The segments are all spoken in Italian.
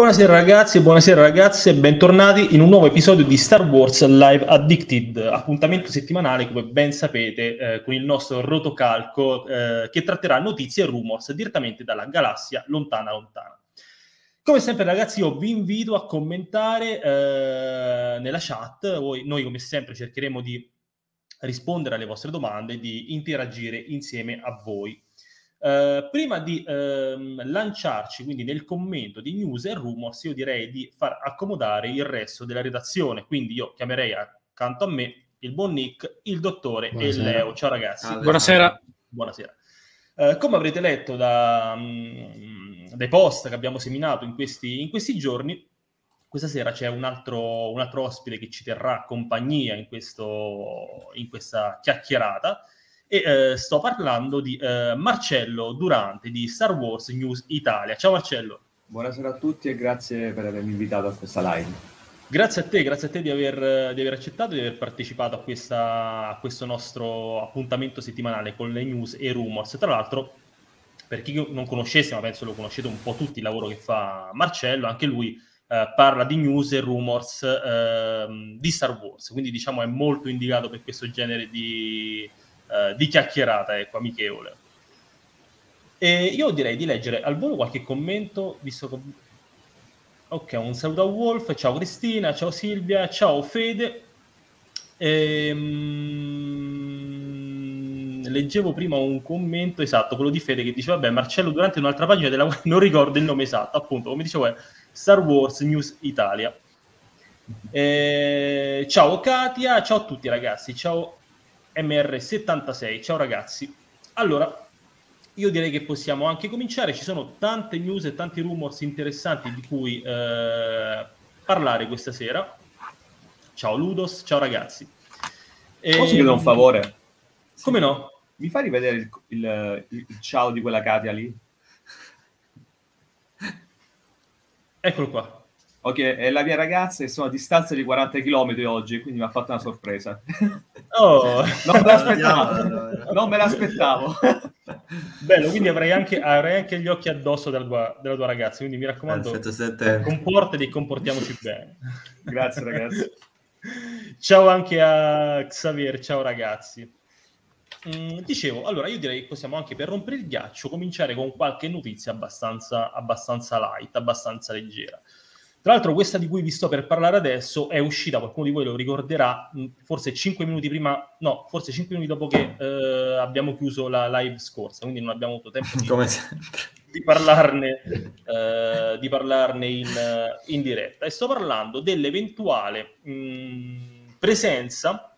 Buonasera ragazzi, buonasera ragazze, bentornati in un nuovo episodio di Star Wars Live Addicted, appuntamento settimanale come ben sapete eh, con il nostro rotocalco eh, che tratterà notizie e rumors direttamente dalla galassia lontana lontana. Come sempre ragazzi io vi invito a commentare eh, nella chat, noi, noi come sempre cercheremo di rispondere alle vostre domande e di interagire insieme a voi. Uh, prima di uh, lanciarci quindi nel commento di news e rumors, io direi di far accomodare il resto della redazione. Quindi io chiamerei accanto a me il buon Nick, il dottore Buonasera. e Leo. Ciao ragazzi. Allora. Buonasera. Buonasera. Uh, come avrete letto da, um, dai post che abbiamo seminato in questi, in questi giorni, questa sera c'è un altro, un altro, ospite che ci terrà compagnia in, questo, in questa chiacchierata e eh, sto parlando di eh, Marcello Durante di Star Wars News Italia. Ciao Marcello. Buonasera a tutti e grazie per avermi invitato a questa live. Grazie a te, grazie a te di aver, di aver accettato di aver partecipato a, questa, a, questo nostro appuntamento settimanale con le news e rumors. Tra l'altro, per chi non conoscesse, ma penso lo conoscete un po' tutti il lavoro che fa Marcello, anche lui eh, parla di news e rumors eh, di Star Wars, quindi diciamo è molto indicato per questo genere di, eh, di chiacchierata, ecco, amichevole. E io direi di leggere al volo qualche commento, visto che... Ok, un saluto a Wolf, ciao Cristina, ciao Silvia, ciao Fede. Ehm... Leggevo prima un commento esatto, quello di Fede che diceva, vabbè, Marcello durante un'altra pagina della non ricordo il nome esatto, appunto, come dicevo Star Wars News Italia. Eh, ciao Katia, ciao a tutti ragazzi, ciao MR76. Ciao ragazzi. Allora, io direi che possiamo anche cominciare. Ci sono tante news e tanti rumors interessanti di cui eh, parlare questa sera. Ciao Ludos, ciao ragazzi. E... Posso chiedere un favore? Come no? Mi fa rivedere il, il, il, il ciao di quella Katia lì? Eccolo qua. Ok, è la mia ragazza e sono a distanza di 40 km oggi, quindi mi ha fatto una sorpresa. Oh. non me l'aspettavo. non me l'aspettavo. Bello, quindi avrai anche, avrai anche, gli occhi addosso della tua, della tua ragazza, quindi mi raccomando, comportati e comportiamoci bene. Grazie ragazzi. ciao anche a Xavier, ciao ragazzi. Mm, dicevo, allora io direi che possiamo anche per rompere il ghiaccio cominciare con qualche notizia abbastanza, abbastanza light, abbastanza leggera. Tra l'altro questa di cui vi sto per parlare adesso è uscita, qualcuno di voi lo ricorderà, forse 5 minuti prima, no, forse 5 minuti dopo che eh, abbiamo chiuso la live scorsa, quindi non abbiamo avuto tempo di, di parlarne, eh, di parlarne in, in, diretta. E sto parlando dell'eventuale mh, presenza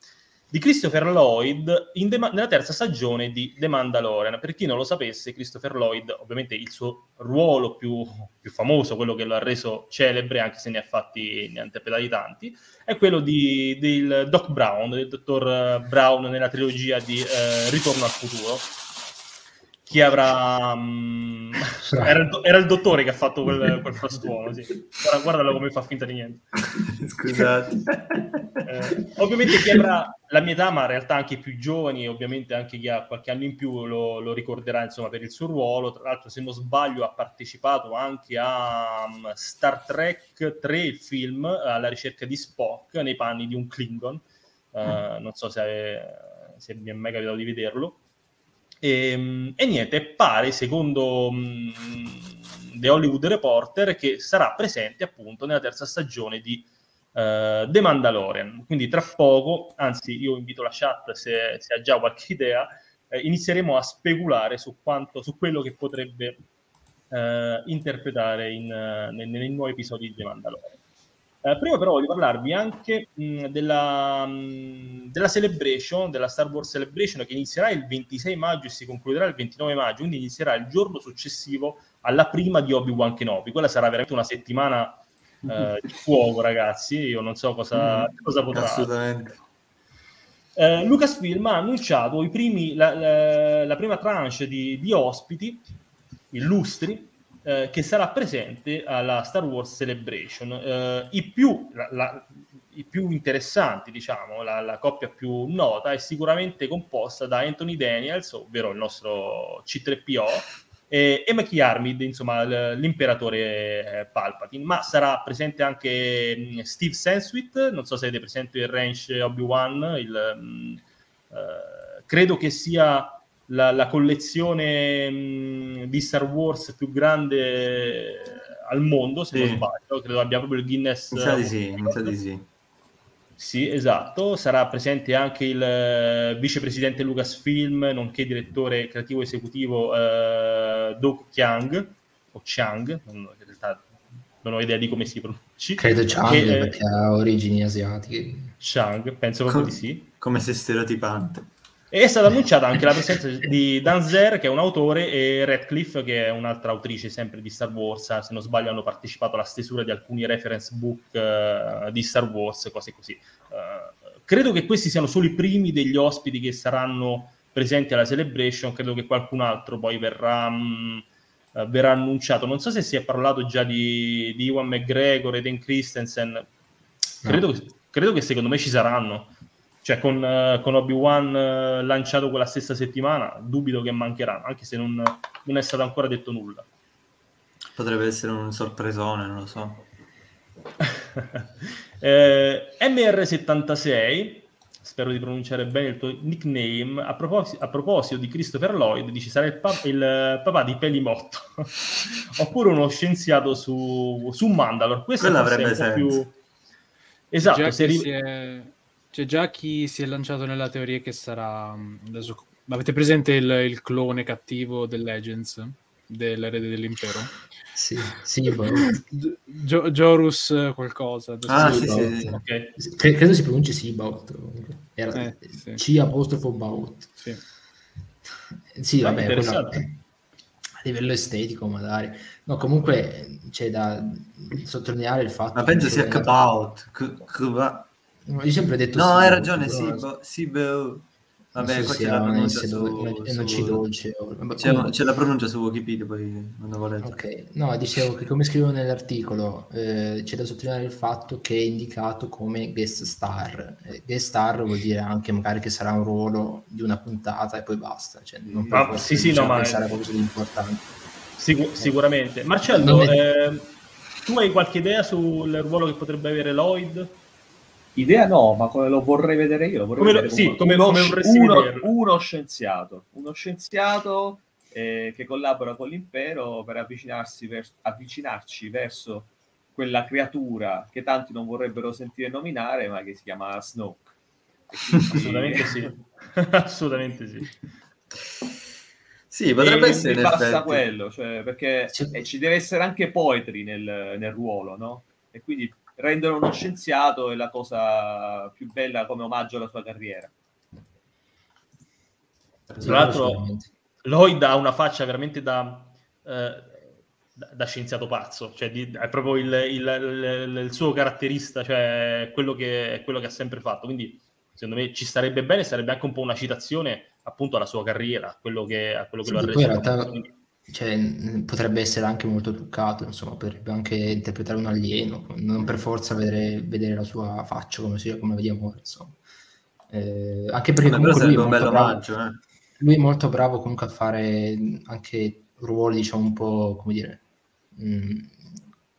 di Christopher Lloyd The, nella terza stagione di The Mandalorian. Per chi non lo sapesse, Christopher Lloyd, ovviamente il suo ruolo più, più famoso, quello che lo ha reso celebre, anche se ne ha fatti, ne ha interpretati tanti, è quello di, del Doc Brown, del dottor Brown nella trilogia di eh, Ritorno al futuro chi avrà... Um, era, il, era, il, dottore che ha fatto quel, quel frastuono, sì. Guarda, guardalo come fa finta di niente. Scusate. Eh, ovviamente chi avrà la mia età, ma in realtà anche i più giovani, ovviamente anche chi ha qualche anno in più lo, lo, ricorderà insomma per il suo ruolo. Tra l'altro, se non sbaglio, ha partecipato anche a um, Star Trek 3, il film, alla ricerca di Spock nei panni di un Klingon. Uh. Non so se, se mi è mai capitato di vederlo. E, ehm, e niente, pare, secondo mh, mm, The Hollywood Reporter, che sarà presente appunto nella terza stagione di uh, The Mandalorian. Quindi tra poco, anzi io invito la chat se, se ha già qualche idea, eh, inizieremo a speculare su, quanto, su quello che potrebbe uh, interpretare in, uh, nei, nei, nuovi episodi di The Mandalorian. Eh, prima però voglio parlarvi anche mh, della, mh, della, Celebration, della Star Wars Celebration che inizierà il 26 maggio e si concluderà il 29 maggio, quindi inizierà il giorno successivo alla prima di Obi-Wan Kenobi. Quella sarà veramente una settimana eh, di fuoco, ragazzi. Io non so cosa, mm, cosa potrà. Assolutamente. Eh, Lucasfilm ha annunciato primi, la, la, la, prima tranche di, di ospiti illustri eh, che sarà presente alla Star Wars Celebration. Eh, i, più, la, la, I più interessanti, diciamo, la, la, coppia più nota è sicuramente composta da Anthony Daniels, ovvero il nostro C3PO, e, e Mackie Armid, insomma, l'imperatore eh, Palpatine, ma sarà presente anche mh, Steve Sansweet, non so se avete presente il range Obi-Wan, il, mh, eh, credo che sia la, la collezione mh, di Star Wars più grande al mondo, se Sì. non sbaglio, credo abbia proprio il Guinness. Mi sa di sì, mi sa di sì. Sì, esatto. Sarà presente anche il eh, vicepresidente Lucasfilm, nonché direttore creativo esecutivo eh, Doug Chiang, o Chiang, non, in realtà non ho idea di come si pronunci. Credo Chang Che, eh, perché ha origini asiatiche. Chang, penso proprio Co- di sì. Come se stereotipante. E è stata annunciata anche la presenza di Dan Zer, che è un autore, e Radcliffe, che è un'altra autrice sempre di Star Wars. Se non sbaglio, hanno partecipato alla stesura di alcuni reference book eh, di Star Wars, cose così. Eh, credo che questi siano solo i primi degli ospiti che saranno presenti alla celebration. Credo che qualcun altro poi verrà, mh, eh, verrà annunciato. Non so se si è parlato già di, di Iwan McGregor e Dan Christensen. Credo, che- credo che secondo me ci saranno. Cioè, con, eh, con Obi-Wan eh, lanciato quella stessa settimana, dubito che mancheranno, anche se non, non è stato ancora detto nulla. Potrebbe essere un sorpresone, non lo so. Eh, MR76, spero di pronunciare bene il tuo nickname, a, propos- a proposito di Christopher Lloyd, dice sarà il, pa- il papà di Pelimotto, oppure uno scienziato su, su Mandalore. Questo Quello avrebbe po' più... senso. Esatto, se ri- si è- C'è già chi si è lanciato nella teoria che sarà... mh, adesso- Avete presente il, il clone cattivo del Legends? Dell'erede dell'impero? Sì, sì, boh. Gi- Gio- Jorus qualcosa. Ah, sì, sì, sì. ok. Cre- credo si pronunci Seabout. Era Eh, sì. C apostrofo Bout. Sì. Sì, Ah, vabbè, quello- a livello estetico magari. No, comunque c'è da sottolineare il fatto Ma penso sia Capout. C- Io ho sempre detto No, hai ragione, però sì, bo- sì, bo- non Vabbè, so qua c'è la un pronuncia su, non su- dolce. o- vabbè, c'è, c'è la pronuncia su Wikipedia, poi quando volete. Ok, no, dicevo che come scrivo nell'articolo eh, c'è da sottolineare il fatto che è indicato come guest star. Eh, guest star vuol dire anche magari che sarà un ruolo di una puntata e poi basta. Cioè, non Ma- forza sì, sì, bisogna no, ma- pensare a qualcosa di importante. Sicu- sicuramente. Marcello, Non è- eh, tu hai qualche idea sul ruolo che potrebbe avere Lloyd? Idea no, ma come lo vorrei vedere io? Lo vorrei Come lo- vedere sì, uno, come- uno, come vorresti uno- uno scienziato, uno scienziato eh, che collabora con l'impero per avvicinarsi vers- avvicinarci verso quella creatura che tanti non vorrebbero sentire nominare, ma che si chiama Snoke. Assolutamente sì. Assolutamente sì. Sì, potrebbe E essere basta quello, cioè, perché eh, ci deve essere anche poetry nel, nel ruolo, no? E quindi rendere uno scienziato è la cosa più bella come omaggio alla sua carriera. Tra l'altro. Lloyd ha una faccia veramente da, eh, da, da scienziato pazzo, cioè di- è proprio il, il- il- il suo caratterista, cioè quello che, è quello che ha sempre fatto. Quindi, secondo me, ci starebbe bene, sarebbe anche un po' una citazione appunto alla sua carriera, a quello che, a quello che Sì, lo ha reso. Cioè, potrebbe essere anche molto truccato, insomma, potrebbe anche interpretare un alieno, non per forza vedere, vedere la sua faccia come, si, come vediamo insomma. Eh, anche perché comunque lui è un molto bel bravo, omaggio, eh. lui è molto bravo comunque a fare anche ruoli, diciamo, un po', come dire, mh,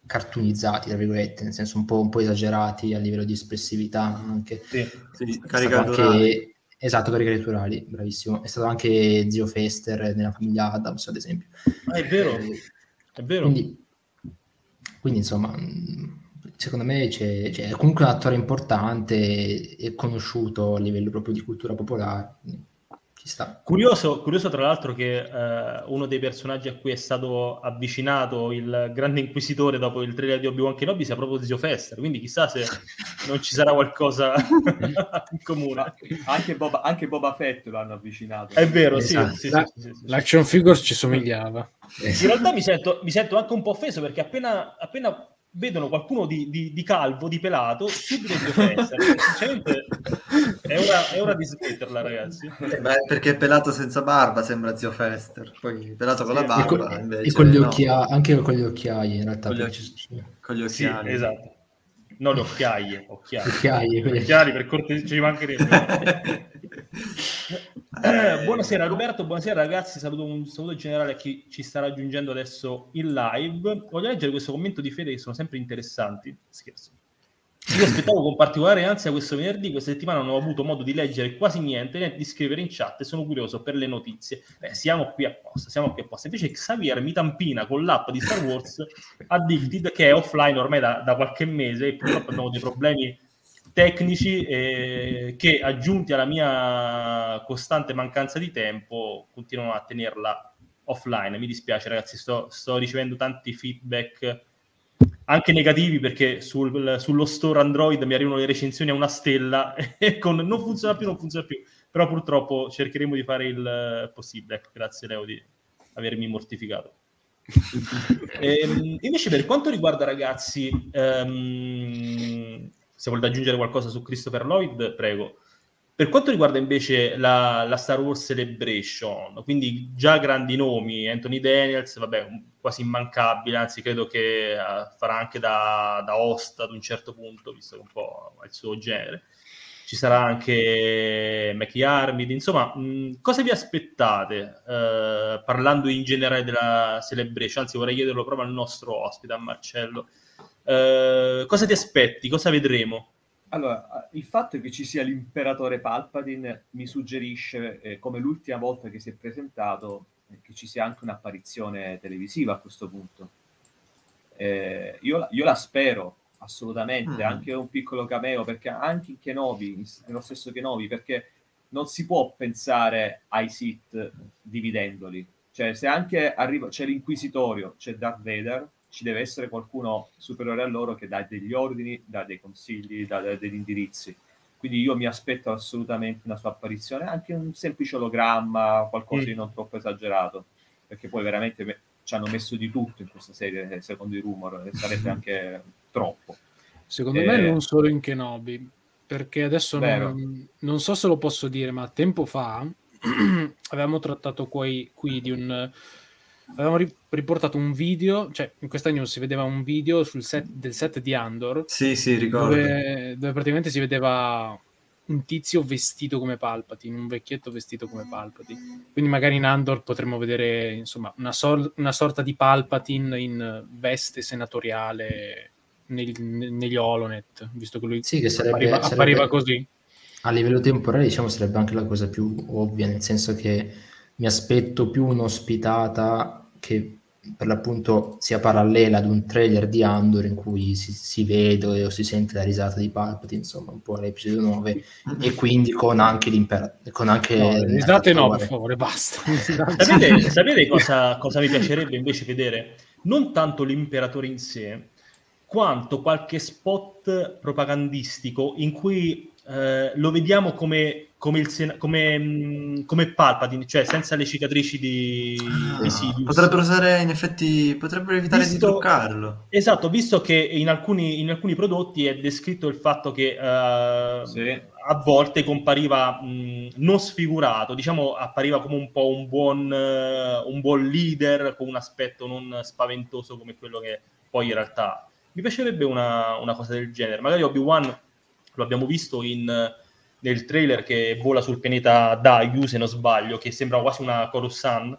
cartoonizzati, tra virgolette, nel senso un po', un po' esagerati a livello di espressività anche. Sì. Sì, anche- esatto, caricaturali, bravissimo. È stato anche zio Fester nella famiglia Adams, ad esempio. Ah, è vero, Eh, è vero. Quindi, quindi, insomma, secondo me c'è, c'è- è comunque un attore importante e, conosciuto a livello proprio di cultura popolare. quindi. Curioso, curioso tra l'altro che eh, uno dei personaggi a cui è stato avvicinato il grande inquisitore dopo il trailer di Obi-Wan Kenobi sia proprio Zio Fester, quindi chissà se non ci sarà qualcosa in comune. Anche Boba, anche Boba Fett lo hanno avvicinato. È vero, sì, Esatto. sì, La- sì, sì, sì. L'action figure ci somigliava. In realtà mi sento, mi sento anche un po' offeso perché appena, appena vedono qualcuno di, di- di calvo, di pelato, subito Zio Fester. Sinceramente è ora, è ora di smetterla, ragazzi. Eh, beh, perché è pelato senza barba, sembra zio Fester. Poi pelato con Sì, la E, barba, invece e con gli no. occhiali, anche con gli occhiali, in realtà. Con gli occhi- con gli Sì, occhiali. esatto. Non le occhiaie, occhiali. Occhiali, quelli- Occhiali per cortesia, ci mancherebbe. Eh, buonasera Alberto, buonasera ragazzi, saluto un saluto generale a chi ci sta raggiungendo adesso in live. Voglio leggere questo commento di Fede che sono sempre interessanti. Scherzo. Io aspettavo con particolare ansia questo venerdì, questa settimana non ho avuto modo di leggere quasi niente, né di scrivere in chat e sono curioso per le notizie. Beh, siamo qui apposta, siamo qui apposta. Invece Xavier mi tampina con l'app di Star Wars Addicted che è offline ormai da, da qualche mese e purtroppo abbiamo dei problemi tecnici eh, che aggiunti alla mia costante mancanza di tempo continuano a tenerla offline. Mi dispiace ragazzi, sto, sto ricevendo tanti feedback anche negativi perché sul, sullo store Android mi arrivano le recensioni a una stella e con non funziona più, non funziona più. Però purtroppo cercheremo di fare il possibile. Grazie Leo di avermi mortificato. e, ehm, invece per quanto riguarda ragazzi, um, se volete aggiungere qualcosa su Christopher Lloyd, prego. Per quanto riguarda invece la, la, Star Wars Celebration, quindi già grandi nomi, Anthony Daniels, vabbè, quasi immancabile, anzi credo che uh, farà anche da, da, host ad un certo punto, visto che un po' ha il suo genere. Ci sarà anche Mackie Armid, insomma, mh, cosa vi aspettate uh, parlando in generale della Celebration? Anzi, vorrei chiederlo proprio al nostro ospite, a Marcello. Uh, cosa ti aspetti? Cosa vedremo? Allora, il fatto che ci sia l'imperatore Palpatine mi suggerisce, eh, come l'ultima volta che si è presentato, eh, che ci sia anche un'apparizione televisiva a questo punto. Eh, io, io, la spero assolutamente, mm. anche un piccolo cameo, perché anche in Kenobi, nello stesso Kenobi, perché non si può pensare ai Sith dividendoli. Cioè, se anche arriva, c'è l'Inquisitorio, c'è Darth Vader, ci deve essere qualcuno superiore a loro che dà degli ordini, dà dei consigli, dà degli indirizzi. Quindi io mi aspetto assolutamente una sua apparizione, anche un semplice ologramma, qualcosa mm. di non troppo esagerato, perché poi veramente me- ci hanno messo di tutto in questa serie, secondo i rumor, sarebbe anche troppo. Secondo e... me non solo in Kenobi, perché adesso non, non, so se lo posso dire, ma tempo fa avevamo trattato qui, qui di un avevamo ri- riportato un video, cioè in questa news si vedeva un video sul set, del set di Andor. Sì, sì, ricordo. Dove, dove, praticamente si vedeva un tizio vestito come Palpatine, un vecchietto vestito come Palpatine. Quindi magari in Andor potremmo vedere, insomma, una, sor- una sorta di Palpatine in veste senatoriale neg- negli Holonet, visto che lui sì, che sarebbe, appariva, sarebbe, appariva così. A livello temporale, diciamo, sarebbe anche la cosa più ovvia, nel senso che mi aspetto più un'ospitata che per l'appunto sia parallela ad un trailer di Andor in cui si, si vede o si sente la risata di Palpatine, insomma, un po' l'episodio 9, e quindi con anche l'imperatore. Con anche no, risate no, per favore, basta. sapete, sapete cosa, cosa mi piacerebbe invece vedere? Non tanto l'imperatore in sé, quanto qualche spot propagandistico in cui eh, lo vediamo come, come, il Sena- come, mm, come, Palpatine, cioè senza le cicatrici di, ah, Sidious. Potrebbero usare, in effetti, potrebbero evitare visto, di truccarlo. Esatto, visto che in alcuni, in alcuni prodotti è descritto il fatto che uh, sì. a volte compariva mh, mm, non sfigurato, diciamo appariva come un po' un buon, uh, un buon leader con un aspetto non spaventoso come quello che poi in realtà... Mi piacerebbe una, una cosa del genere. Magari Obi-Wan lo abbiamo visto in, nel trailer che vola sul pianeta Dayu, se non sbaglio, che sembra quasi una Coruscant,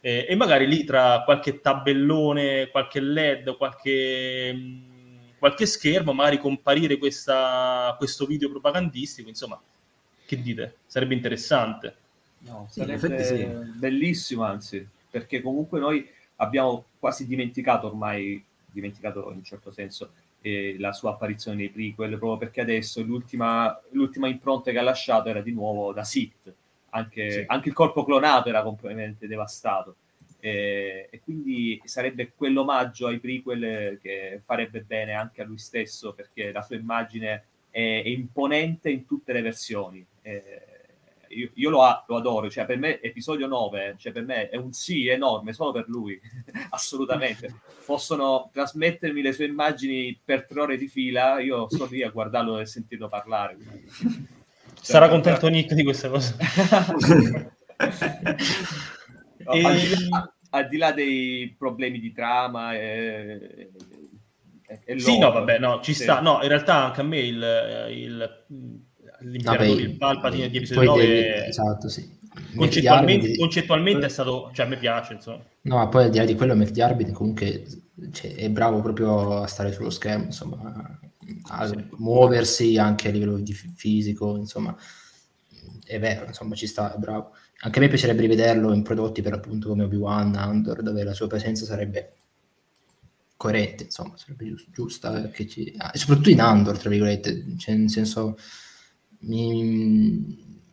eh, e magari lì tra qualche tabellone, qualche LED, qualche, mh, qualche schermo, magari comparire questa, questo video propagandistico, insomma, che dite? Sarebbe interessante. No, sarebbe sì, bellissimo, anzi, perché comunque noi abbiamo quasi dimenticato ormai, dimenticato in un certo senso, eh, la sua apparizione nei prequel, proprio perché adesso l'ultima, l'ultima impronta che ha lasciato era di nuovo da Sith, anche, sì. anche il corpo clonato era completamente devastato. Eh, e quindi sarebbe quell'omaggio ai prequel che farebbe bene anche a lui stesso perché la sua immagine è, è imponente in tutte le versioni. Eh, io, io lo, lo, adoro, cioè per me episodio 9, cioè per me è un sì enorme solo per lui, assolutamente. Possono trasmettermi le sue immagini per tre ore di fila, io sto lì a guardarlo e sentirlo parlare. Cioè, Sarà contento Nick di questa cosa. no, e... al, di là, al, di là, dei problemi di trama e, e sì, no, vabbè, no, ci sì. sta. No, in realtà anche a me il, il l'imperatore, il Palpatine di episodio 9 devi, esatto, sì. concettualmente, concettualmente è stato, cioè a me piace, insomma. No, ma poi al di là di quello, Matt Arbit comunque cioè, è bravo proprio a stare sullo schermo, insomma, a sì. muoversi anche a livello di fisico, insomma, è vero, insomma, ci sta, è bravo. Anche a me piacerebbe rivederlo in prodotti per appunto come Obi-Wan, Andor, dove la sua presenza sarebbe coerente, insomma, sarebbe giusta, che ci... ah, soprattutto in Andor, tra virgolette, cioè nel senso, mi...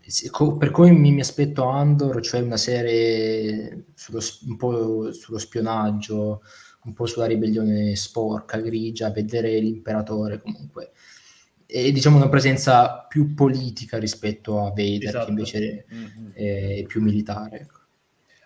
per come mi, mi, aspetto Andor, cioè una serie sullo, un po' sullo spionaggio, un po' sulla ribellione sporca, grigia, vedere l'imperatore comunque e diciamo una presenza più politica rispetto a Vader esatto. che invece mm-hmm. è più militare ecco.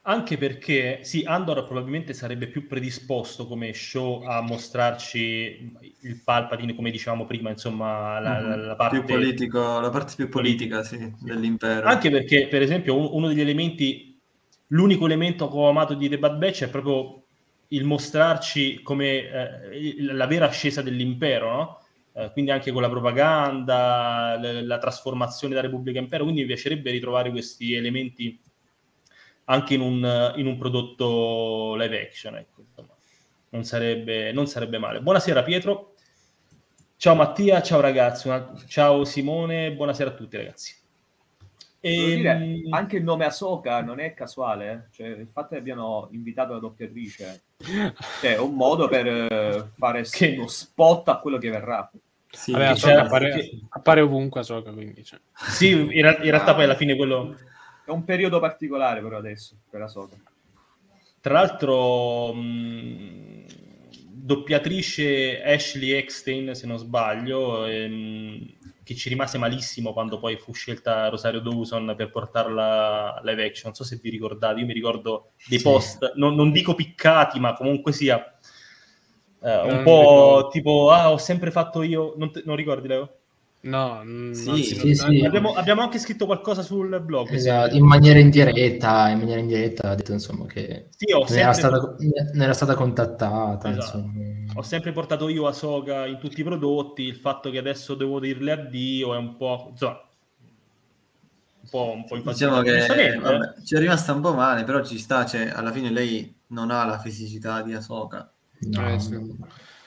Anche perché sì, Andor probabilmente sarebbe più predisposto come show a mostrarci il Palpatine come dicevamo prima insomma la, mm-hmm. la parte più politico, la parte più politica, sì, dell'impero anche perché per esempio uno degli elementi l'unico elemento che ho amato di The Bad Batch è proprio il mostrarci come eh, la vera ascesa dell'impero no? Eh, quindi anche con la propaganda, le, la trasformazione da Repubblica Impero, quindi mi piacerebbe ritrovare questi elementi anche in un, in un prodotto live action, ecco, non, sarebbe, non sarebbe male. Buonasera Pietro, ciao Mattia, ciao ragazzi, una, ciao Simone, buonasera a tutti ragazzi. E, dire, ehm, anche il nome Asoka non è casuale, eh? cioè, il fatto che abbiano invitato la doppiatrice cioè, è un modo per uh, fare che... uno spot a quello che verrà. Sì, Vabbè, cioè, appare, che... appare, ovunque Asoka, quindi. Cioè. Sì, in, in realtà ah, poi alla fine quello... È un periodo particolare però adesso, per Asoka. Tra l'altro, mh, doppiatrice Ashley Eckstein, se non sbaglio, ehm, che ci rimase malissimo quando poi fu scelta Rosario Dawson per portarla live action. Non so se vi ricordate, io mi ricordo dei sì. post, non, non, dico piccati, ma comunque sia eh, un po' ricordo. tipo, ah, ho sempre fatto io, non, te, non ricordi Leo? No, sì, sì, sì. Abbiamo, abbiamo, anche scritto qualcosa sul blog. Esatto, in maniera indiretta, in maniera indiretta ha detto insomma che sì, ho sempre... era, stata, ne era stata contattata. Esatto. Ho sempre portato io a Soga in tutti i prodotti, il fatto che adesso devo dirle addio è un po'... Insomma, un po', un po diciamo che vabbè, ci è rimasta un po' male, però ci sta, cioè, alla fine lei non ha la fisicità di Asoka. No, eh, sì.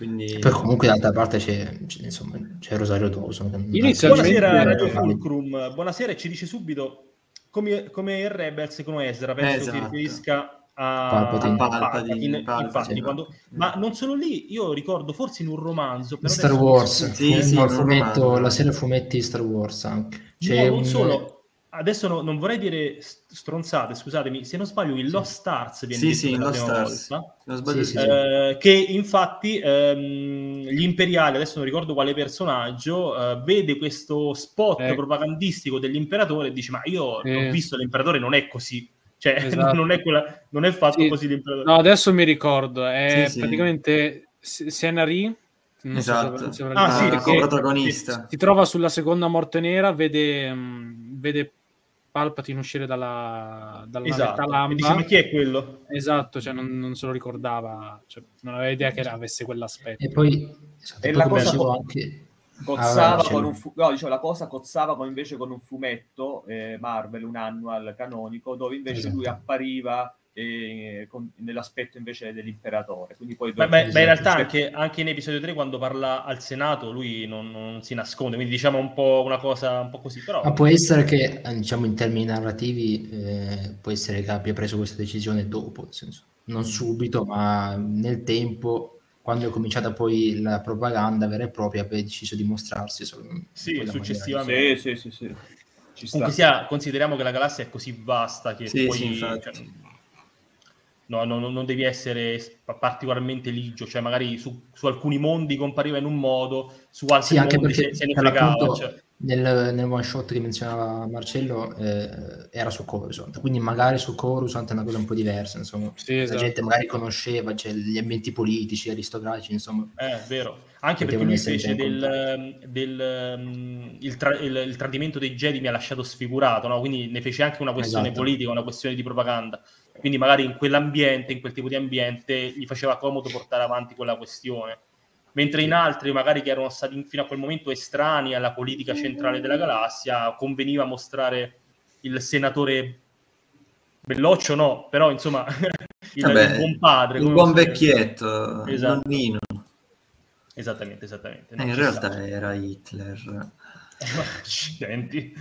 Quindi... Poi comunque d'altra parte c'è, c'è, insomma, c'è Rosario Dawson. Buonasera Radio Fulcrum, buonasera e ci dice subito come, come il Rebels con Ezra, penso esatto. si riferisca a Palpatine, Palpatine, Palpatine, infatti, quando... ma non solo lì, io ricordo forse in un romanzo Star Wars, sì, sì, fumetto, la serie fumetti Star Wars anche. C'è no, un... non solo adesso no, non vorrei dire stronzate, scusatemi, se non sbaglio il Lost Stars viene sì, sì, la prima Stars. volta, sì, sì, eh, che infatti ehm, gli imperiali, adesso non ricordo quale personaggio, eh, vede questo spot eh. propagandistico dell'imperatore e dice ma io ho visto l'imperatore non è così, cioè esatto. non, è quella, non, è fatto così l'imperatore. No, adesso mi ricordo, è praticamente Senari non esatto. So se, se ah, sì, ah, protagonista. Si, si, trova sulla seconda morte nera, vede, mh, vede Palpatine uscire dalla, dalla esatto. lamba. Dice, ma chi è quello? Esatto, cioè non, non se lo ricordava, cioè, non aveva idea che avesse quell'aspetto. E poi, esatto, e la cosa co- anche... cozzava ah, con un fu- no, diciamo, la cosa cozzava con, invece con un fumetto eh, Marvel, un annual canonico, dove invece esatto. lui appariva e con, nell'aspetto invece dell'imperatore. Quindi poi beh, beh, in realtà anche, anche, in episodio 3 quando parla al Senato lui non, non, si nasconde, quindi diciamo un po' una cosa un po' così. Però... Ma può essere che diciamo in termini narrativi eh, può essere che abbia preso questa decisione dopo, nel senso, non subito, ma nel tempo quando è cominciata poi la propaganda vera e propria, ha deciso di mostrarsi. Solo, sì, successivamente. Sì, sì, sì, sì. Comunque sia, consideriamo che la galassia è così vasta che sì, poi... Sì, cioè, no, no, non devi essere particolarmente ligio, cioè magari su, su, alcuni mondi compariva in un modo, su altri sì, anche mondi se, se ne fregava. Cioè. Nel, nel, one shot che menzionava Marcello eh, era su Coruscant, quindi magari su Coruscant è una cosa un po' diversa, insomma, sì, esatto. la gente magari conosceva cioè, gli ambienti politici, aristocratici, insomma. È vero, anche perché lui fece del, del um, il, tra, il, il, tradimento dei Jedi mi ha lasciato sfigurato, no? quindi ne fece anche una questione esatto. politica, una questione di propaganda quindi magari in quell'ambiente, in quel tipo di ambiente, gli faceva comodo portare avanti quella questione. Mentre in altri, magari che erano stati fino a quel momento estranei alla politica centrale della galassia, conveniva mostrare il senatore Belloccio no, però insomma il, Vabbè, buon padre. Un buon vecchietto, esatto. nonnino. Esattamente, esattamente. Eh, in realtà stato. era Hitler. Accidenti.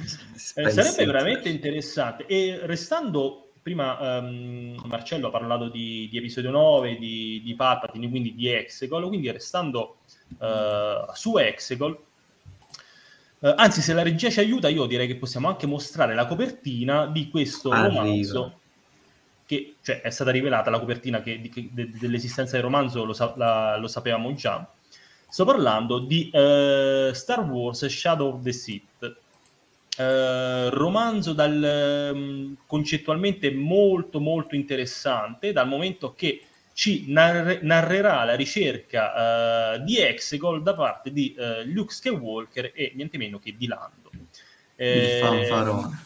Eh, sarebbe veramente interessante. E restando, prima um, Marcello ha parlato di, di episodio 9, di, di Palpatine, quindi di Exegol, quindi restando uh, su Exegol, uh, anzi se la regia ci aiuta io direi che possiamo anche mostrare la copertina di questo Arriva. romanzo che cioè, è stata rivelata la copertina che, che, de, dell'esistenza del romanzo lo, sa, la, lo sapevamo già. Sto parlando di uh, Star Wars Shadow of the Sith, uh, romanzo dal, um, concettualmente molto molto interessante, dal momento che ci narre- narrerà la ricerca uh, di Exegol da parte di Luke Skywalker e niente meno che di Lando. Il fanfarone.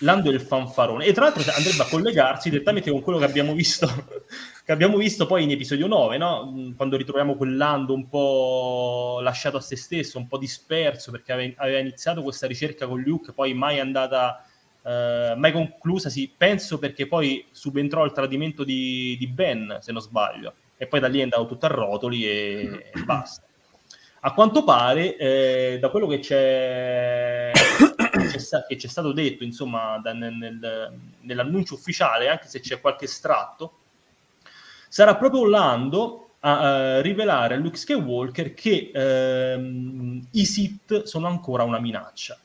Lando è il fanfarone. E tra l'altro andrebbe a collegarsi direttamente con quello che abbiamo visto, che abbiamo visto poi in episodio 9, no? Mm, quando ritroviamo quel Lando un po' lasciato a se stesso, un po' disperso, perché aveva iniziato questa ricerca con Luke, poi mai andata, eh, mai conclusa, sì, penso perché poi subentrò il tradimento di, di, Ben, se non sbaglio, e poi da lì è andato tutto a rotoli e, e basta. A quanto pare, eh, da quello che c'è che c'è stato detto insomma da, nel, nell'annuncio ufficiale, anche se c'è qualche estratto, sarà proprio Lando a uh, rivelare a Luke Skywalker che uh, i Sith sono ancora una minaccia.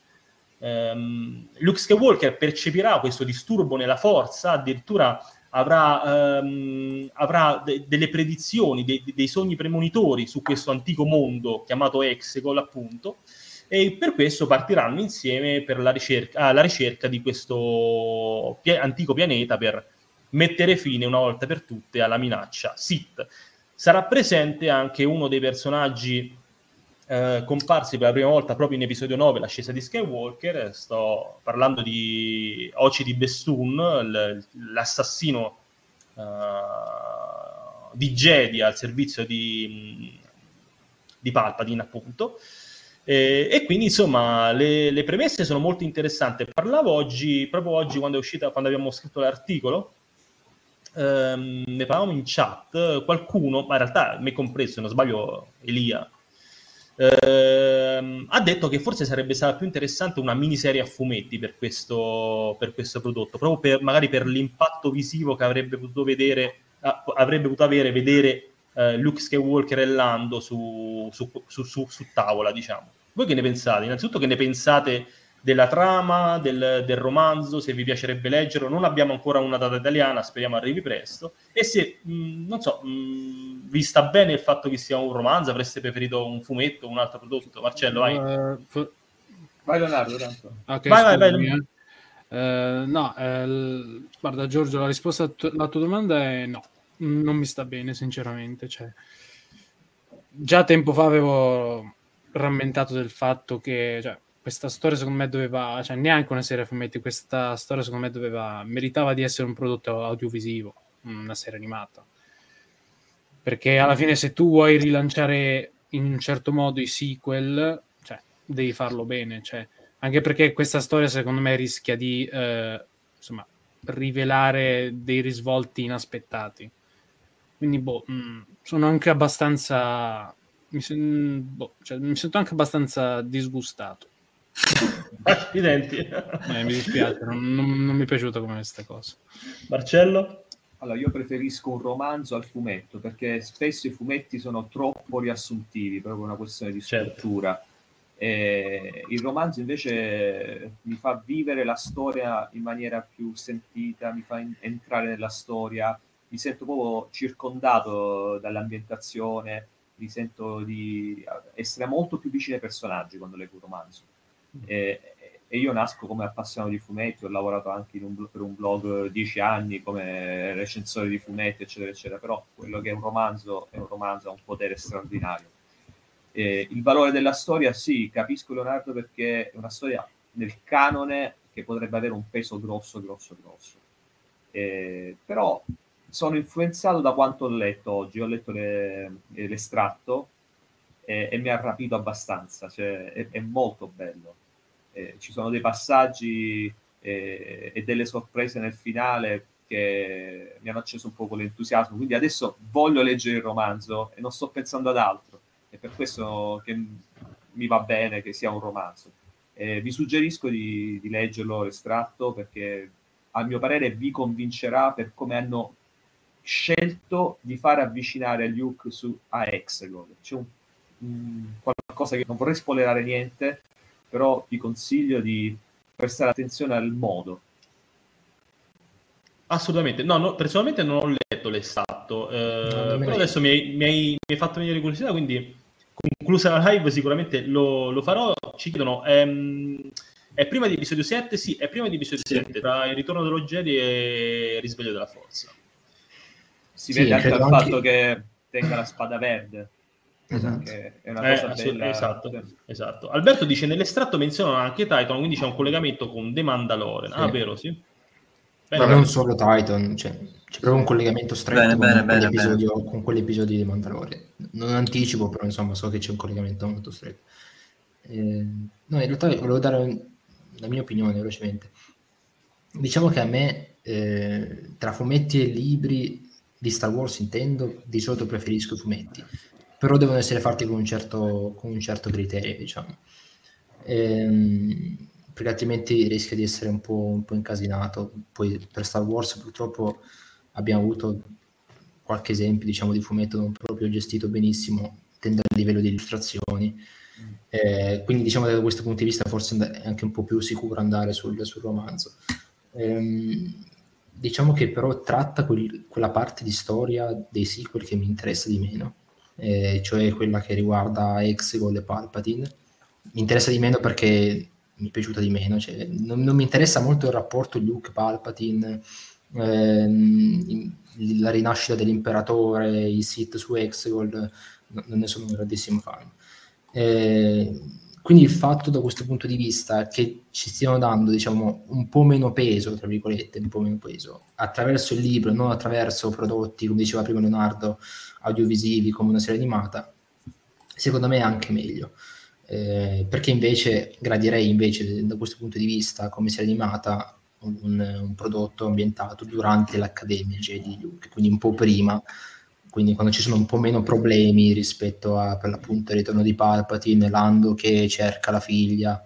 Um, Luke Skywalker percepirà questo disturbo nella forza, addirittura avrà, um, avrà de- delle predizioni, de- dei sogni premonitori su questo antico mondo chiamato Exegol, appunto, e per questo partiranno insieme per la ricerca, alla ricerca di questo pia- antico pianeta per mettere fine una volta per tutte alla minaccia Sith. Sarà presente anche uno dei personaggi eh, comparsi per la prima volta proprio in episodio 9, l'ascesa di Skywalker. Sto parlando di Oci di Bestun, l- l'assassino uh, di Jedi al servizio di, di Palpatine, appunto. Eh, e quindi insomma le, le, premesse sono molto interessanti. Parlavo oggi, proprio oggi quando è uscita, quando abbiamo scritto l'articolo, ehm, ne parlavamo in chat, qualcuno, ma in realtà me compreso, se non sbaglio Elia, ehm, ha detto che forse sarebbe stata più interessante una miniserie a fumetti per questo, per questo prodotto, proprio per, magari per l'impatto visivo che avrebbe potuto vedere, avrebbe potuto avere vedere eh, Luke Skywalker e Lando su, su, su, su, tavola, diciamo. Voi che ne pensate? Innanzitutto che ne pensate della trama, del, del, romanzo, se vi piacerebbe leggerlo. Non abbiamo ancora una data italiana, speriamo arrivi presto. E se, mh, non so, mh, vi sta bene il fatto che sia un romanzo, avreste preferito un fumetto, un altro prodotto? Marcello, vai. Uh, fu- vai Leonardo, tanto. Okay, vai, vai, vai. Uh, no, uh, guarda Giorgio, la risposta alla tua domanda è no, non mi sta bene sinceramente. Cioè, già tempo fa avevo rammentato del fatto che cioè, questa storia secondo me doveva, cioè neanche una serie a fumetti, questa storia secondo me doveva, meritava di essere un prodotto audiovisivo, una serie animata. Perché alla fine se tu vuoi rilanciare in un certo modo i sequel, cioè, devi farlo bene, cioè, anche perché questa storia secondo me rischia di eh, insomma, rivelare dei risvolti inaspettati. Quindi, boh, mh, mm, sono anche abbastanza mi, sen- boh, cioè, mi sento anche abbastanza disgustato. Accidenti. Eh, mi dispiace, non, non, non mi è piaciuta come questa cosa. Marcello? Allora, io preferisco un romanzo al fumetto perché spesso i fumetti sono troppo riassuntivi, proprio una questione di certo. struttura. Certo. E il romanzo invece mi fa vivere la storia in maniera più sentita, mi fa in- entrare nella storia, mi sento proprio circondato dall'ambientazione, mi sento di essere molto più vicino ai personaggi quando leggo un romanzo. Mm. E, e, io nasco come appassionato di fumetti, ho lavorato anche un, per un blog dieci anni come recensore di fumetti, eccetera, eccetera, però quello che è un romanzo è un romanzo, ha un potere straordinario. E il valore della storia, sì, capisco Leonardo perché è una storia nel canone che potrebbe avere un peso grosso, grosso, grosso. Eh, però sono influenzato da quanto ho letto oggi, ho letto le, l'estratto e, e, mi ha rapito abbastanza, cioè, è, è molto bello. Eh, ci sono dei passaggi e, e delle sorprese nel finale che mi hanno acceso un po' con l'entusiasmo. Quindi adesso voglio leggere il romanzo e non sto pensando ad altro. È per questo che mi va bene che sia un romanzo. Eh, vi suggerisco di, di leggerlo l'estratto perché a mio parere vi convincerà per come hanno scelto di fare avvicinare Luke su, a Hexagon. C'è un, un, qualcosa che non vorrei spoilerare niente, però vi consiglio di prestare attenzione al modo. Assolutamente, no, no personalmente non ho letto l'estratto, eh, però adesso mi hai, mi, hai, mi hai, fatto venire curiosità, quindi conclusa la live sicuramente lo, lo farò. Ci chiedono, ehm, è prima di episodio 7? Sì, è prima di episodio sì. 7, tra il ritorno dello Jedi e il risveglio della forza. Si sì, vede anche dal anche... fatto che tenga la spada verde. Esatto. È una cosa eh, bella. Esatto, esatto. Alberto dice nell'estratto menzionano anche Titan, quindi c'è un collegamento con The Mandalorian. Sì. Ah, vero, sì. Bene, Ma non solo Titan, cioè, c'è proprio un collegamento stretto bene, con, bene, quell'episodio, con quell'episodio di Mandalorian. Non anticipo, però insomma so che c'è un collegamento molto stretto. Eh, no, in realtà volevo dare la mia opinione velocemente. Diciamo che a me, eh, tra fumetti e libri di Star Wars intendo, di solito preferisco i fumetti però devono essere fatti con un certo, con un certo criterio, diciamo. Ehm, perché altrimenti rischia di essere un po', un po', incasinato. Poi per Star Wars purtroppo abbiamo avuto qualche esempio diciamo, di fumetto non proprio gestito benissimo, tende a livello di illustrazioni. Eh, quindi diciamo da questo punto di vista forse è anche un po' più sicuro andare sul, sul romanzo. Eh, diciamo che però tratta quel, quella parte di storia dei sequel che mi interessa di meno eh, cioè quella che riguarda Exegol e Palpatine. Mi interessa di meno perché mi è piaciuta di meno, cioè, non, non, mi interessa molto il rapporto Luke-Palpatine, ehm, la rinascita dell'imperatore, i Sith su Exegol, no, non ne sono un grandissimo fan. Eh, quindi il fatto da questo punto di vista che ci stiano dando diciamo un po' meno peso tra virgolette un po' meno peso attraverso il libro non attraverso prodotti come diceva prima Leonardo audiovisivi come una serie animata, secondo me è anche meglio. Eh, perché invece gradirei invece da questo punto di vista come serie animata un, un prodotto ambientato durante l'Accademia Jedi Luke, quindi un po' prima, quindi quando ci sono un po' meno problemi rispetto a per l'appunto il ritorno di Palpatine, Lando che cerca la figlia,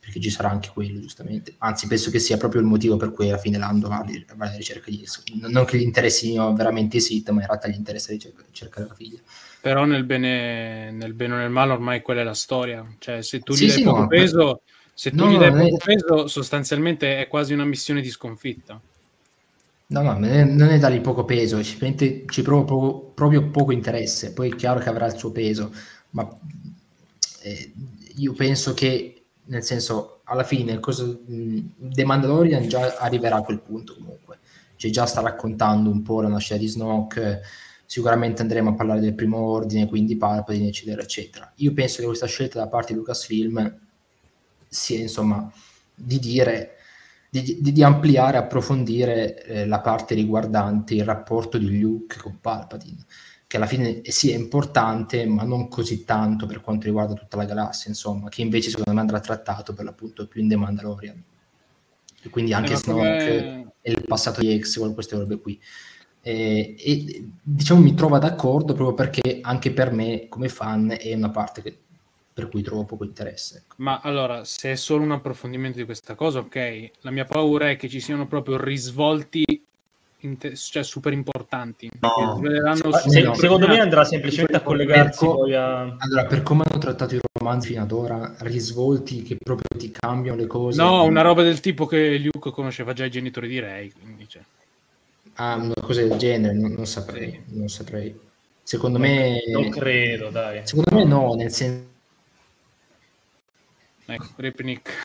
perché ci sarà anche quello giustamente, anzi penso che sia proprio il motivo per cui alla fine Lando va, va alla ricerca di esso, non che gli interessino veramente i Sith, ma in realtà gli interessa ricerca, cercare la figlia. Però nel bene, nel bene o nel male ormai quella è la storia, cioè se tu gli sì, dai sì, poco no, peso, se tu no, gli dai poco è... peso sostanzialmente è quasi una missione di sconfitta. No, no, non è dargli poco peso, ci, ci provo poco, proprio poco interesse, poi è chiaro che avrà il suo peso, ma eh, io penso che nel senso, alla fine, cosa, The Mandalorian già arriverà a quel punto comunque, cioè già sta raccontando un po' la nascita di Snoke, sicuramente andremo a parlare del primo ordine, quindi Palpatine, eccetera, eccetera. Io penso che questa scelta da parte di Lucasfilm sia, insomma, di dire, di, di, ampliare, approfondire eh, la parte riguardante il rapporto di Luke con Palpatine che alla fine sì è importante, ma non così tanto per quanto riguarda tutta la galassia, insomma, che invece secondo me andrà trattato per l'appunto più in The Mandalorian. E quindi anche eh, Snoke e il passato di X, queste robe qui. E, e, diciamo mi trova d'accordo proprio perché anche per me come fan è una parte che, per cui trovo poco interesse. Ecco. Ma allora, se è solo un approfondimento di questa cosa, ok. La mia paura è che ci siano proprio risvolti inter- cioè super importanti. No. Se, no. Secondo me andrà semplicemente a collegarsi per co- a... Allora, per come hanno trattato i romanzi fino ad ora, risvolti che proprio ti cambiano le cose. No, una roba del tipo che Luke conosceva già i genitori di Rey, quindi cioè. Ah, una cosa del genere, non, non saprei, non saprei. Secondo non, me... Non credo, dai. Secondo me no, nel senso... Ecco, Ripnik.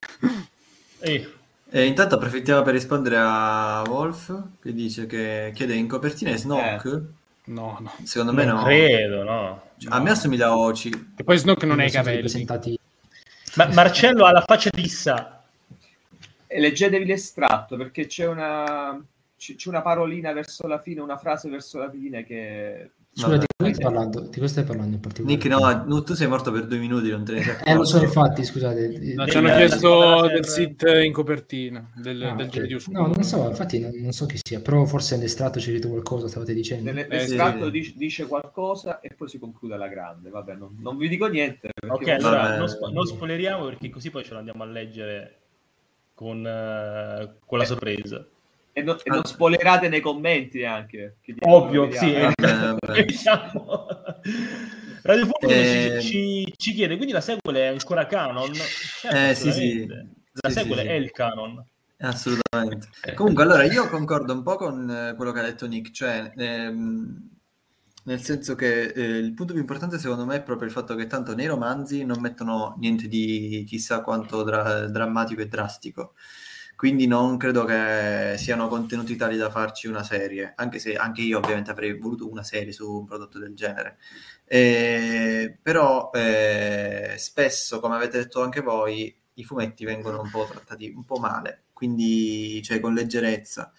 Ehi. E intanto approfittiamo per rispondere a Wolf che dice che chiede in copertina è Snoke. Eh. No, no. Secondo me no. credo, no. Cioè, a me assomiglia a Oci. E poi Snoke non, ha i capelli. Presentati... Ma Marcello ha la faccia lissa. E leggetevi l'estratto perché c'è una c'è una parolina verso la fine, una frase verso la fine che Scusa, di cosa, stai parlando, di cosa stai parlando in particolare? Nick, no, tu sei morto per due minuti, non te ne sei Eh, lo so, infatti, scusate. No, ci hanno chiesto del sit in copertina, del, Ah, del ok. giro di No, non so, infatti non, non so chi sia, però forse nell'estratto c'è scritto qualcosa, stavate dicendo. Eh, l'estratto sì. dice, dice qualcosa e poi si conclude alla grande. Vabbè, non, non vi dico niente. Ok, allora Vabbè. non, spo- non spoileriamo perché così poi ce lo andiamo a leggere con, eh, con la sorpresa. E, non- e non spoilerate nei commenti neanche. Ah. Ovvio, sì. Vabbè. Evitiamo. Radio Fulmine Eh, ci, ci- ci chiede, quindi la sequel è ancora canon? Certo, Eh, sì, sì. La Sì, sequel sì, sì. è il canon. Assolutamente. Comunque, allora io concordo un po' con eh, quello che ha detto Nick, cioè ehm, nel senso che eh, il punto più importante secondo me è proprio il fatto che tanto nei romanzi non mettono niente di chissà quanto dra- drammatico e drastico. Quindi non credo che siano contenuti tali da farci una serie, anche se anche io ovviamente avrei voluto una serie su un prodotto del genere. Eh, però eh, spesso, come avete detto anche voi, i fumetti vengono un po' trattati un po' male, quindi cioè con leggerezza,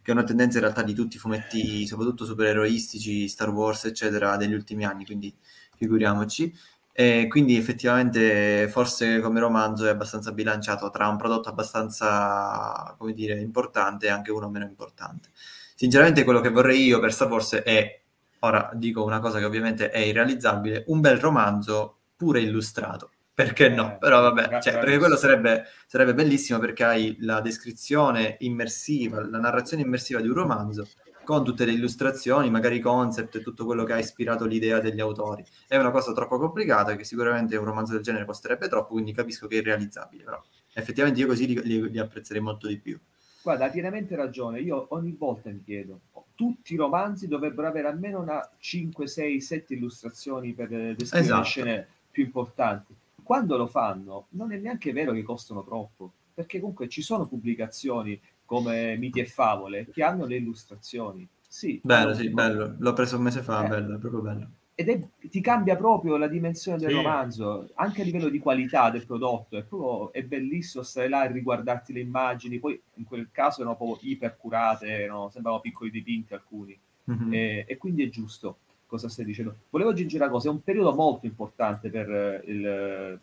che è una tendenza in realtà di tutti i fumetti, soprattutto supereroistici, Star Wars, eccetera, degli ultimi anni, quindi figuriamoci. E quindi effettivamente forse come romanzo è abbastanza bilanciato tra un prodotto abbastanza, come dire, importante e anche uno meno importante. Sinceramente quello che vorrei io per Star Wars è, ora dico una cosa che ovviamente è irrealizzabile, un bel romanzo pure illustrato. Perché no? Eh, Però vabbè, cioè, perché quello sarebbe, sarebbe bellissimo perché hai la descrizione immersiva, la narrazione immersiva di un romanzo con tutte le illustrazioni, magari i concept e tutto quello che ha ispirato l'idea degli autori. È una cosa troppo complicata che sicuramente un romanzo del genere costerebbe troppo, quindi capisco che è irrealizzabile, però effettivamente io così li, li- li apprezzerei molto di più. Guarda, hai pienamente ragione. Io ogni volta mi chiedo, tutti i romanzi dovrebbero avere almeno una 5, 6, 7 illustrazioni per descrivere Esatto. le scene più importanti. Quando lo fanno, non è neanche vero che costano troppo, perché comunque ci sono pubblicazioni come Miti e Favole che hanno le illustrazioni. Sì, Bello, sì, bello. L'ho preso un mese fa, Eh. bello, è proprio bello. ed è, ti cambia proprio la dimensione del Sì. romanzo, anche a livello di qualità del prodotto. È, proprio, è bellissimo stare là e riguardarti le immagini. Poi in quel caso erano proprio ipercurate, erano, sembravano piccoli dipinti alcuni. Mhm. E, e quindi è giusto cosa stai dicendo. Volevo aggiungere una cosa: è un periodo molto importante per eh, il,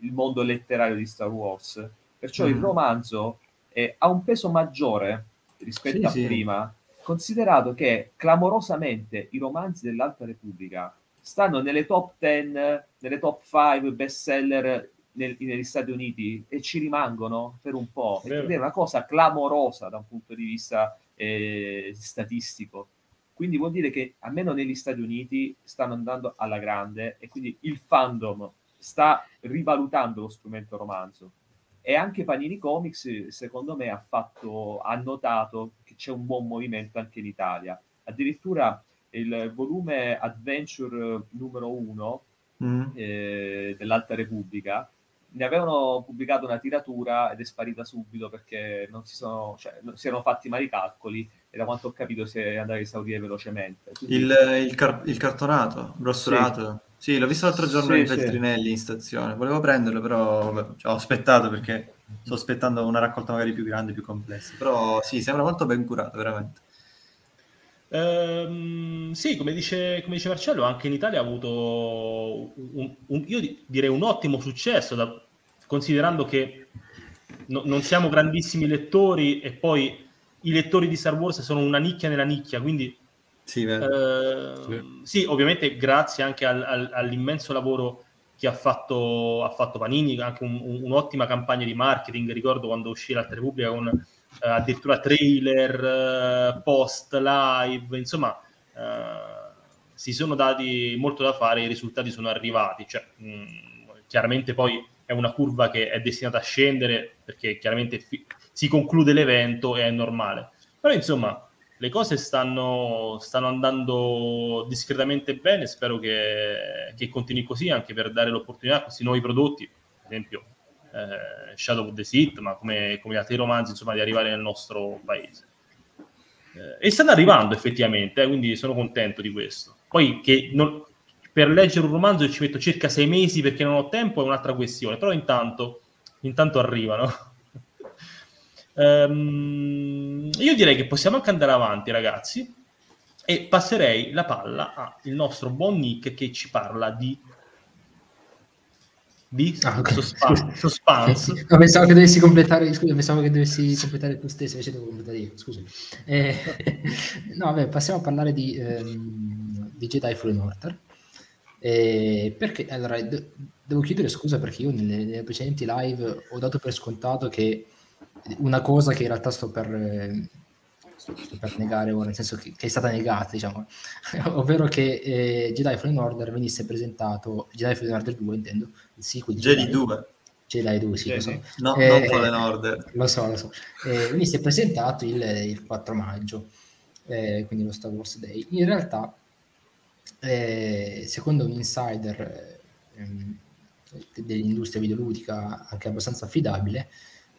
il mondo letterario di Star Wars. Perciò il Mm. romanzo eh, ha un peso maggiore rispetto Sì, a sì. prima, considerato che clamorosamente i romanzi dell'Alta Repubblica stanno nelle top 10, nelle top 5 bestseller nel- negli Stati Uniti e ci rimangono per un po'. Ed è una cosa clamorosa da un punto di vista eh, statistico. Quindi vuol dire che almeno negli Stati Uniti stanno andando alla grande e quindi il fandom sta rivalutando lo strumento romanzo. E anche Panini Comics, secondo me, ha, fatto, ha notato che c'è un buon movimento anche in Italia. Addirittura il volume Adventure numero 1 Mm. eh, dell'Alta Repubblica ne avevano pubblicato una tiratura ed è sparita subito perché non si sono, cioè, non si erano fatti male i calcoli e da quanto ho capito si è andato a esaurire velocemente. Quindi- Il, il car- il cartonato, brossolato. Sì. L'ho visto l'altro giorno Sì, in sì. Feltrinelli in stazione. Volevo prenderlo, però cioè, ho aspettato perché sto aspettando una raccolta magari più grande, più complessa. Però sì, sembra molto ben curato, veramente. Ehm, sì, come dice, come dice Marcello, anche in Italia ha avuto un, un- io di- direi un ottimo successo, da- considerando che no- non siamo grandissimi lettori e poi i lettori di Star Wars sono una nicchia nella nicchia, quindi Sì, vero. eh, sì, ovviamente grazie anche al- al- all'immenso lavoro che ha fatto, ha fatto Panini, anche un- un- un'ottima campagna di marketing, ricordo quando uscì l'Alta Repubblica con eh, addirittura trailer, eh, post, live, insomma eh, si sono dati molto da fare, i risultati sono arrivati, cioè, mh, chiaramente poi è una curva che è destinata a scendere perché chiaramente fi- si conclude l'evento e è normale, però insomma le cose stanno, stanno andando discretamente bene, spero che, che continui così anche per dare l'opportunità a questi nuovi prodotti, ad esempio eh, Shadow of the Sith, ma come, come altri romanzi, insomma, di arrivare nel nostro paese. Eh, e stanno arrivando effettivamente, eh, quindi sono contento di questo. Poi che non- per leggere un romanzo ci metto circa sei mesi perché non ho tempo è un'altra questione, però intanto, intanto arrivano. Ehm, io direi che possiamo anche andare avanti, ragazzi, e passerei la palla al nostro buon Nick che ci parla di di Ah, ok. suspa- suspense. No, pensavo che dovessi completare, scusa, pensavo che dovessi completare tu stesso, invece devo completare io, scusa. Eh, no, vabbè, passiamo a parlare di, ehm, di Jedi Fallen Order. Eh, perché, allora, de- devo chiedere scusa perché io nelle, nelle precedenti live ho dato per scontato che una cosa che in realtà sto per, eh, sto per negare, nel senso che, che è stata negata, diciamo, ovvero che eh, Jedi Fallen Order venisse presentato, Jedi Fallen Order 2 intendo, il sequel di Jedi 2, Jedi 2, sì, lo so. Jedi. no, Eh, non Fallen Order. Lo so, lo so. Eh, venisse presentato il, il 4 maggio, eh, quindi lo Star Wars Day. In realtà, eh, secondo un insider ehm, dell'industria videoludica anche abbastanza affidabile,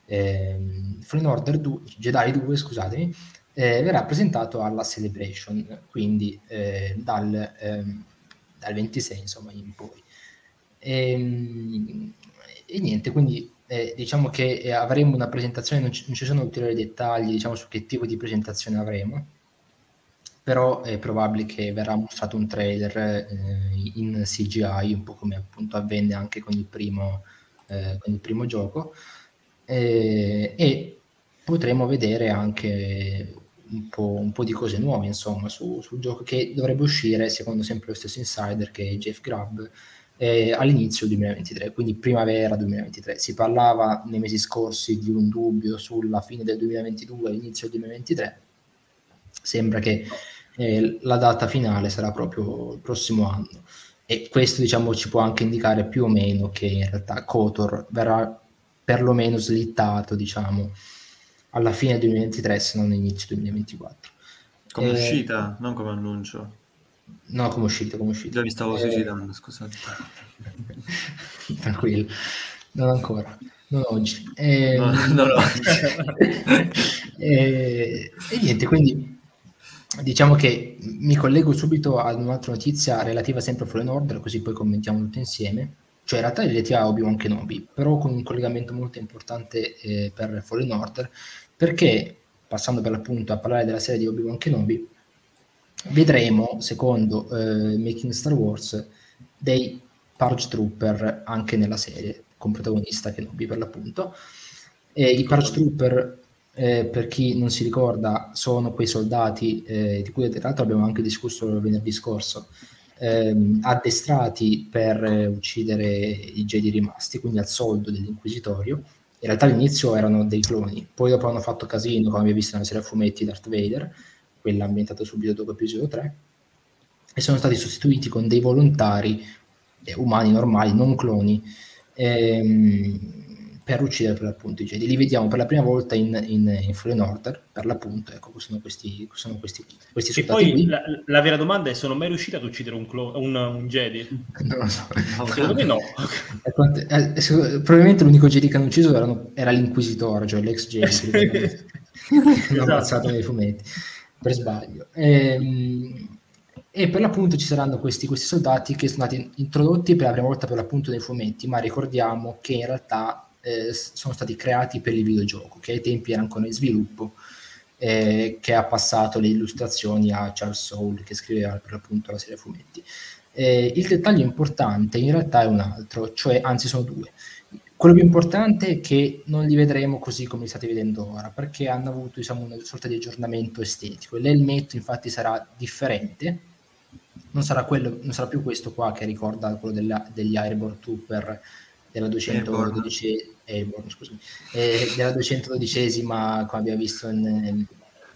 ehm, Fallen Order 2, Jedi 2, scusatemi, eh, verrà presentato alla Celebration, quindi eh, dal, ehm, dal 26 insomma in poi. E, e niente, quindi eh, diciamo che eh, avremo una presentazione, non ci, non ci sono ulteriori dettagli diciamo, su che tipo di presentazione avremo, però è probabile che verrà mostrato un trailer eh, in CGI, un po' come appunto avvenne anche con il primo, eh, con il primo gioco, eh, e potremo vedere anche un po', un po' di cose nuove insomma su- sul gioco che dovrebbe uscire secondo sempre lo stesso insider che è Jeff Grubb eh, all'inizio 2023, quindi primavera 2023. Si parlava nei mesi scorsi di un dubbio sulla fine del 2022 all'inizio del 2023. Sembra che eh, la data finale sarà proprio il prossimo anno. E questo diciamo ci può anche indicare più o meno che in realtà Kotor verrà perlomeno slittato diciamo alla fine del 2023 se non all'inizio 2024. Come Eh, uscita, non come annuncio. No, come uscita, come uscita. Già mi stavo Eh, suicidando, scusate. Tranquillo, non ancora, non oggi. Eh, No, no, no. e, e niente, quindi diciamo che mi collego subito ad un'altra notizia relativa sempre a Fallen Order, così poi commentiamo tutto insieme. Cioè, in realtà relativa a Obi-Wan Kenobi, però con un collegamento molto importante eh, per Fallen Order, perché passando per l'appunto a parlare della serie di Obi-Wan Kenobi, vedremo, secondo eh, Making Star Wars, dei Purge Trooper anche nella serie, con protagonista Kenobi per l'appunto. E I Purge Trooper, eh, per chi non si ricorda, sono quei soldati eh, di cui tra l'altro abbiamo anche discusso venerdì scorso, ehm, addestrati per eh, uccidere i Jedi rimasti, quindi al soldo dell'Inquisitorio. In realtà all'inizio erano dei cloni, poi dopo hanno fatto casino, come abbiamo visto nella serie a fumetti Darth Vader, quella ambientata subito dopo episodio 3, e sono stati sostituiti con dei volontari eh, umani normali, non cloni, ehm, per uccidere per l'appunto i Jedi. Li vediamo per la prima volta in, in, in Fallen Order, per l'appunto, ecco, sono questi, sono questi, questi E soldati poi la, la vera domanda è: sono mai riuscito ad uccidere un, clo- un, un Jedi? Non lo so. Secondo me no. Probabilmente l'unico Jedi che hanno ucciso erano- era l'Inquisitore, cioè l'ex Jedi che l'hanno Esatto. ammazzato nei fumetti per sbaglio. Ehm, E, per l'appunto ci saranno questi, questi soldati che sono stati introdotti per la prima volta per l'appunto nei fumetti, ma ricordiamo che in realtà eh, sono stati creati per il videogioco, che ai tempi era ancora in sviluppo, eh, che ha passato le illustrazioni a Charles Soule che scriveva per l'appunto la serie fumetti. Eh, il dettaglio importante in realtà è un altro, cioè anzi sono due. Quello più importante è che non li vedremo così come li state vedendo ora, perché hanno avuto diciamo, una sorta di aggiornamento estetico. L'elmetto infatti sarà differente, non sarà, quello, non sarà più questo qua che ricorda quello della- degli Airborne Trooper della 212 Airborne, scusami, eh, della 212esima come abbiamo visto in,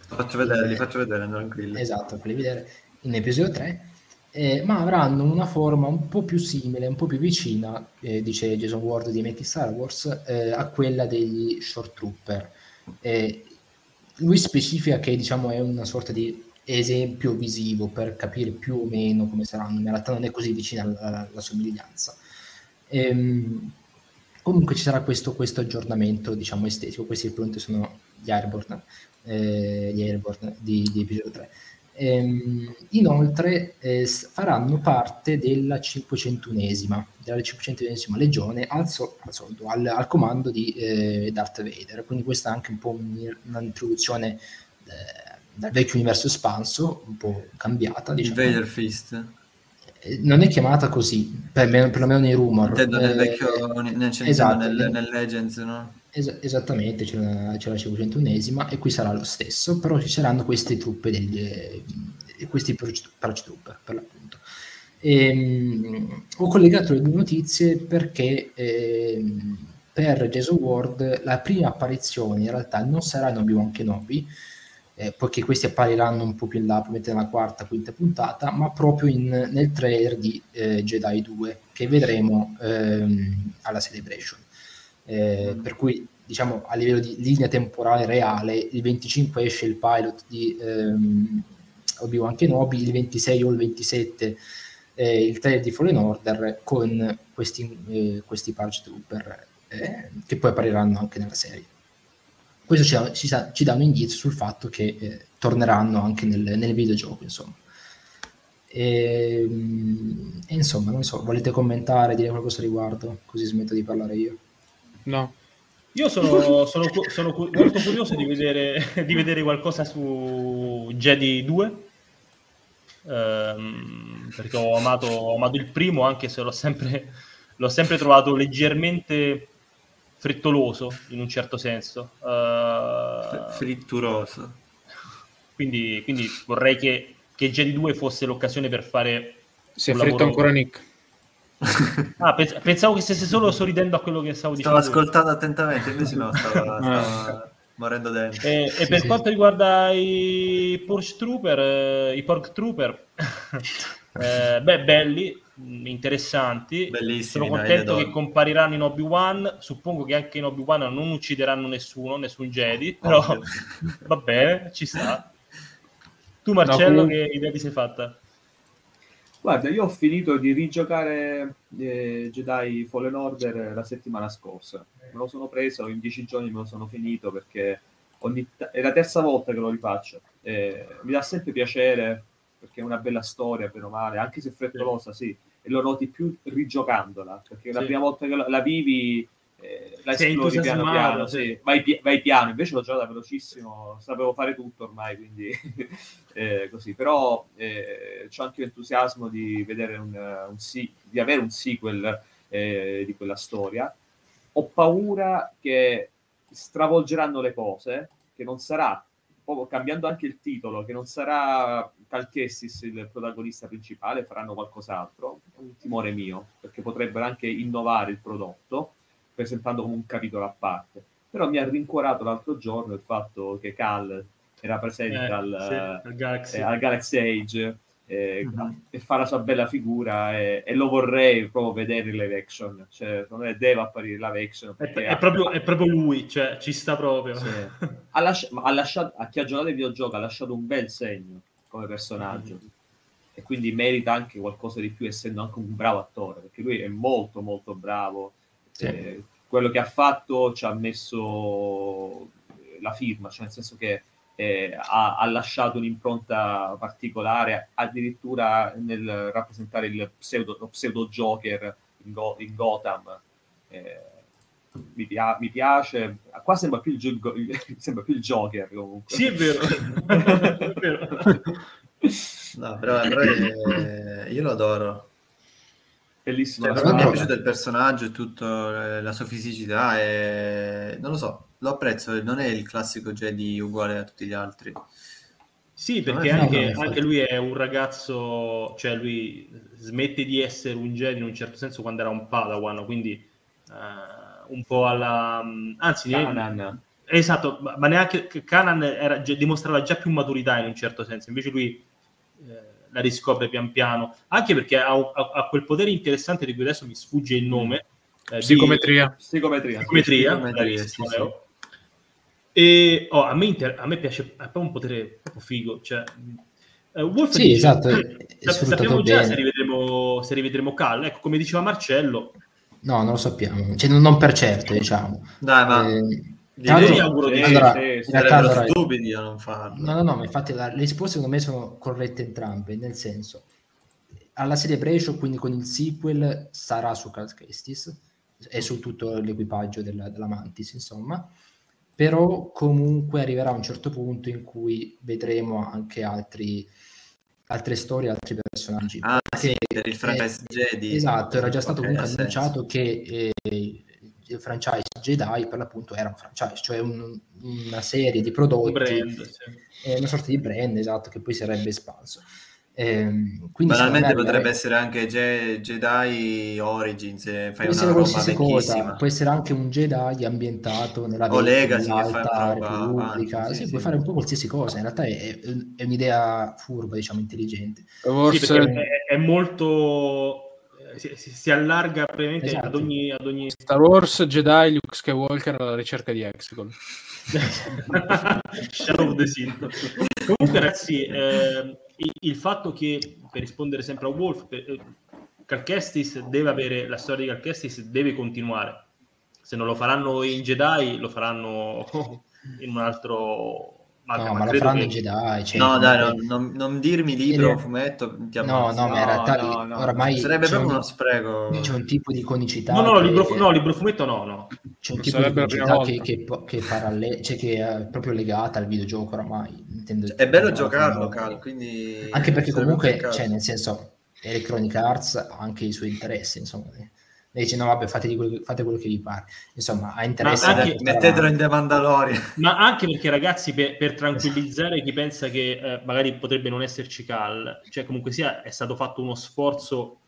Faccio vedere, li faccio vedere, tranquillo. Esatto, farli vedere in episodio 3, eh, ma avranno una forma un po' più simile, un po' più vicina, eh, dice Jason Ward di Make Star Wars, eh, a quella degli Short Trooper. Eh, lui specifica che diciamo è una sorta di esempio visivo per capire più o meno come saranno, in realtà non è così vicina alla, alla somiglianza. Ehm, comunque ci sarà questo, questo aggiornamento diciamo estetico, questi appunto sono gli Airborne, eh, gli Airborne di, di episodio 3. Ehm, inoltre eh, faranno parte della 501esima, della 501esima legione al, so, al, soldo, al, al comando di eh, Darth Vader. Quindi questa è anche un po' un'introduzione eh, dal vecchio universo espanso, un po' cambiata. Diciamo. Il Vader Fist. Eh, non è chiamata così, per me, perlomeno nei rumor. Intendo nel vecchio, nel, esatto, nel, nel Legends, no? Es- esattamente, c'è la, c'è la 501esima e qui sarà lo stesso, però ci saranno queste truppe, degli, eh, questi paratrooper per l'appunto. E, ehm, ho collegato le due notizie perché eh, per Jason Ward la prima apparizione in realtà non sarà in Obi-Wan Kenobi, eh, poiché questi appariranno un po' più in là, probabilmente nella quarta, quinta puntata, ma proprio in, nel trailer di eh, Jedi 2 che vedremo ehm, alla Celebration. Eh, per cui diciamo a livello di linea temporale reale il 25 esce il pilot di ehm, Obi-Wan Kenobi il 26 o il 27 eh, il trailer di Fallen Order con questi, eh, questi Trooper eh, che poi appariranno anche nella serie questo ci dà, ci, ci dà un indizio sul fatto che eh, torneranno anche nel, nel videogioco insomma e, ehm, e, insomma non so volete commentare dire qualcosa a riguardo così smetto di parlare io No. Io sono, sono, sono molto curioso di vedere, di vedere, qualcosa su Jedi 2. Ehm, perché ho amato, ho amato, il primo, anche se l'ho sempre, l'ho sempre trovato leggermente frettoloso in un certo senso. Uh, Fritturoso. Quindi, quindi vorrei che, che Jedi 2 fosse l'occasione per fare. Si è fretto lavoro... ancora Nick. Ah, pens- pensavo che stesse solo sorridendo a quello che stavo dicendo. Stavo ascoltando attentamente, invece no, stavo, stavo morendo dentro. E, e per sì. quanto riguarda i Porsche Trooper, eh, i Pork Trooper, eh, beh, belli, interessanti. Bellissimi. Sono contento che compariranno in Obi-Wan. Suppongo che anche in Obi-Wan non uccideranno nessuno, nessun Jedi, però va bene, ci sta. Tu Marcello, no, che idea ti sei fatta? Guarda, io ho finito di rigiocare eh, Jedi Fallen Order la settimana scorsa. Me lo sono preso, in dieci giorni me lo sono finito perché ogni t- è la terza volta che lo rifaccio. Eh, mi dà sempre piacere perché è una bella storia, bene o male, anche se frettolosa, sì. E lo noti più rigiocandola, perché sì. la prima volta che la, la vivi eh, la esplori piano piano, sì. vai, vai, piano, invece l'ho giocata velocissimo, sapevo fare tutto ormai, quindi eh, così, però eh, c'ho anche l'entusiasmo di vedere un, un di avere un sequel eh, di quella storia. Ho paura che stravolgeranno le cose, che non sarà, cambiando anche il titolo, che non sarà Cal Kessis il protagonista principale, faranno qualcos'altro, è un timore mio, perché potrebbero anche innovare il prodotto presentando come un capitolo a parte. Però mi ha rincuorato l'altro giorno il fatto che Cal era presente eh, al, sì, al, Galaxy. Eh, al, Galaxy. Age eh, uh-huh. e fa la sua bella figura e, e, lo vorrei proprio vedere in live action. Cioè, secondo me deve apparire live action. È, è, proprio, è, proprio, lui, cioè, ci sta proprio. Sì. ha, lasci- ha lasciato, a chi ha giocato il videogioco ha lasciato un bel segno come personaggio. Uh-huh. E quindi merita anche qualcosa di più, essendo anche un bravo attore, perché lui è molto, molto bravo sì. eh, quello che ha fatto ci ha messo la firma, cioè nel senso che eh, ha, ha, lasciato un'impronta particolare, addirittura nel rappresentare il pseudo, lo pseudo Joker in, Go, in Gotham. Eh, mi, pia- mi, piace, qua sembra più il, sembra più il Joker comunque. Sì, è vero. è vero. No, però eh, io lo adoro bellissimo. Cioè, mi è piaciuto il personaggio e tutta la sua fisicità e non lo so, lo apprezzo, non è il classico Jedi uguale a tutti gli altri. Sì, perché anche, anche, lui è un ragazzo, cioè lui smette di essere un Jedi in un certo senso quando era un Padawan, quindi uh, un po' alla... anzi, Kanan. Esatto, ma neanche Kanan era, dimostrava già più maturità in un certo senso, invece lui... Eh, la riscopre pian piano, anche perché ha, ha, ha, quel potere interessante di cui adesso mi sfugge il nome. Eh, psicometria. Di... Psicometria. Psicometria, psicometria sì, sì. E oh, a, me inter... a, me piace, è proprio un potere proprio figo. Cioè, uh, Wolf sì, dice, esatto. Eh, sappiamo già se rivedremo, se rivedremo Cal. Ecco, come diceva Marcello. No, non lo sappiamo, cioè, non per certo, diciamo. Dai, ma... Eh... Mi auguro di allora, sì, sì. realtà, stupidi a non farlo. No, no, no, ma infatti la- le risposte secondo me sono corrette entrambe, nel senso, alla Celebration, quindi con il sequel, sarà su Cal Kestis e su tutto l'equipaggio della, della Mantis, insomma, però comunque arriverà un certo punto in cui vedremo anche altri, altre storie, altri personaggi. Ah, Perché, sì, per il franchise Jedi. Esatto, era già stato comunque annunciato che eh, il franchise Jedi per l'appunto era un franchise, cioè un- una serie di prodotti Un brand, sì. è una sorta di brand, esatto, che poi sarebbe espanso. Ehm, quindi Banalmente potrebbe essere anche Je- Jedi Origins se fai può una essere roba cosa, può essere anche un Jedi ambientato nella O Legacy, roba Repubblica, avanti, sì, sì, puoi sì. fare un po' qualsiasi cosa, in realtà è, è- è un'idea furba, diciamo, intelligente. Forse è, è molto... eh, Si, si- allarga praticamente Esatto. ad, ogni, ad ogni... Star Wars Jedi Luke Skywalker alla ricerca di Hexagon. Shadow of the Sith. Comunque, ragazzi, eh, il, il fatto che per rispondere sempre a Wolf, per, eh, deve avere la storia di Cal Kestis deve continuare. Se non lo faranno in Jedi, lo faranno in un altro. No, ma ma lo faranno che- in Jedi. cioè, No, dai, comunque- non, non- non dirmi libro Eh, fumetto, ti No, ammazzo. no, ma in No, realtà no, no. oramai Sarebbe c'è proprio un, uno spreco. c'è un tipo di iconicità. No, no, che- libro, no, libro fumetto no, no. c'è un Non tipo di pubblicità che, che, che, paralle- cioè che è proprio legata al videogioco oramai. intendo- È bello giocarlo, Cal, quindi... Anche perché comunque, cioè, nel senso, Electronic Arts ha anche i suoi interessi, insomma. Lei dice, no, vabbè, fate, di quello, fate quello che vi pare. Insomma, ha interesse... Ma anche- Mettetelo in The Mandalorian. Ma anche perché, ragazzi, per, per tranquillizzare chi pensa che eh, magari potrebbe non esserci Cal, cioè comunque sia, è stato fatto uno sforzo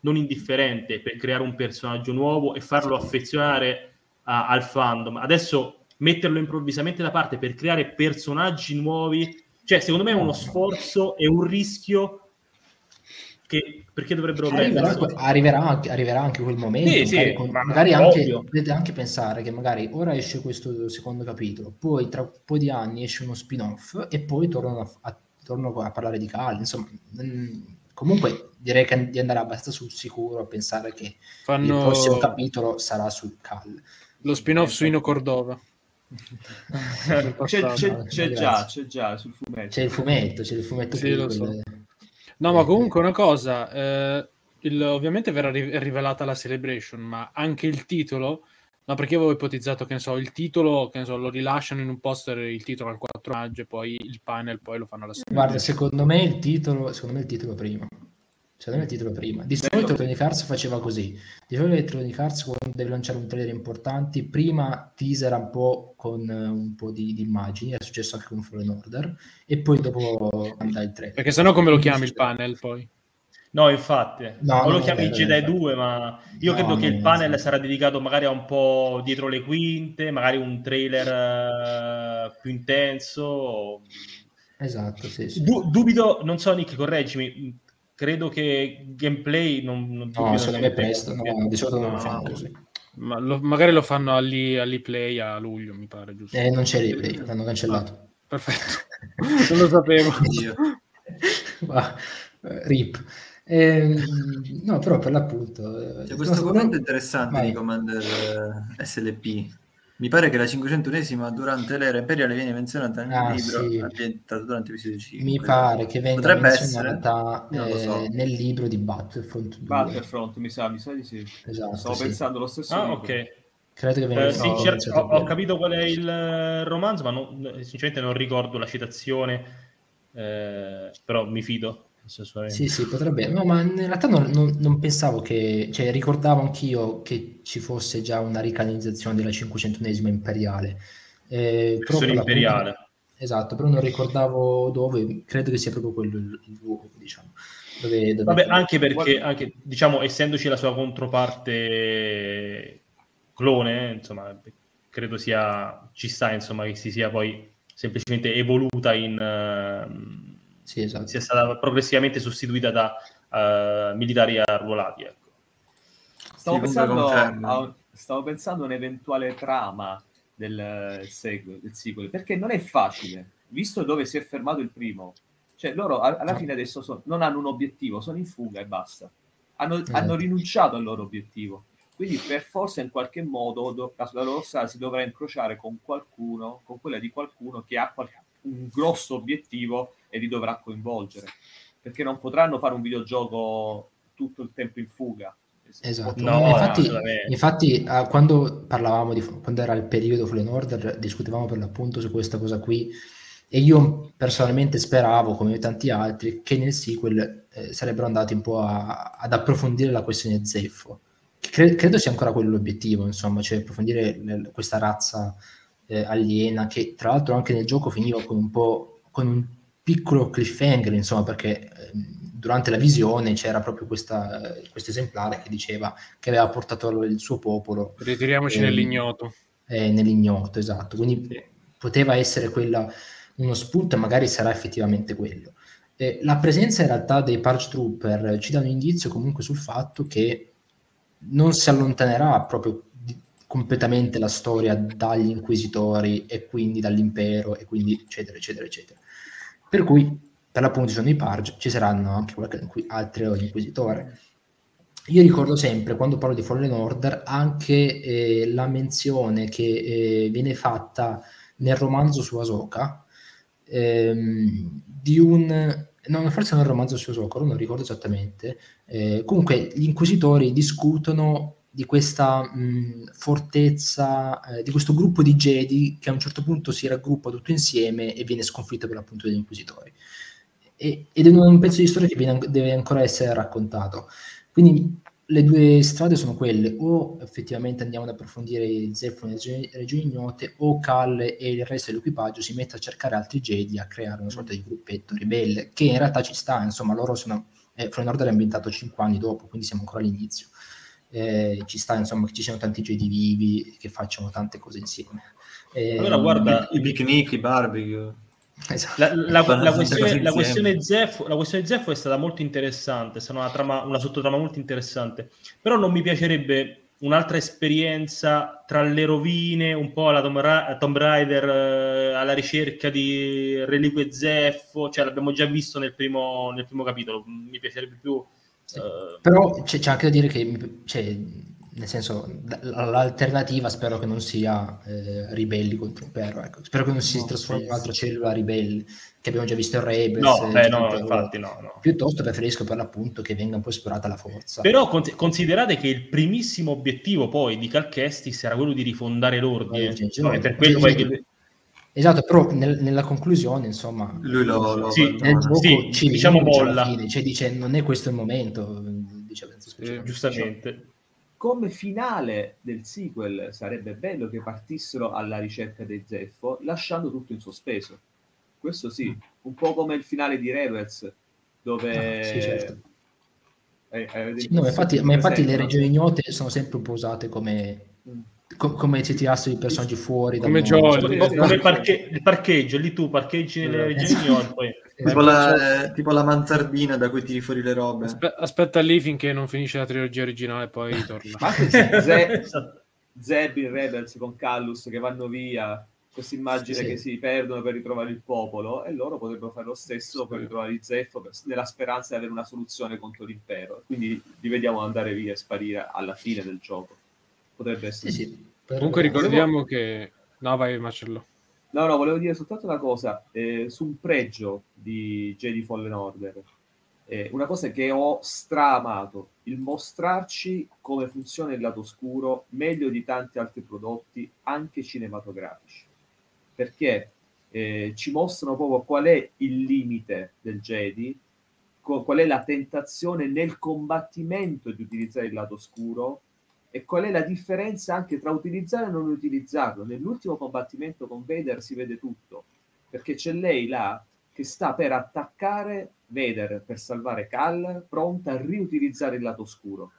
non indifferente per creare un personaggio nuovo e farlo affezionare a- al fandom. Adesso metterlo improvvisamente da parte per creare personaggi nuovi, cioè secondo me è uno sforzo e un rischio che perché dovrebbero Arriverà, prendere arriverà anche, arriverà anche quel momento, Sì, sì, magari, con- ma- magari anche, potete anche pensare che magari ora esce questo secondo capitolo, poi tra un po' di anni esce uno spin-off e poi tornano a, a- tornano a parlare di Cal. Insomma, mm, comunque direi che di andare abbastanza sul sicuro a pensare che il Fanno prossimo capitolo sarà sul Cal. lo spin-off su Ino Cordova. C'è, c'è- c'è già, c'è già sul fumetto. C'è il fumetto, c'è il fumetto Sì, lo prequel. No, ma comunque una cosa, eh, il- ovviamente verrà ri- rivelata la Celebration, ma anche il titolo, no, perché avevo ipotizzato che ne so, il titolo, che ne so, lo rilasciano in un poster, il titolo al 4 maggio, e poi il panel, poi lo fanno alla Guarda, Celebration. secondo me il titolo, secondo me il titolo prima. Secondo me il titolo prima. Di solito Electronic Arts faceva così. Di solito Electronic Arts quando deve lanciare un trailer importante, prima teaser un po' con eh, un po' di, di immagini, è successo anche con Fallen Order, e poi dopo manda il trailer. Perché sennò come lo chiami il panel poi? No, infatti, No, o lo chiami Jedi infatti. 2, ma io No, credo che il panel sarà dedicato magari a un po' dietro le quinte, magari un trailer eh, più intenso. Esatto, sì, sì. Du- dubito, non so Nick, correggimi, credo che gameplay non, non No, che me presto, no, di solito non lo fanno No. così. Ma lo- magari lo fanno all'e-play a luglio, mi pare, giusto? Eh, non c'è replay, l'hanno cancellato. Perfetto, non lo sapevo. Io. Ma, eh, rip. Ehm, no, però per l'appunto... eh, C'è questo secondo- commento interessante Vai. di Commander eh, SLP. Mi pare che la 501esima durante l'era imperiale viene menzionata nel Ah, libro sì. ambientato durante l'episodio 5. Mi pare che venga Potrebbe menzionata essere, eh, so. nel libro di Battlefront 2. Battlefront, mi sa, mi sa di sì. Esatto, Stavo sì. pensando lo stesso. Ah, libro. ok. Credo che venga Eh, sì, certo, ho, ho capito qual è il eh, romanzo, ma non- sinceramente non ricordo la citazione, eh, però mi fido. Assolutamente. Sì, sì, potrebbe. No, ma in realtà non, non- non pensavo che, cioè ricordavo anch'io che ci fosse già una ricanonizzazione della 501esima imperiale. Eh, Versione imperiale. Esatto, però non ricordavo dove, credo che sia proprio quello il, il luogo, diciamo. Dove, dove- Vabbè, anche perché, anche, diciamo, essendoci la sua controparte clone, insomma, credo sia, ci sta, insomma, che si sia poi semplicemente evoluta in... ehm, Sì, esatto. sia stata progressivamente sostituita da eh, militari arruolati, ecco. Stavo, pensando a, stavo pensando a un'eventuale trama del, sequel, del sequel, perché non è facile, visto dove si è fermato il primo. Cioè, loro a- alla fine adesso son- non hanno un obiettivo, sono in fuga e basta. Hanno, Esatto. hanno rinunciato al loro obiettivo. Quindi per forza in qualche modo do- la, la loro strada si dovrà incrociare con qualcuno, con quella di qualcuno che ha qual- un grosso obiettivo e li dovrà coinvolgere. Perché non potranno fare un videogioco tutto il tempo in fuga. Esatto, No, infatti, assolutamente. infatti ah, quando parlavamo di quando era il periodo Fallen Order discutevamo per l'appunto su questa cosa qui e io personalmente speravo, come tanti altri, che nel sequel eh, sarebbero andati un po' a- ad approfondire la questione Zeffo. Cre- credo sia ancora quello l'obiettivo, insomma, cioè approfondire l- questa razza eh, aliena che tra l'altro anche nel gioco finiva con un po' con un piccolo cliffhanger, insomma, perché ehm, durante la visione c'era proprio questo esemplare che diceva che aveva portato il suo popolo Ritiriamoci Ehm, nell'ignoto. eh, nell'ignoto, esatto. Quindi poteva essere quella uno spunto e magari sarà effettivamente quello. Eh, la presenza in realtà dei Purge Trooper ci dà un indizio comunque sul fatto che non si allontanerà proprio di- completamente la storia dagli inquisitori e quindi dall'impero e quindi eccetera eccetera eccetera. Per cui per l'appunto ci sono i Purge, ci saranno anche altri inquisitori. Io ricordo sempre, quando parlo di Fallen Order, anche eh, la menzione che eh, viene fatta nel romanzo su Ahsoka ehm, di un... No, forse non il romanzo su Ahsoka, non ricordo esattamente. Eh, comunque gli inquisitori discutono di questa mh, fortezza, eh, di questo gruppo di Jedi che a un certo punto si raggruppa tutto insieme e viene sconfitto per l'appunto dagli inquisitori. E- ed è un pezzo di storia che viene- deve ancora essere raccontato. Quindi le due strade sono quelle, o effettivamente andiamo ad approfondire Zeffo nelle regioni, ignote, o Cal e il resto dell'equipaggio si mette a cercare altri Jedi, a creare una sorta di gruppetto ribelle, che in realtà ci sta, insomma, loro sono... Eh, Fallen Order è ambientato 5 anni dopo, quindi siamo ancora all'inizio. Eh, ci sta, insomma, che ci siano tanti Jedi vivi che facciano tante cose insieme. Eh, Allora, guarda, I picnic, i barbecue. esatto. La, la- la questione, la, questione Zeffo, la questione Zeffo è stata molto interessante, è stata una, trama, una sottotrama molto interessante, però non mi piacerebbe un'altra esperienza tra le rovine, un po' alla Tomb, Ra- Tomb Raider, eh, alla ricerca di reliquie Zeffo, cioè l'abbiamo già visto nel primo, nel primo capitolo, mi piacerebbe più... Sì. eh, Però c'è, c'è anche da dire che, cioè, nel senso, l'alternativa spero che non sia eh, ribelli contro l'impero. Ecco. Spero che non si No, trasformi in un'altra cellula ribelle, che abbiamo già visto in Rebels. no, eh, beh, no, infatti no, no. Piuttosto preferisco per l'appunto che venga un po' esplorata la forza. Però con- considerate che il primissimo obiettivo poi di Cal Kestis era quello di rifondare l'ordine, no, sì. è per quello che... Esatto, però nel- nella conclusione, insomma, Lui lo, lo Sì, nel gioco Sì, ci diciamo molla. fine, cioè dice non è questo il momento, dice Benzo Speciale. giustamente. come finale del sequel sarebbe bello che partissero alla ricerca dei Zeffo lasciando tutto in sospeso. Questo sì, un po' come il finale di Rebels dove... Ah, sì, certo. Eh, avete Sì, no, ma infatti, ma infatti le no? regioni ignote sono sempre un po' usate come, Mm. Co- come se tirassero i personaggi fuori. Come dal mondo. Jolly. Come, parche- il parcheggio, lì tu parcheggi nelle Eh, regioni poi... Tipo la, eh, tipo la mansardina da cui tiri fuori le robe. Aspe- aspetta lì finché non finisce la trilogia originale e poi torna. Ma anche Ze- Esatto. Zeb in Rebels con Callus che vanno via, questa immagine Sì. che si perdono per ritrovare il popolo e loro potrebbero fare lo stesso per ritrovare il Zeffo per- nella speranza di avere una soluzione contro l'impero. Quindi li vediamo andare via e sparire alla fine del gioco. Potrebbe Sì, essere. sì. Per- Comunque ricordiamo che... No, vai Marcello. No, no, volevo dire soltanto una cosa eh, su un pregio di Jedi Fallen Order. Eh, una cosa che ho stramato, il mostrarci come funziona il lato oscuro meglio di tanti altri prodotti, anche cinematografici. Perché eh, ci mostrano proprio qual è il limite del Jedi, qual è la tentazione nel combattimento di utilizzare il lato oscuro e qual è la differenza anche tra utilizzare e non utilizzarlo. Nell'ultimo combattimento con Vader si vede tutto, perché c'è lei là che sta per attaccare Vader per salvare Cal, pronta a riutilizzare il lato oscuro.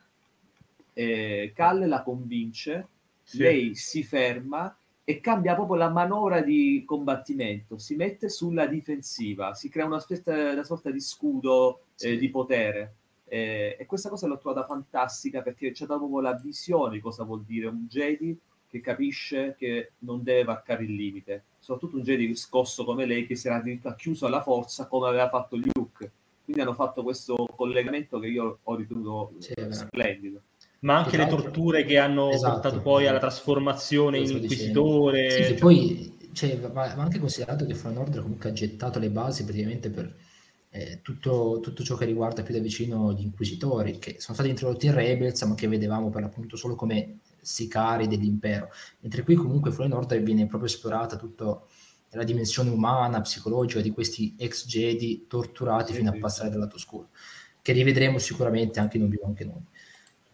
Eh, Cal la convince, Sì. lei si ferma e cambia proprio la manovra di combattimento, si mette sulla difensiva, si crea una, specie- una sorta di scudo eh, Sì. di potere. Eh, e questa cosa l'ho trovata fantastica perché ci ha dato proprio la visione di cosa vuol dire un Jedi che capisce che non deve varcare il limite, soprattutto un Jedi scosso come lei che si era addirittura chiuso alla forza come aveva fatto Luke. Quindi hanno fatto questo collegamento che io ho ritenuto Sì, splendido. ma anche le torture che hanno esatto, portato poi alla trasformazione in inquisitore. Sì, poi cioè, va, anche considerato che Fallen Order comunque ha gettato le basi praticamente per eh, tutto, tutto, ciò che riguarda più da vicino gli inquisitori, che sono stati introdotti in Rebels, ma che vedevamo per l'appunto solo come sicari dell'impero. Mentre qui comunque Fallen Order viene proprio esplorata tutta la dimensione umana, psicologica di questi ex Jedi torturati sì, fino sì. a passare dal lato oscuro, che rivedremo sicuramente anche in Obi-Wan Kenobi.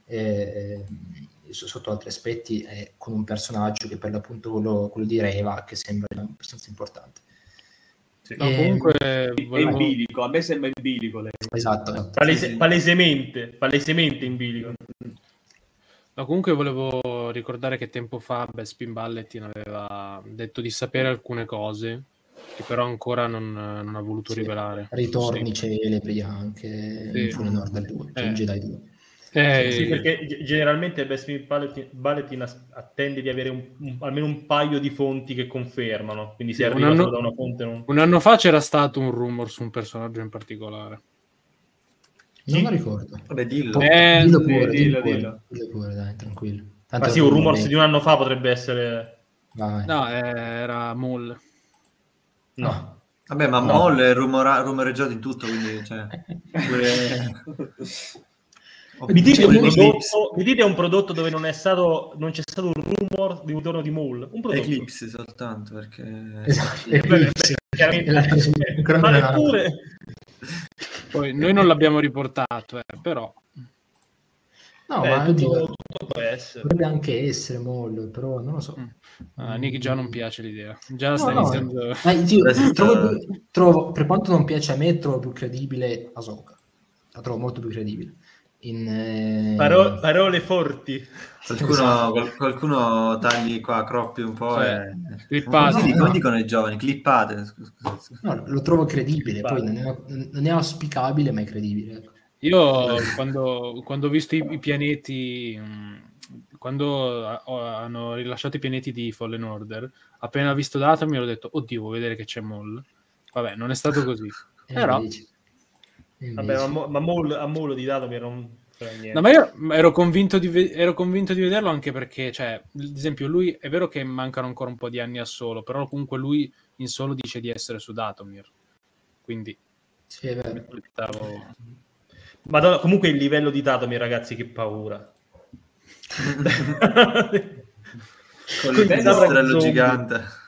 Eh, sotto altri aspetti eh, con un personaggio che per l'appunto quello, quello di Reva che sembra abbastanza importante sì. No, comunque volevo... è in bilico, a me sembra in bilico lei. Esatto, esatto. Palese, palesemente, palesemente in bilico. No, comunque volevo ricordare che tempo fa Bespin Balletin aveva detto di sapere alcune cose che però ancora non, non ha voluto sì. rivelare. Ritorni sì. celebri anche sì. in Full Nord 2, eh. Jedi 2. Eh, sì, perché generalmente Best Balletin attende di avere un, un, almeno un paio di fonti che confermano, quindi se arriva anno, da una fonte... Non... Un anno fa c'era stato un rumor su un personaggio in particolare. Non lo ricordo. Vabbè, dillo. Eh, dillo pure, dillo, dillo, dillo. dillo pure, dai, tranquillo. Tanto Ma sì, un rumor di un anno fa potrebbe essere... Vai. No, era Moll. No. Vabbè, ma no. Moll è rumora- rumoreggiato in tutto, quindi... Cioè, pure... Mi dite, prodotto, mi dite, un prodotto, dove non, è stato, non c'è stato un rumor di un ritorno di Maul? Un prodotto. Eclipse soltanto perché. Esatto, Eclipse. ma pure... Poi noi non l'abbiamo riportato, eh, però. No, Beh, ma tutto, dico, tutto può essere. Potrebbe anche essere Maul, però non lo so. Mm. Ah, Nick già non piace l'idea. Già no, sta no, iniziando. Ma io, trovo, trovo, per quanto non piace a me, trovo più credibile Asoka. La trovo molto più credibile in, eh... Paro- parole forti. Qualcuno, esatto. qualcuno, tagli qua, croppi un po'. Cioè, e... Clippate. No, no. dicono i giovani, clippate. No, lo trovo credibile, clippate. poi non è, non è, auspicabile, ma è credibile. Ecco. Io quando, quando, ho visto i, i pianeti, mm, quando hanno rilasciato i pianeti di Fallen Order, appena visto data mi ero detto, oddio, vuoi vedere che c'è Moll? Vabbè, non è stato così. Però... Invece Vabbè, ma, ma Mol, a Molo di dato mi era un... No, ma io ero convinto, di ero convinto di vederlo anche perché, cioè, ad esempio, lui è vero che mancano ancora un po' di anni a solo, però comunque lui in solo dice di essere su Datomir. Quindi, sì, è vero. Madonna, comunque il livello di Datomir, ragazzi, che paura. Con il pipistrello gigante.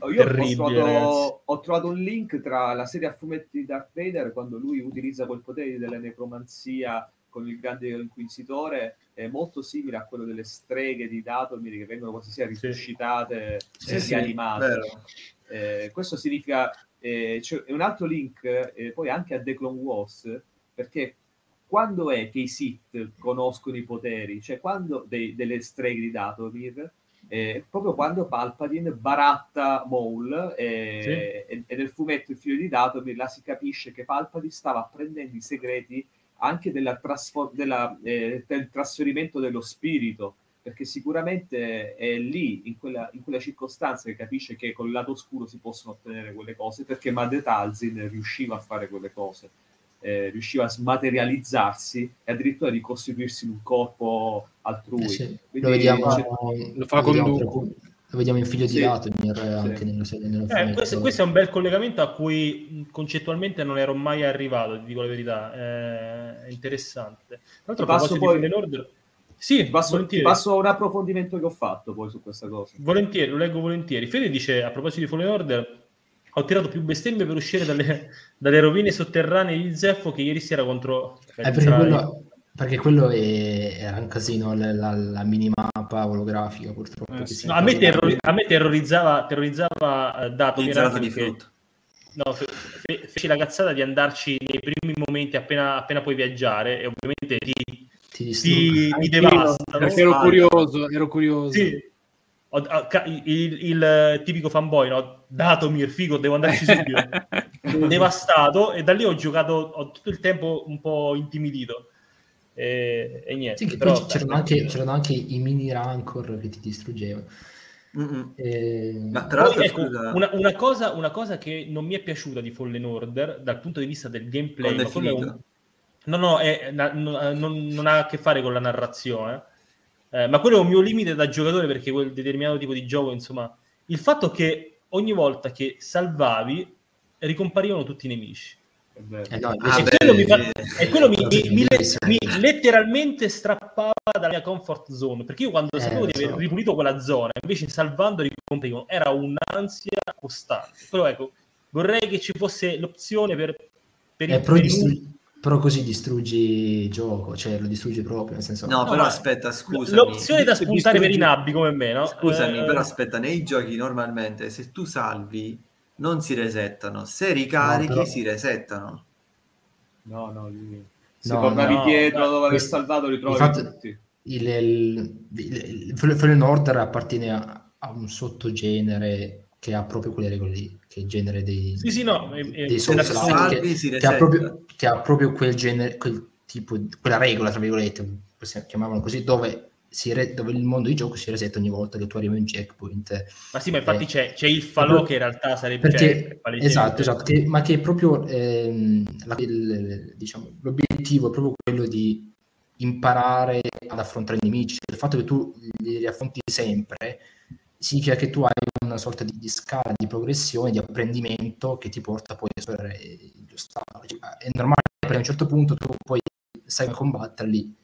Oh, io ho trovato, ho trovato, un link tra la serie a fumetti di Darth Vader quando lui utilizza quel potere della necromanzia con il grande inquisitore è molto simile a quello delle streghe di Datomir che vengono quasi sia risuscitate sì. e sì, rianimate. Eh, questo significa eh, cioè, un altro link eh, poi anche a The Clone Wars perché quando è che i Sith conoscono i poteri? Cioè quando dei, delle streghe di Datomir eh, proprio quando Palpatine baratta Maul eh, sì. e, e, nel fumetto Il figlio di Datomir là si capisce che Palpatine stava apprendendo i segreti anche della trasfor- della, eh, del trasferimento dello spirito perché sicuramente è lì, in quella, in quella, circostanza, che capisce che col lato oscuro si possono ottenere quelle cose, perché Madre Talzin riusciva a fare quelle cose eh, riusciva a smaterializzarsi e addirittura di costituirsi in un corpo altrui. Eh sì, lo vediamo, lo fa con Dooku. Lo vediamo in figlio di sì, Datomir sì. anche nella serie. Eh, questo, questo, è un bel collegamento a cui concettualmente non ero mai arrivato, ti dico la verità. Eh, è interessante. Tra l'altro, passo poi... Order... Sì, passo, ti passo, un approfondimento che ho fatto poi su questa cosa. Volentieri, lo leggo volentieri. Fede dice, a proposito di Fallen Order, ho tirato più bestemmie per uscire dalle, dalle rovine sotterranee di Zeffo che ieri sera contro... Eh, perché, quello, perché, quello, è, era un casino, la, la, la minimappa olografica purtroppo. Eh, sì. no, a, me terrori- a, me terrorizzava, terrorizzava uh, Dato. di frutto. No, fe- fe- feci la cazzata di andarci nei primi momenti appena, appena puoi viaggiare e ovviamente ti, ti, ti, ti devasta. Ero curioso, ero curioso. Sì, il, il, il, tipico fanboy, no? Datomir, figo, devo andarci subito. Devastato e da lì ho giocato ho tutto il tempo un po' intimidito. E, e niente. Sì, però, c'erano, anche, c'erano, anche, i mini rancor che ti distruggevano. E... Ma tra l'altro, ecco, una, una, cosa, una, cosa, che non mi è piaciuta di Fallen Order dal punto di vista del gameplay, un, No, no, è, na- no- non, non ha a che fare con la narrazione, eh, ma quello è un mio limite da giocatore perché quel determinato tipo di gioco, insomma, il fatto che ogni volta che salvavi ricomparivano tutti i nemici. Eh no, e quello, mi, fa- e quello mi- mi- mi- letteralmente strappava dalla mia comfort zone perché io quando Eh, sapevo di aver so. ripulito quella zona invece salvando ricomparivano era un'ansia costante però ecco vorrei che ci fosse l'opzione per, per il menu. Però così distruggi il gioco, cioè lo distruggi proprio, nel senso... No, No, però aspetta, scusami. l'opzione da Distruggi- spuntare per i nabbi come me no? Scusami, Eh, però aspetta, nei giochi normalmente se tu salvi non si resettano, se ricarichi No, però- si resettano. No, no, lì- se No, tornavi no, indietro ma- dopo aver salvato ritrovi infatti- tutti. il, il, il, il Fallen Order appartiene a, a un sottogenere che ha proprio quelle regole lì, che è il genere dei, Sì, sì, no, eh, eh, dei si che, che ha proprio, che ha proprio quel genere, quel tipo, di- quella regola, tra virgolette, possiamo chiamarlo così, dove, si re- dove il mondo di gioco si resetta ogni volta che tu arrivi a un checkpoint. ma sì ma infatti Eh, c'è, c'è il falò che in realtà sarebbe Perché, cioè, esatto, esatto, che- ma che è proprio ehm, la- il- diciamo, l'obiettivo è proprio quello di imparare ad affrontare i nemici. Il fatto che tu li riaffronti sempre significa che tu hai una sorta di, di scala di progressione, di apprendimento che ti porta poi a superare gli ostacoli. Cioè, È normale che per un certo punto tu poi sai come combatterli,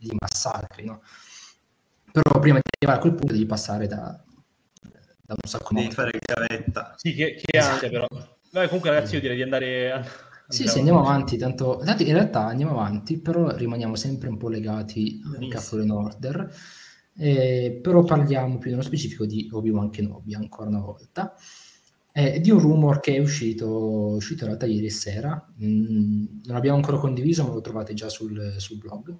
li massacri, no? Però prima di arrivare a quel punto devi passare da, da un sacco di Devi fare gavetta. sì che, che ansia però Vabbè, comunque ragazzi io direi di andare Sì, sì, andiamo avanti, tanto, tanto in realtà andiamo avanti, però rimaniamo sempre un po' legati anche a. Fallen Order, eh, però parliamo più nello specifico di Obi-Wan Kenobi ancora una volta, eh, di un rumor che è uscito, uscito in realtà ieri sera, Mm, non l'abbiamo ancora condiviso ma lo trovate già sul, sul blog,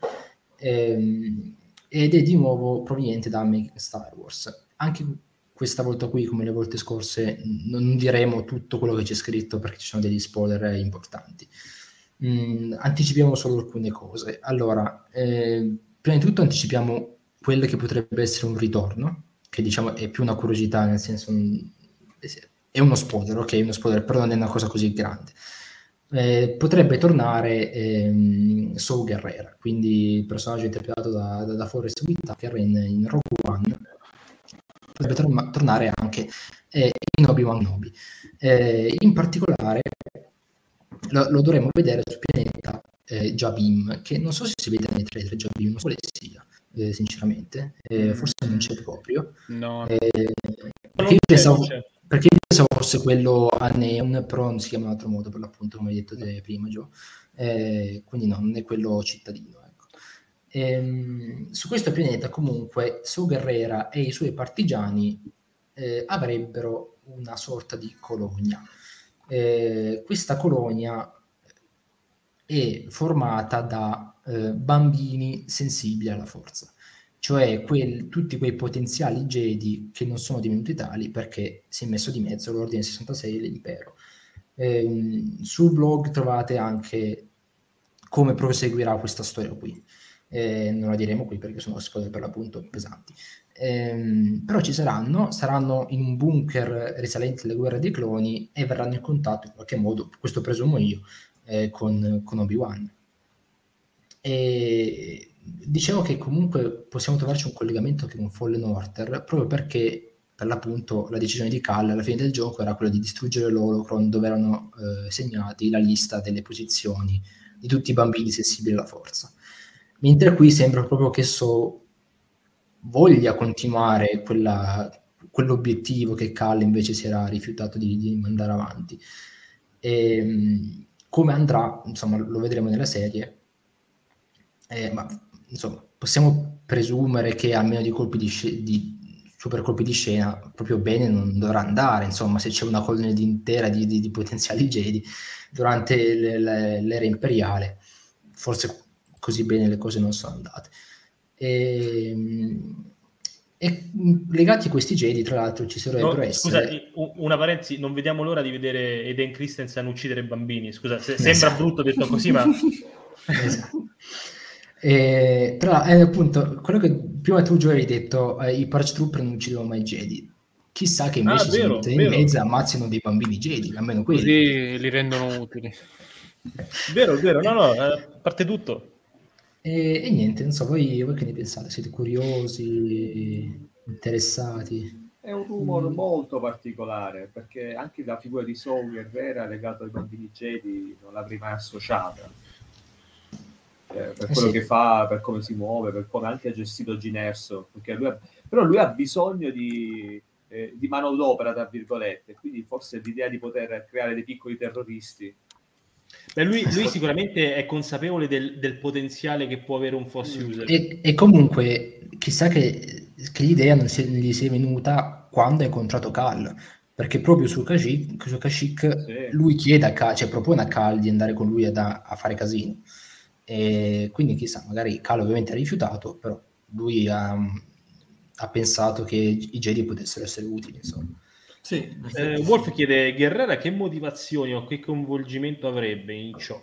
Ehm, ed è di nuovo proveniente da Making Star Wars. Anche questa volta qui, come le volte scorse, non diremo tutto quello che c'è scritto perché ci sono degli spoiler importanti. Mm, anticipiamo solo alcune cose. Allora, eh, prima di tutto anticipiamo quello che potrebbe essere un ritorno, che diciamo è più una curiosità, nel senso mm, è uno spoiler, ok, uno spoiler, però non è una cosa così grande. Eh, potrebbe tornare ehm, Saul Guerrera, quindi il personaggio interpretato da, da, da Forrest Whitaker in, in Rogue One, potrebbe tor- tornare anche eh, in Obi-Wan Kenobi. Eh, in particolare lo, lo dovremmo vedere sul pianeta eh, Jabim, che non so se si vede nei trailer Jabim, non so quale sia, eh, sinceramente, Eh, forse non c'è proprio. No, Eh, perché io pensavo, perché io pensavo fosse quello a Neon, però non si chiama in altro modo per l'appunto, come hai detto prima, Gio. Eh, quindi no, non è quello cittadino. Ecco. Ehm, su questo pianeta comunque Su Guerrera e i suoi partigiani eh, avrebbero una sorta di colonia. Eh, questa colonia è formata da eh, bambini sensibili alla forza cioè quel- tutti quei potenziali Jedi che non sono divenuti tali perché si è messo di mezzo l'Ordine 66 e l'Impero. Ehm, sul blog trovate anche come proseguirà questa storia qui. Eh, non la diremo qui perché sono spoiler per l'appunto pesanti. Ehm, però ci saranno, saranno in un bunker risalente alle guerre dei cloni e verranno in contatto in qualche modo, questo presumo io, eh, con, con Obi-Wan. E dicevo che comunque possiamo trovarci un collegamento anche con Fallen Order proprio perché per l'appunto la decisione di Cal alla fine del gioco era quella di distruggere l'Holocron dove erano eh, segnati la lista delle posizioni di tutti i bambini sensibili alla forza. Mentre qui sembra proprio che So voglia continuare quella, quell'obiettivo che Cal invece si era rifiutato di, di mandare avanti. E, mh, come andrà insomma lo vedremo nella serie eh, ma insomma, possiamo presumere che almeno di colpi di, sc- di super colpi di scena proprio bene non dovrà andare, insomma, se c'è una colonia di intera di, di- di potenziali Jedi durante le- le- l'era imperiale, forse così bene le cose non sono andate. E, e mh, legati a questi Jedi, tra l'altro, ci No, dovrebbero scusa, essere... una parentesi, non vediamo l'ora di vedere Eden Christensen uccidere bambini. Scusa, se- Esatto. sembra brutto detto così, ma Esatto. E, tra eh, appunto quello che prima tu Gio hai detto eh, i Purge Trooper non uccidono mai Jedi chissà che invece Ah, si vero, mettono in mezzo e ammazzino dei bambini Jedi almeno quelli così li rendono utili. Vero, vero, no, no, eh, parte tutto. E, e niente, non so, voi, voi che ne pensate? Siete curiosi, interessati? È un rumore Mm. molto particolare perché anche la figura di Saul Guerrera legato ai bambini Jedi non l'avrei mai associata. Eh, per Eh quello sì. che fa, per come si muove, per come anche ha gestito Ginerso. Perché lui ha- però lui ha bisogno di, eh, di manodopera, tra virgolette, quindi forse l'idea di poter creare dei piccoli terroristi. Beh, lui, lui sicuramente è consapevole del, del potenziale che può avere un Force Mm. User. E, e comunque, chissà che, che l'idea non si- gli sia venuta quando ha incontrato Cal, perché proprio su Kashyyyk, su Kashyyyk Sì. lui chiede a Cal, cioè propone a Cal di andare con lui ad- a, fare casino. E quindi chissà, magari Cal ovviamente ha rifiutato, però lui ha, ha pensato che i Jedi potessero essere utili, insomma. Sì, Eh. Wolf chiede Guerrera che motivazioni o che coinvolgimento avrebbe in ciò.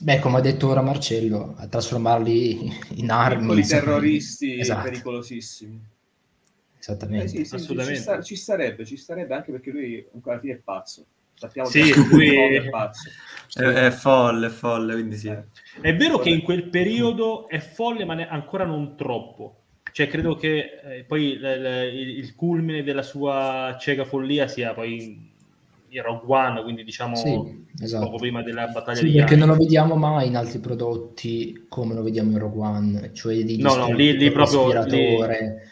Beh, come ha detto ora Marcello, a trasformarli in armi. piccoli terroristi Esatto, pericolosissimi. esattamente. Eh sì, sì, assolutamente. Ci, sta- ci starebbe, ci starebbe anche perché lui comunque alla fine è pazzo. Sappiamo Sì, che lui- è pazzo. È, è folle, è folle, quindi sì. Eh. È vero che in quel periodo è folle, ma ne- ancora non troppo. Cioè, credo che eh, poi l- l- il, il culmine della sua cieca follia sia poi in Rogue One, quindi diciamo Sì, esatto. poco prima della battaglia Sì, di perché Yavin. non lo vediamo mai in altri prodotti come lo vediamo in Rogue One, cioè di No, no, lì- lì proprio- respiratore.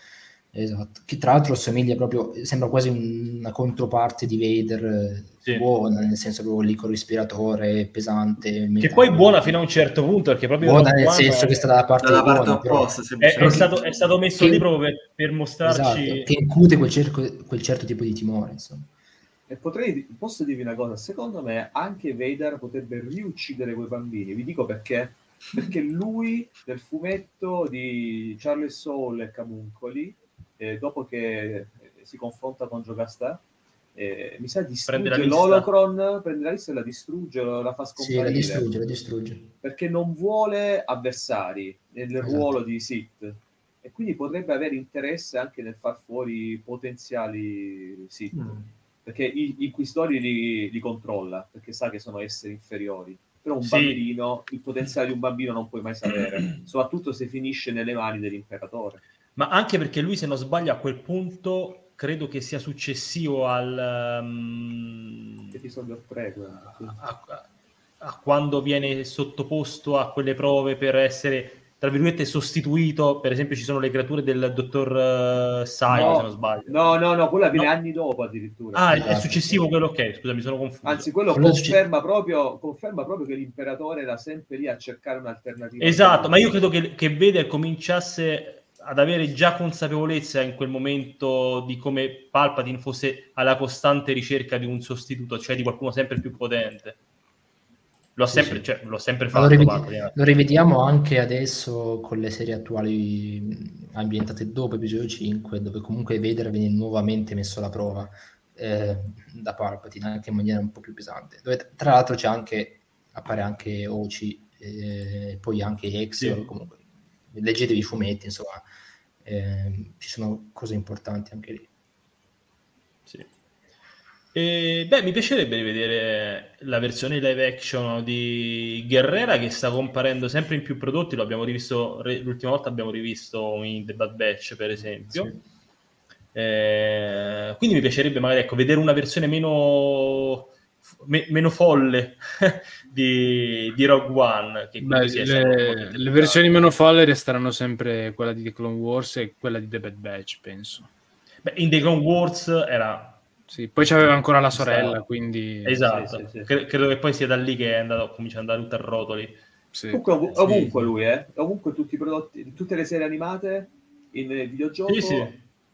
Esatto, che tra l'altro assomiglia proprio, sembra quasi una controparte di Vader eh, Sì. buona, nel senso proprio lì con il respiratore pesante. Che metallico. poi buona fino a un certo punto, perché proprio Buona nel senso è- che sta dalla parte Dalla parte buona, opposta, è, è stato, è stato messo Che- lì proprio per, per mostrarci... Esatto, che incute quel, cerco- quel certo tipo di timore, insomma. E potrei, posso dirvi una cosa, secondo me anche Vader potrebbe riuccidere quei bambini, vi dico perché. Perché lui, nel fumetto di Charles Soule e Camuncoli, eh, dopo che eh, si confronta con Giocasta, eh, mi sa distrugge l'Holocron, prende la lista e la distrugge, la fa Sì, scomparire. la distrugge, la distrugge. perché non vuole avversari nel Esatto. ruolo di Sith e quindi potrebbe avere interesse anche nel far fuori potenziali Sith Mm. perché i i inquisitori li, li controlla perché sa che sono esseri inferiori però un Sì. bambino il potenziale di un bambino non puoi mai sapere soprattutto se finisce nelle mani dell'imperatore Ma anche perché lui, se non sbaglio, a quel punto credo che sia successivo al... um, episodio 3 quello, sì. a, a quando viene sottoposto a quelle prove per essere, tra virgolette, sostituito. Per esempio, ci sono le creature del dottor uh, Simon, No. se non sbaglio. no no no quello avviene No. anni dopo addirittura Ah, è, è Esatto. successivo quello, ok, scusa, mi sono confuso. Anzi, quello Quello conferma proprio, conferma proprio che l'imperatore era sempre lì a cercare un'alternativa. Esatto, ma io credo che, che Vader cominciasse ad avere già consapevolezza in quel momento di come Palpatine fosse alla costante ricerca di un sostituto, cioè di qualcuno sempre più potente. L'ho Sì, sempre, sì. cioè, l'ho sempre fatto. lo, rivedi- lo rivediamo anche adesso con le serie attuali ambientate dopo episodio 5, dove comunque Vader viene nuovamente messo alla prova eh, da Palpatine, anche in maniera un po' più pesante. Dove, tra l'altro c'è anche, appare anche Oci, eh, poi anche Exor, Sì. comunque leggetevi i fumetti, insomma, ehm, ci sono cose importanti anche lì. Sì. E, beh, mi piacerebbe rivedere la versione live action di Guerrera che sta comparendo sempre in più prodotti. Lo abbiamo rivisto l'ultima volta, abbiamo rivisto in The Bad Batch, per esempio. Eh, quindi mi piacerebbe magari ecco, vedere una versione meno, me- meno folle di, di Rogue One. Che Beh, le, le versioni meno folle resteranno sempre quella di The Clone Wars e quella di The Bad Batch, penso. Beh, in The Clone Wars era Sì, poi c'aveva ancora la sorella, quindi... esatto. sì, sì. Cre- credo che poi sia da lì che è andato, comincia ad andare tutto a rotoli. Sì. Comunque, ov- Sì. ovunque lui, eh? ovunque tutti i prodotti, tutte le serie animate, in eh, videogioco, Sì, sì.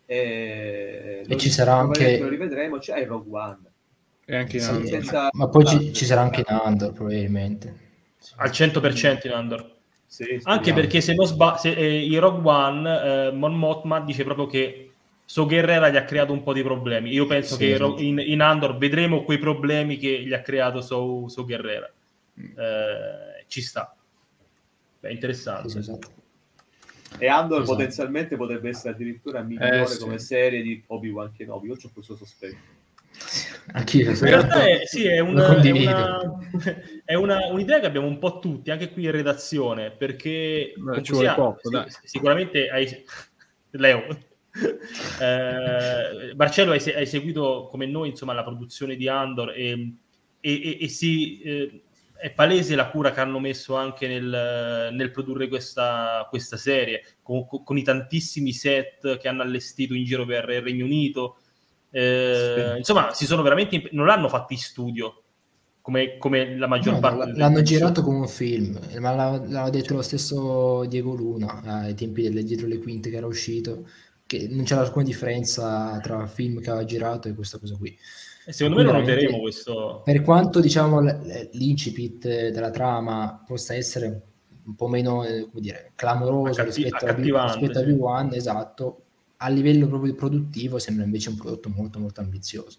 e, E ci sarà anche- Lo rivedremo, c'è il Rogue One. E anche in Sì, Andor. senza- ma poi ci, ci sarà anche in Andor probabilmente. Al 100% in Andor. Sì, Anche perché se non sbaglio, in Rogue One, eh, Mon Mothma dice proprio che So Guerrera gli ha creato un po' di problemi. Io penso Sì, che in, in Andor vedremo quei problemi che gli ha creato So, So Guerrera. Eh, ci sta. Beh, interessante. Esatto. E Andor Esatto. potenzialmente potrebbe essere addirittura migliore Eh, sì. come serie di Obi-Wan Kenobi. Io ho questo sospetto. Anch'io. In realtà è, sì, è, un- è una, è una- un'idea che abbiamo un po' tutti, anche qui in redazione, perché Beh, ci vuole sia, poco, sì, sicuramente hai... Leo, eh, Marcello hai, hai seguito come noi insomma, la produzione di Andor e, e- e- e si, eh, è palese la cura che hanno messo anche nel, nel produrre questa, questa serie, con, con i tantissimi set che hanno allestito in giro per il Regno Unito. Eh, Sì. Insomma, si sono veramente imp- non l'hanno fatto in studio come, come la maggior No, parte l- l'hanno girato come un film, eh, ma l'ha- l'aveva detto lo stesso Diego Luna ai tempi delle dietro le quinte che era uscito, che non c'era alcuna differenza tra film che aveva girato e questa cosa qui. E secondo me lo noteremo questo. Per quanto diciamo l'incipit eh, della trama possa essere un po' meno eh, come dire, clamoroso Accatti- rispetto a, rispetto a sì. V1, esatto, a livello proprio produttivo sembra invece un prodotto molto molto ambizioso.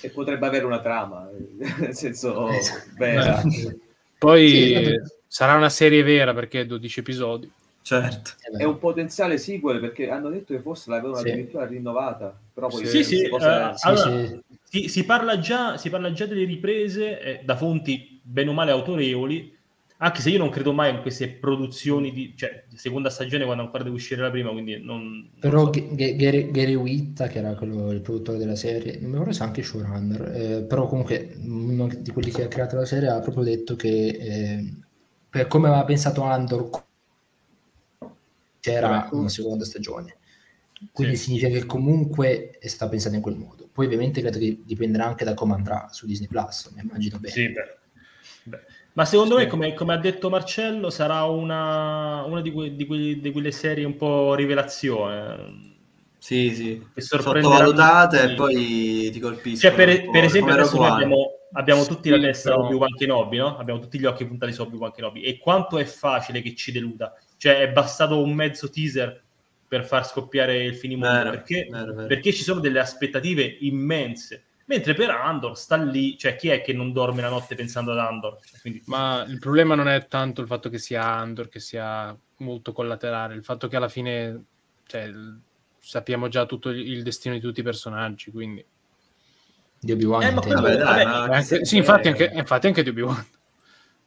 E potrebbe avere una trama, nel senso Esatto. vera. Esatto. Poi Sì, sarà una serie vera perché è 12 episodi. Certo. Eh. È un potenziale sequel perché hanno detto che forse l'avevano Sì. addirittura rinnovata. Però poi Sì, sì, queste cose- eh, Sì, allora, sì. si, si parla già, si parla già delle riprese eh, da fonti bene o male autorevoli, anche se io non credo mai in queste produzioni di cioè, seconda stagione quando ancora deve uscire la prima, quindi non, non Però so. G- Gary, Gary Witta, che era quello, il produttore della serie, non mi ricordo se anche showrunner, eh, però comunque uno di quelli che ha creato la serie ha proprio detto che eh, per come aveva pensato Andor c'era una seconda stagione. Quindi Sì. significa che comunque è stata pensata in quel modo. Poi ovviamente credo che dipenderà anche da come andrà su Disney Plus, mi immagino bene. Sì, beh. Beh. Ma secondo Sì. me, come, come ha detto Marcello, sarà una, una di, que- di quelli- di quelle serie un po' rivelazione. Sì, sì. Che Sottovalutate tutti. e poi ti colpiscono. Cioè, per, per esempio, adesso noi abbiamo, abbiamo tutti la Sì, testa però- Obi-Wan Kenobi, no? Abbiamo tutti gli occhi puntati su Obi-Wan Kenobi. E quanto è facile che ci deluda. Cioè, è bastato un mezzo teaser per far scoppiare il finimondo. Vero, perché, vero, vero. perché ci sono delle aspettative immense. Mentre per Andor sta lì, cioè chi è che non dorme la notte pensando ad Andor? Quindi, Ma il problema non è tanto il fatto che sia Andor, che sia molto collaterale, il fatto che alla fine cioè, sappiamo già tutto il destino di tutti i personaggi, quindi... Di Obi-Wan Eh, ma Vabbè, dai, vabbè, ma anche- sì, infatti anche, infatti anche di Obi-Wan.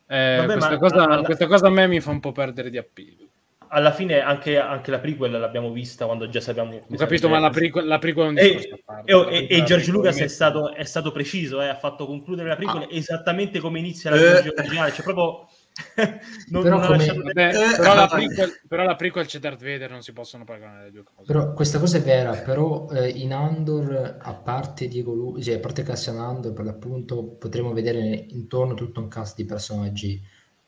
Eh, Vabbè, questa, ma cosa, alla- questa cosa a me mi fa un po' perdere di appeal. Alla fine anche, anche la prequel l'abbiamo vista quando già sappiamo... Ho capito, ma la prequel, la prequel è un E, e- La e- e George Lucas è stato, è stato preciso, eh, ha fatto concludere la prequel Ah. esattamente come inizia la Eh. trilogia originale, cioè proprio non, Però non come- Vabbè, Eh, però, la eh, prequel, però la prequel c'è Darth Vader, non si possono paragonare le due cose. Però questa cosa è vera, però eh, in Andor, a parte Diego Lu- cioè, a parte Cassian Andor, per l'appunto, potremo vedere intorno tutto un cast di personaggi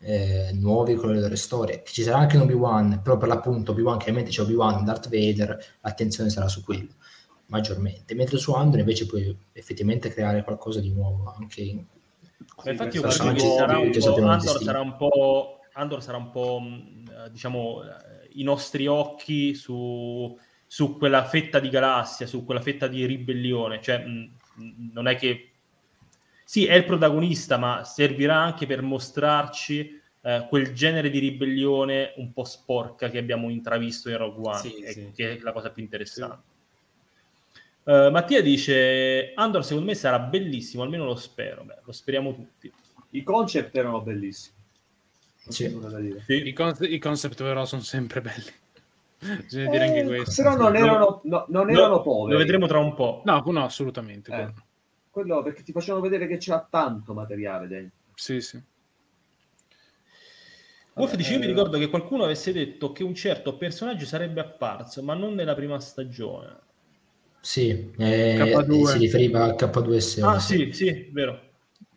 eh, nuovi con le loro storie. Che Ci sarà anche un Obi-Wan, però per l'appunto Obi-Wan, chiaramente c'è Obi-Wan, Darth Vader, l'attenzione sarà su quello, maggiormente. Mentre su Andor invece puoi effettivamente creare qualcosa di nuovo, anche in... Infatti io credo che sarà un sappiamo Andor sarà un po', Andor sarà un po' mh, eh, diciamo, eh, i nostri occhi su, su quella fetta di galassia, su quella fetta di ribellione. Cioè, mh, mh, non è che... Sì, è il protagonista, ma servirà anche per mostrarci eh, quel genere di ribellione un po' sporca che abbiamo intravisto in Rogue One, Sì, e sì. che è la cosa più interessante. Eh, Mattia dice: Andor secondo me sarà bellissimo, almeno lo spero. Beh, lo speriamo tutti. I concept erano bellissimi. Sì. Sì. I, con- i concept però sono sempre belli. Bisogna dire anche Eh, questo. Però non erano, no, non erano poveri. Lo vedremo tra un po'. No, no, assolutamente. Eh, quello. perché ti facevano vedere che c'era tanto materiale dentro. Sì, sì. Wolf dice: Io mi eh, ricordo che qualcuno avesse detto che un certo personaggio sarebbe apparso, ma non nella prima stagione. Sì, eh, K2. si riferiva a K2SO. Ah, sì, sì, vero.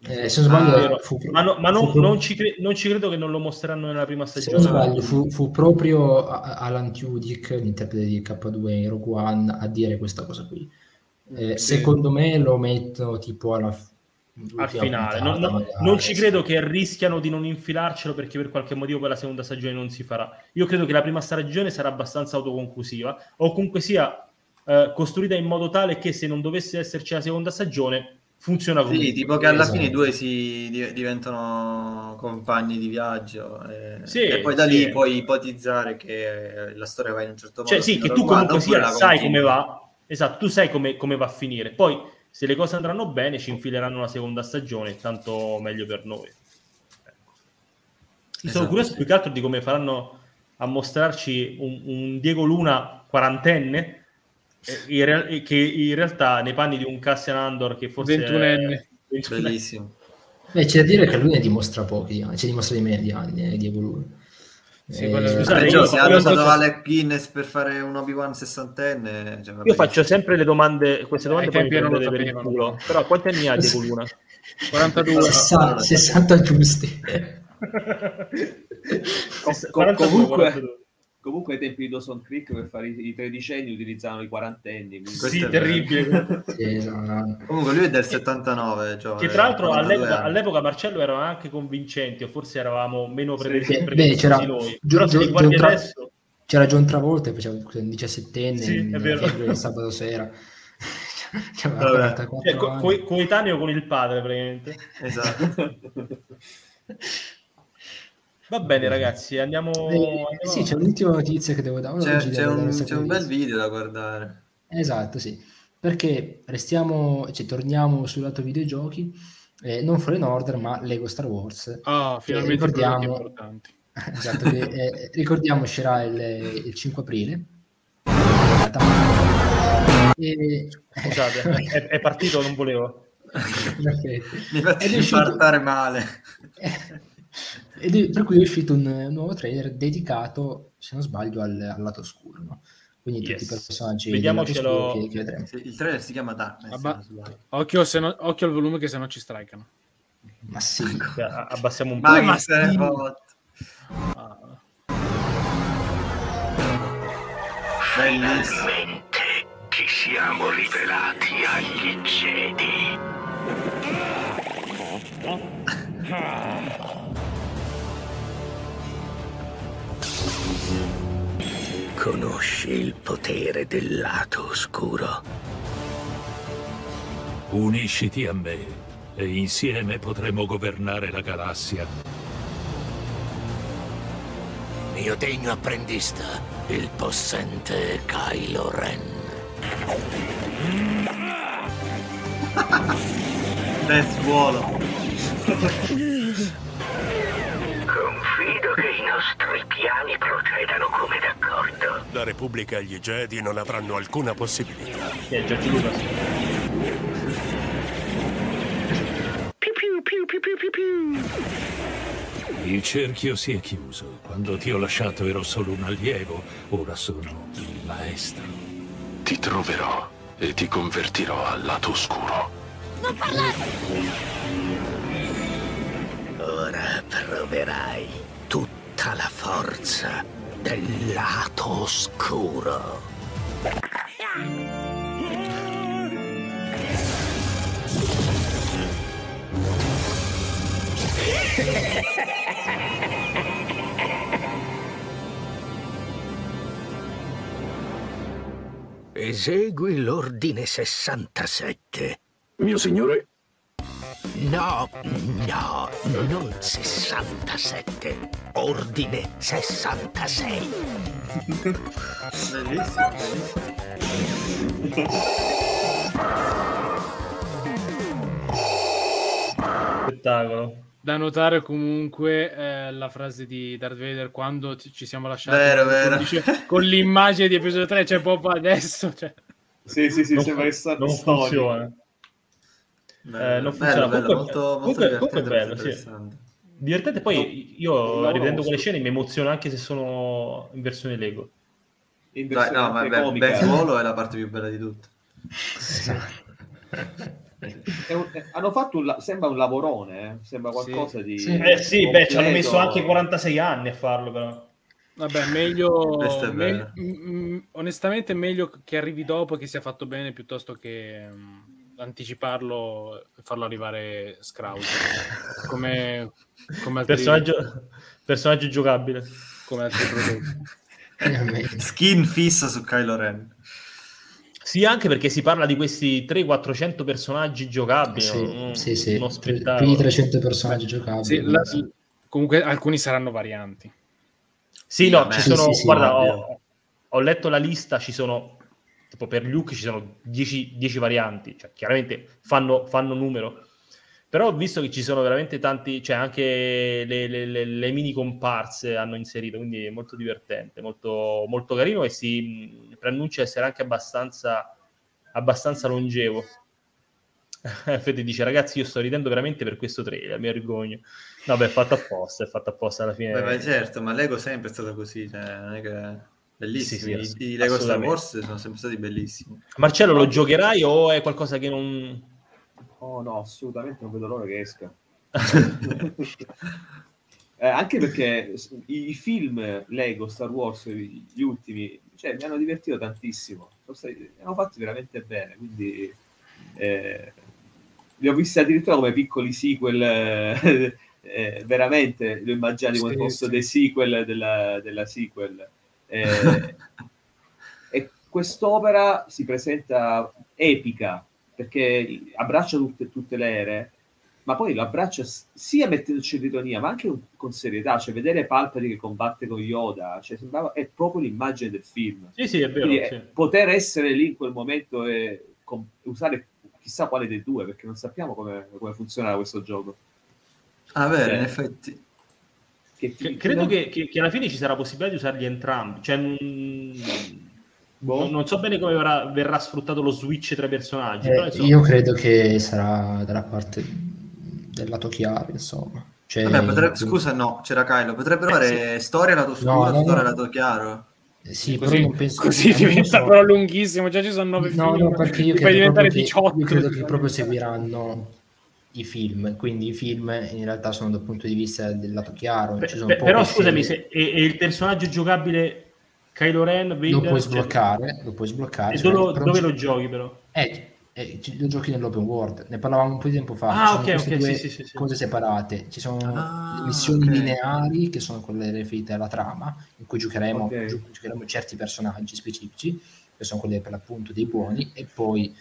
Eh, se non sbaglio, Ah, fu, Ma, no- ma non, fu non ci cre- non ci credo che non lo mostreranno nella prima se stagione. non sbaglio, fu, fu proprio Alan Tudyk, l'interprete di K2 in Rogue One, a dire questa cosa qui. Eh, Sì. Secondo me lo mettono tipo alla f- al finale. Non, non- magari, non ci sì. credo che rischiano di non infilarcelo perché per qualche motivo quella seconda stagione non si farà. Io credo che la prima stagione sarà abbastanza autoconclusiva o comunque sia eh, costruita in modo tale che se non dovesse esserci la seconda stagione funziona comunque. Sì, tipo che alla Esatto. fine i due si di- diventano compagni di viaggio e, Sì, e poi da sì. lì puoi ipotizzare che la storia va in un certo modo. Cioè sì, che tu comunque sia sai come va, esatto, tu sai come, come va a finire. Poi se le cose andranno bene ci infileranno una seconda stagione, tanto meglio per noi. Ecco. Sono Esatto. curioso più che altro di come faranno a mostrarci un, un Diego Luna quarantenne eh, in real- che in realtà nei panni di un Cassian Andor che forse è- 21enne. 21enne. Bellissimo. Beh, c'è da dire che lui ne dimostra pochi, eh, ci dimostra di meno di anni, eh, Diego Luna. Sì, Eh, quello- scusate, Cioè, io- se hanno usato faccio- Alec Guinness per fare un Obi-Wan sessantenne, cioè, Io faccio sempre le domande, queste domande Ai poi mi prendete per il culo. Però quanti anni ha Diego Luna? 42. 60, 60 giusti. Co- 42, comunque- 42. Comunque ai tempi di Dawson Creek per fare i, i tredicenni utilizzavano i quarantenni. quindi- Sì, è terribile. Sì, no, no. Comunque lui è del 79, giovane, Che tra l'altro 42 all'epoca, all'epoca Marcello erano anche convincenti, o forse eravamo meno Sì. prevedibili beh, c'era noi. Gio- Però se li Gio- guardi Gio- Tra- adesso, C'era John Travolta e faceva un 17enne Sì, in- è vero. il sabato sera. Cioè, aveva Vabbè. 44 cioè, co- anni. co- coetaneo con il padre praticamente. Esatto. Va bene ragazzi, andiamo... Eh, sì, c'è l'ultima notizia che devo dare. C'è, c'è un, c'è un bel video da guardare. Esatto, sì. Perché restiamo, cioè, torniamo sul lato videogiochi, eh, non Fallen Order, ma Lego Star Wars. Ah, finalmente Eh, ricordiamo- importanti. Esatto, che, eh, ricordiamo uscirà il, il 5 aprile. E... Scusate, è, è partito, non volevo. Mi uscito- infartare male. Ed è- per cui è uscito un nuovo trailer dedicato, se non sbaglio, al, al lato oscuro. no? Quindi tutti Yes. i personaggi Vediamocelo. che, che vedremo. Il trailer si chiama Darkness. Abba-. Occhio, se no- occhio al volume che se no ci strikano. Ma sì, a- abbassiamo un po'. Ma ma sì. Ah, Bellissimo. Finalmente ci siamo rivelati agli Jedi. Conosci il potere del lato oscuro? Unisciti a me e insieme potremo governare la galassia. Mio degno apprendista, il possente Kylo Ren. Death Volo. Che i nostri piani procedano come d'accordo. La Repubblica e gli Jedi non avranno alcuna possibilità. È George Lucas. Piu piu piu piu piu piu piu. Il cerchio si è chiuso. Quando ti ho lasciato ero solo un allievo, ora sono il maestro. Ti troverò e ti convertirò al lato oscuro. Ora proverai tutta la forza del lato oscuro. Esegui l'ordine 67. Mio signore, No, no, non 67. Ordine 66. Bellissimo, bellissimo. Spettacolo. Da notare comunque eh, la frase di Darth Vader quando ci ci siamo lasciati Vero, con- vero. dice- con l'immagine di episodio 3 c'è proprio adesso cioè. Sì, sì, sì, non, sembra che sta non storia. Bello, Eh, non funziona. bello, bello, Comunque- molto, molto comunque- comunque divertente, bello, molto sì. interessante. Divertente, poi io lavoro rivedendo quelle scene mi emoziono anche se sono in versione Lego. In Dai, versione no, ma beh, comica. Death Volo è la parte più bella di tutte. È un- è- hanno fatto un sembra un lavorone, eh? sembra qualcosa di Sì. Eh sì, beh, ci hanno messo anche 46 anni a farlo però. vabbè meglio, è me- mm, onestamente meglio che arrivi dopo e che sia fatto bene piuttosto che mm, anticiparlo e farlo arrivare scrauso come, come altri, Personaggio, personaggio giocabile. come altri prodotti. Skin fissa su Kylo Ren. Sì, anche perché si parla di questi 300-400 personaggi giocabili. Sì, un- sì, sì. Uno Più di 300 personaggi giocabili. Sì, la- comunque alcuni saranno varianti Sì, no, ci sì, sono, sì, sì, guarda, ho, ho letto la lista, ci sono tipo per Luke ci sono 10, 10 varianti, cioè chiaramente fanno, fanno numero. Però ho visto che ci sono veramente tanti, cioè anche le, le- le- le mini comparse hanno inserito, quindi è molto divertente, molto, molto carino e si preannuncia essere anche abbastanza, abbastanza longevo. Fede dice, ragazzi, io sto ridendo veramente per questo trailer, mi vergogno. No, beh, è fatto apposta, è fatto apposta alla fine. Beh, ma certo, ma Lego è sempre stato così, cioè, non è che... Bellissimi, Sì, sì, I, Lego Star. Wars sono sempre stati bellissimi. Marcello, lo giocherai o è qualcosa che non... Oh no, assolutamente non vedo l'ora che esca. Eh, anche perché i, film Lego, Star Wars, gli ultimi, cioè, mi hanno divertito tantissimo. Stati, li hanno fatti veramente bene, quindi eh, li ho visti addirittura come piccoli sequel, eh, eh, veramente li ho immaginati come Sì, fossero sì. dei sequel della, della sequel. Eh, e quest'opera si presenta epica perché abbraccia tutte, tutte le ere, ma poi lo abbraccia sia mettendoci l'ironia, ma anche con serietà. Cioè, vedere Palpatine che combatte con Yoda, cioè, sembrava, è proprio l'immagine del film. Sì, sì, è vero. Quindi, sì. eh, poter essere lì in quel momento e com- usare chissà quale dei due, perché non sappiamo come, come funzionerà questo gioco. Ah, vero, Eh. in effetti. Che ti- Che- credo che, che- che alla fine ci sarà possibilità di usarli entrambi. Cioè, Boh. non, non so bene come verrà, verrà sfruttato lo switch tra i personaggi. Eh, però, insomma, io credo che sarà dalla parte del lato chiaro, insomma. Cioè, Vabbè, potrebbe- scusa, no, c'era Kylo. Potrebbero fare storia lato scuro, No, no, storia no. lato chiaro. Sì, Così, però non penso così non diventa so. però lunghissimo. Già ci sono nove No, film. no, perché io credo, diventare che, 18. io credo che proprio seguiranno i film, quindi i film in realtà sono dal punto di vista del lato chiaro. Pe- ci sono pe- poche però scusami, se, e, e il personaggio giocabile Kylo Ren, Vader, lo puoi cioè, sbloccare, lo puoi sbloccare. e cioè, dove, però dove lo giochi però? Eh, eh, lo giochi nell'open world, ne parlavamo un po' di tempo fa. Ah, ci sono ok, ok, due sì, sì, sì, sì. cose separate. Ci sono Ah, missioni ok. lineari, che sono quelle riferite alla trama, in cui giocheremo, Ok. gio- giocheremo certi personaggi specifici, che sono quelle per l'appunto dei buoni, e poi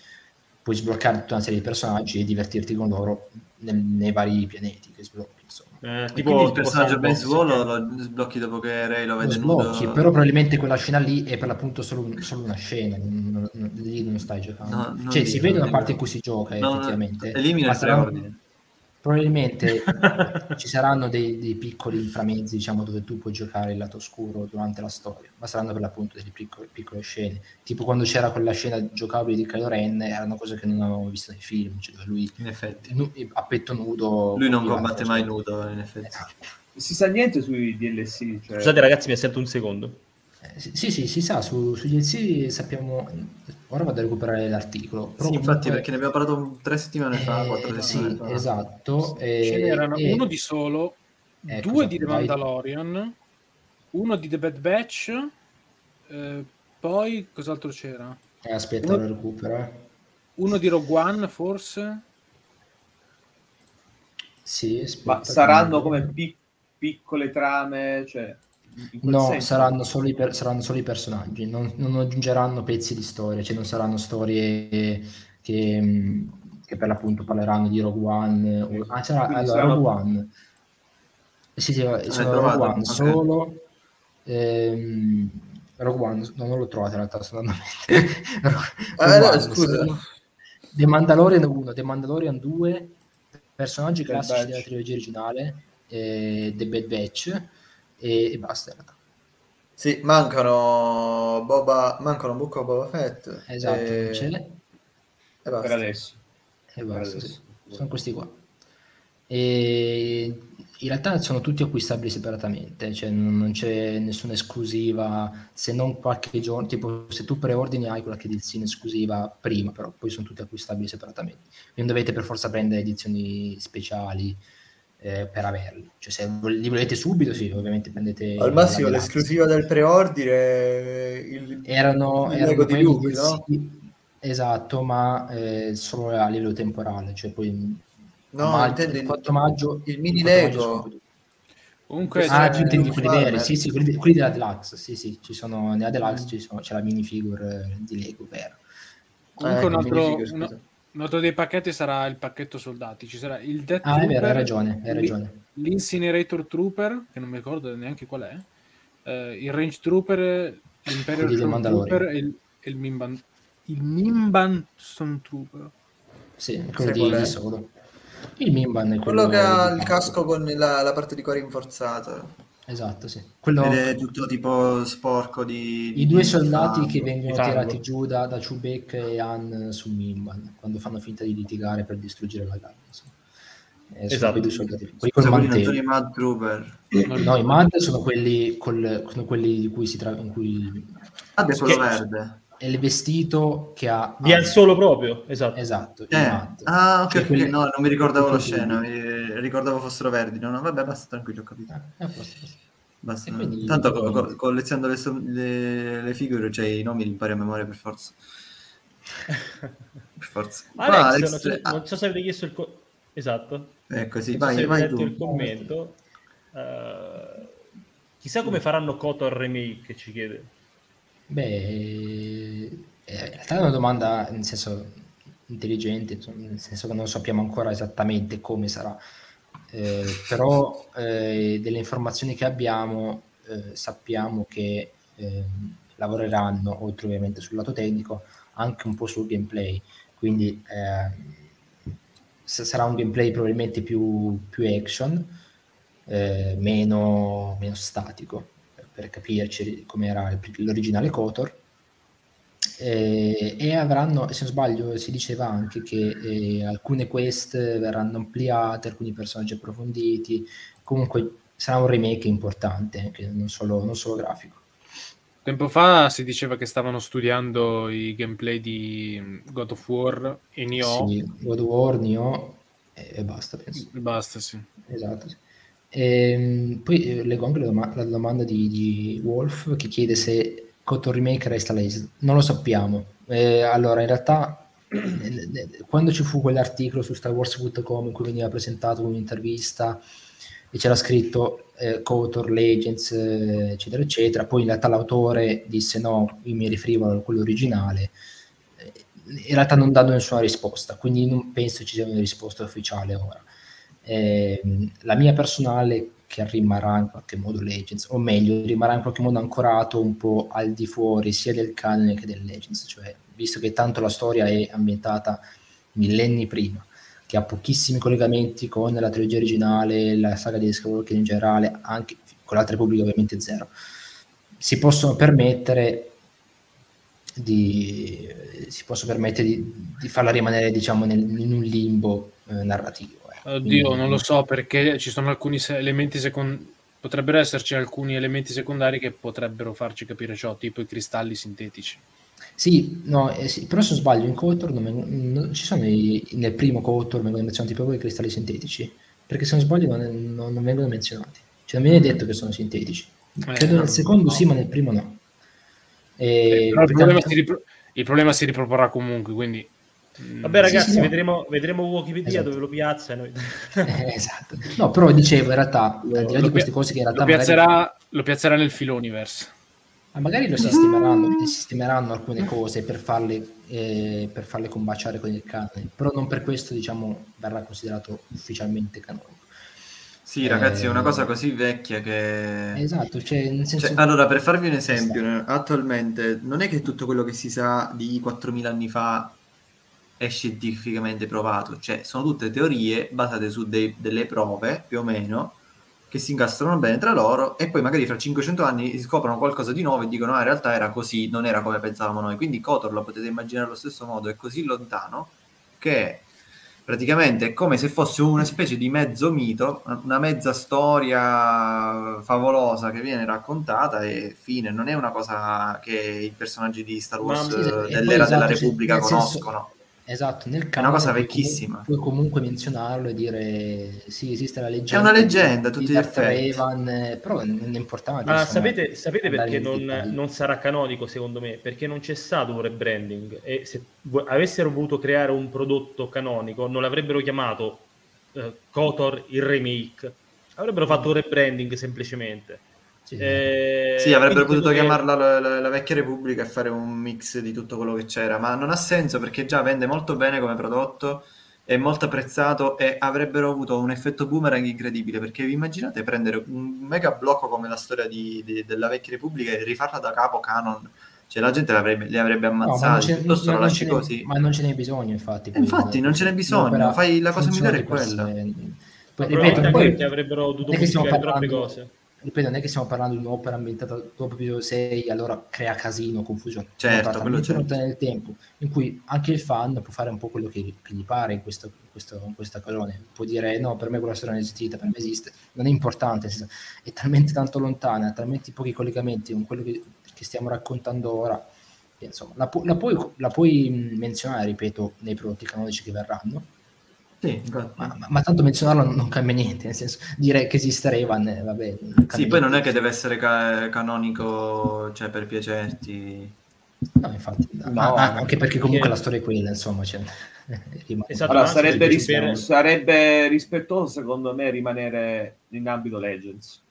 puoi sbloccare tutta una serie di personaggi e divertirti con loro nel- nei vari pianeti che sblocchi. Insomma. Eh, E tipo, quindi il personaggio Ben ok. lo sblocchi dopo che Ray lo Lo vede sblocchi, nudo. però probabilmente quella scena lì è per l'appunto solo, solo una scena, non, non- lì non stai giocando. No, non cioè, si vede non una parte in cui si gioca, No, no, effettivamente. elimina ma il preordine. Probabilmente ci saranno dei, dei piccoli inframezzi, diciamo, dove tu puoi giocare il lato oscuro durante la storia, ma saranno per l'appunto delle piccole, piccole scene. Tipo quando c'era quella scena giocabile di Kylo Ren, erano cose che non avevamo visto nei film, cioè dove lui In effetti. nu- a petto nudo... Lui non combatte mai nudo, in effetti. Esatto. Si sa niente sui DLC, cioè, Scusate ragazzi, mi assento un secondo. Eh, Sì, sì, sì, si sa, su, sugli DLC sappiamo... Ora vado a recuperare l'articolo. però Sì, infatti, comunque- perché ne abbiamo parlato tre settimane fa, Eh, quattro sì, settimane fa. esatto. Ce eh, n'erano e- uno di solo, Ecco, due di The vai. Mandalorian, uno di The Bad Batch, eh, poi cos'altro c'era? Eh, aspetta, uno- lo recupero. eh. Uno di Rogue One, forse? Sì, aspetta, ma saranno come pic- piccole trame, cioè, No, saranno solo, i per- saranno solo i personaggi, non, non aggiungeranno pezzi di storia, cioè non saranno storie che, che per l'appunto parleranno di Rogue One. o- ah, sarà, Quindi allora, saranno- Rogue One. Sì, sì, sono trovato, Rogue One, ok. solo... ehm, Rogue One, no, non l'ho trovato in realtà, sto andando a no, scusa. solo- The Mandalorian 1, The Mandalorian 2, personaggi classici della trilogia originale, eh, The Bad Batch e, e basta in realtà. Sì, mancano Boba, mancano of Boba Fett. Esatto, e, non c'è. e per basta. adesso. E Per basta, adesso. sì. Sono questi qua. E in realtà sono tutti acquistabili separatamente, cioè non, non c'è nessuna esclusiva, se non qualche giorno, tipo se tu preordini hai qualche edizione esclusiva prima, però poi sono tutti acquistabili separatamente. Non dovete per forza prendere edizioni speciali eh, per averli, cioè se li volete subito, sì, ovviamente prendete Al massimo l'esclusiva del preordine il, erano, il erano Lego di Luke, no? sì, esatto, ma eh, solo a livello temporale, cioè poi No, ma intendo il il- 4 maggio il mini il 4 maggio Lego. Comunque, ah, tu intendi quelli veri? Sì, sì, quelli, quelli della Deluxe, sì, sì, ci sono, nella Deluxe ci sono- c'è la minifigure di Lego, vero. comunque Eh, un, altro, minifigure, un-. Un altro dei pacchetti sarà il pacchetto soldati. Ci sarà il Death Ah, è vero, hai Trooper, ragione, hai ragione. l'Incinerator Trooper, che non mi ricordo neanche qual è, eh, il Range Trooper, l'Imperial. Trooper e il, e il Mimban- il Mimban Stormtrooper. Sì, quello di, di solo. Il Mimban è quello, Quello che ha il casco con la, la parte di cuore rinforzata. Esatto, sì. Quello- Ed è tutto tipo sporco di... I di due soldati fango. che vengono tirati giù da, da Chewbacca e Han su Mimban quando fanno finta di litigare per distruggere la gabbia. insomma. Eh, Esatto. due soldati. Quelli Scusa, quelli non i Mad Trooper. No, i Mad sono quelli, col, sono quelli di cui si tra... in cui Ah, beh, quello verde. È il vestito che ha Di Han Solo proprio, esatto. esatto, Eh, ah, ok, Cioè, quelli- no, non mi ricordavo la scena, mi ricordavo fossero verdi. No, no, vabbè, basta, tranquillo, ho capito. Ah, è a posto, a posto. Basta. E quindi- Tanto co- co- collezionando le, so- le, le figure, cioè i nomi li impari a memoria per forza. Per forza. Alex, Va, Alex, non, so, ah, non so se avete chiesto il... co- esatto. ecco, sì, Non so vai, avete vai tu. il commento. Eh, chissà come faranno Kotor remake, ci chiede. Beh, eh, in realtà è una domanda nel senso intelligente, nel senso che non sappiamo ancora esattamente come sarà, Eh, però eh, delle informazioni che abbiamo eh, sappiamo che ehm, lavoreranno, oltre ovviamente sul lato tecnico, anche un po' sul gameplay, quindi ehm, sa- sarà un gameplay probabilmente più, più action, eh, meno, meno statico, per- capirci come era il- l'originale Kotor. Eh, e avranno, se non sbaglio, si diceva anche che eh, alcune quest verranno ampliate, alcuni personaggi approfonditi. Comunque sarà un remake importante, anche non solo, non solo grafico. Tempo fa si diceva che stavano studiando i gameplay di God of War e Nioh. Sì, God of War, Nioh e, e basta, penso. Basta, sì. Esatto. sì. Ehm, poi eh, leggo anche la, doma- la domanda di, di Wolf che chiede se Kotor Remake resta laser. Non lo sappiamo. Eh, allora, in realtà, eh, quando ci fu quell'articolo su StarWars.com in cui veniva presentato un'intervista e c'era scritto eh, Kotor, Legends, eh, eccetera, eccetera, poi in realtà l'autore disse no, io mi riferivo a quello originale, in realtà non dando nessuna risposta, quindi non penso ci sia una risposta ufficiale ora. Ehm, la mia personale che rimarrà in qualche modo Legends, o meglio, rimarrà in qualche modo ancorato un po' al di fuori sia del canone che del Legends, cioè visto che tanto la storia è ambientata millenni prima, che ha pochissimi collegamenti con la trilogia originale, la saga di Skywalker in generale, anche con l'altra Repubblica ovviamente zero, si possono permettere di, si possono permettere di, di farla rimanere diciamo nel- in un limbo eh, narrativo. Eh. Oddio, non lo so perché ci sono alcuni elementi secondari. Potrebbero esserci alcuni elementi secondari che potrebbero farci capire ciò, tipo i cristalli sintetici. Sì, no, eh sì, però se non sbaglio in Kotor non ci sono i- nel primo Kotor vengono menzionati proprio i cristalli sintetici, perché se non sbaglio non, non- non vengono menzionati, cioè non viene detto che sono sintetici. Credo no, nel secondo sì, ma nel primo no. E- Però il problema, si ripro- il problema si riproporrà comunque, quindi... mm, Vabbè ragazzi, sì, vedremo, vedremo Wikipedia Esatto. dove lo piazza. noi- Eh, esatto. No, però dicevo in realtà, al di là lo di pia- queste cose che in lo realtà magari, piazzerà, lo piazzerà nel filoniverse. ah, magari lo sistemeranno, sistemeranno alcune cose per farle, eh, per farle combaciare con il canone, però non per questo diciamo verrà considerato ufficialmente canonico. Sì, ragazzi, è una Eh, cosa così vecchia che... Esatto, cioè nel senso... Cioè, allora, per farvi un esempio, eh, attualmente non è che tutto quello che si sa di 4.000 anni fa è scientificamente provato, cioè sono tutte teorie basate su dei- delle prove, più o meno, che si incastrano bene tra loro e poi magari fra 500 anni scoprono qualcosa di nuovo e dicono ah, in realtà era così, non era come pensavamo noi. Quindi Kotor lo potete immaginare allo stesso modo, è così lontano che praticamente è come se fosse una specie di mezzo mito, una mezza storia favolosa che viene raccontata e fine, non è una cosa che i personaggi di Star Wars Sì, dell'era esatto, della cioè, Repubblica nel senso- conoscono. Esatto, nel È una cosa vecchissima. comunque- Puoi comunque menzionarlo e dire sì, esiste la leggenda. È una leggenda tutti gli effetti. Raven, eh, però non è importante. Ma insomma, sapete, sapete perché non, non sarà canonico secondo me? Perché non c'è stato un rebranding e se vo- avessero voluto creare un prodotto canonico non l'avrebbero chiamato eh, Kotor il remake, avrebbero fatto un rebranding semplicemente. Sì, Eh, Sì, avrebbero potuto che- chiamarla la, la- la vecchia Repubblica e fare un mix di tutto quello che c'era, ma non ha senso perché già vende molto bene come prodotto, è molto apprezzato e avrebbero avuto un effetto boomerang incredibile perché vi immaginate prendere un mega blocco come la storia di- di- della vecchia Repubblica e rifarla da capo canon? Cioè la gente l'avrebbe, li avrebbe No, ma non ammazzati, ce, piuttosto lo non lasci così. ma non ce n'è bisogno, infatti. E infatti, non ce n'è bisogno, fai- la cosa migliore è quella. Ripeto, poi- avrebbero dovuto modificare troppe cose. Ripeto, non è che stiamo parlando di un'opera ambientata dopo episodio 6, allora crea casino, confusione. Certo, quello certo. nel tempo, in cui anche il fan può fare un po' quello che, che gli pare in, questo, in questo- in questa colonna. Può dire no, per me quella storia non è esistita, per me esiste. Non è importante, è talmente tanto lontana, ha talmente pochi collegamenti con quello che, che stiamo raccontando ora. che, insomma, la, pu- la puoi, la puoi menzionare, ripeto, nei prodotti canonici che verranno, Sì, ma, ma- ma tanto menzionarlo non, non cambia niente, nel senso dire che esiste Revan, eh, vabbè. Sì, poi non è che deve essere ca- canonico, cioè per piacerti. No, infatti, No, ma- no, anche perché comunque perché- la storia è quella, insomma, cioè, rimane- Esatto, Allora, sarebbe, perché ris- per- sarebbe rispettoso secondo me rimanere in ambito Legends.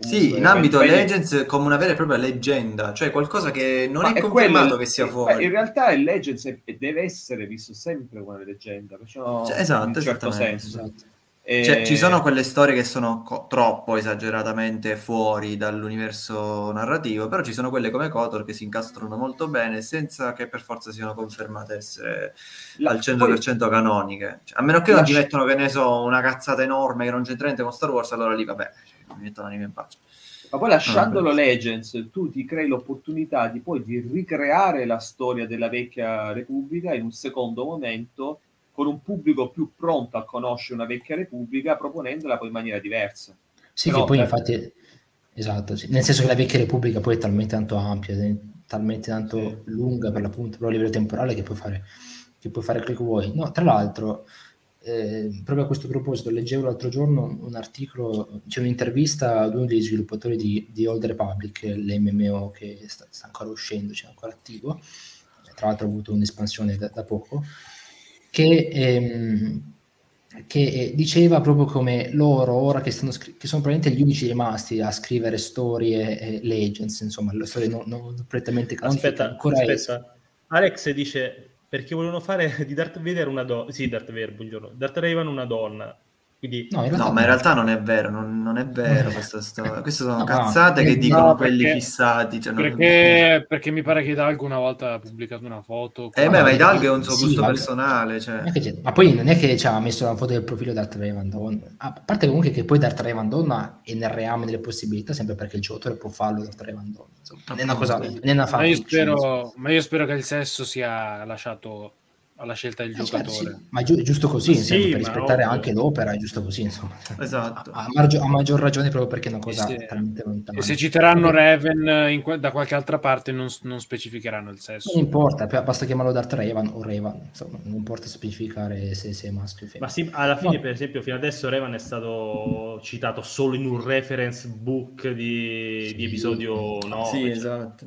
Sì, in ambito quelli- Legends come una vera e propria leggenda, cioè qualcosa che non Ma è quello- confermato che sia fuori. In realtà il Legends è- deve essere visto sempre come una leggenda, perciò Cioè, esatto, in un certo esattamente. senso. esatto. E- Cioè, ci sono quelle storie che sono co- troppo esageratamente fuori dall'universo narrativo, però ci sono quelle come Kotor che si incastrano molto bene senza che per forza siano confermate essere la- al 100% canoniche. Cioè, a meno che non ti Lascia- mettono, che ne so, una cazzata enorme che non c'entra niente con Star Wars, allora lì vabbè, mi mettono l'anima in pace. Ma poi lasciandolo Ah, Legends, tu ti crei l'opportunità di poi di ricreare la storia della vecchia Repubblica in un secondo momento con un pubblico più pronto a conoscere una vecchia Repubblica proponendola poi in maniera diversa. Sì, Però, che poi eh, infatti, esatto, sì. nel senso che la vecchia Repubblica poi è talmente tanto ampia, talmente tanto Sì. lunga per l'appunto, però a livello temporale che puoi fare, che puoi fare quello che vuoi. No, tra l'altro, eh, proprio a questo proposito, leggevo l'altro giorno un articolo, c'è un'intervista ad uno degli sviluppatori di, di Old Republic, l'MMO che sta, sta ancora uscendo, c'è ancora attivo, tra l'altro ha avuto un'espansione da, da poco, che, ehm, che eh, diceva proprio come loro, ora che, stanno scri- che sono probabilmente gli unici rimasti a scrivere storie e legends, insomma, le storie non, non prettamente che Aspetta, ancora aspetta. escono. Alex dice perché volevano fare di Darth Vader una donna. Sì, Darth Vader, buongiorno. Darth Raven una donna. Quindi No, No, ma in realtà non è vero, non, non è vero questa storia. Queste sono No, cazzate ma- che no, dicono quelli perché- fissati. Cioè non- Perché, perché mi pare che Hidalgo una volta ha pubblicato una foto. Eh No, beh, ma- ma Hidalgo è un suo sì, gusto vabbè. personale, cioè. Ma poi non è che ci ha messo la foto del profilo Darth Raven donna. A parte comunque che poi Darth Raven donna è nel reame delle possibilità, sempre perché il giocatore può farlo Darth Raven donna. Insomma, non è una cosa, non è una Ma io, spero, ma io spero che il sesso sia lasciato alla scelta del Eh, certo, giocatore. sì, ma è, è giusto così, Ma insomma, sì, per ma rispettare ovvio. anche l'opera, è giusto così, insomma. Esatto. A, a maggior, a maggior ragione proprio perché è una cosa sì. talmente lontana. E se citeranno Raven in que- da qualche altra parte non, non specificheranno il sesso. Non importa, basta chiamarlo Darth Raven o Raven, insomma, non importa specificare se, se è maschio o Ma femmina. sì, alla fine, No. per esempio, fino adesso Revan è stato citato solo in un reference book di, Sì. di episodio 9. Sì, cioè. esatto.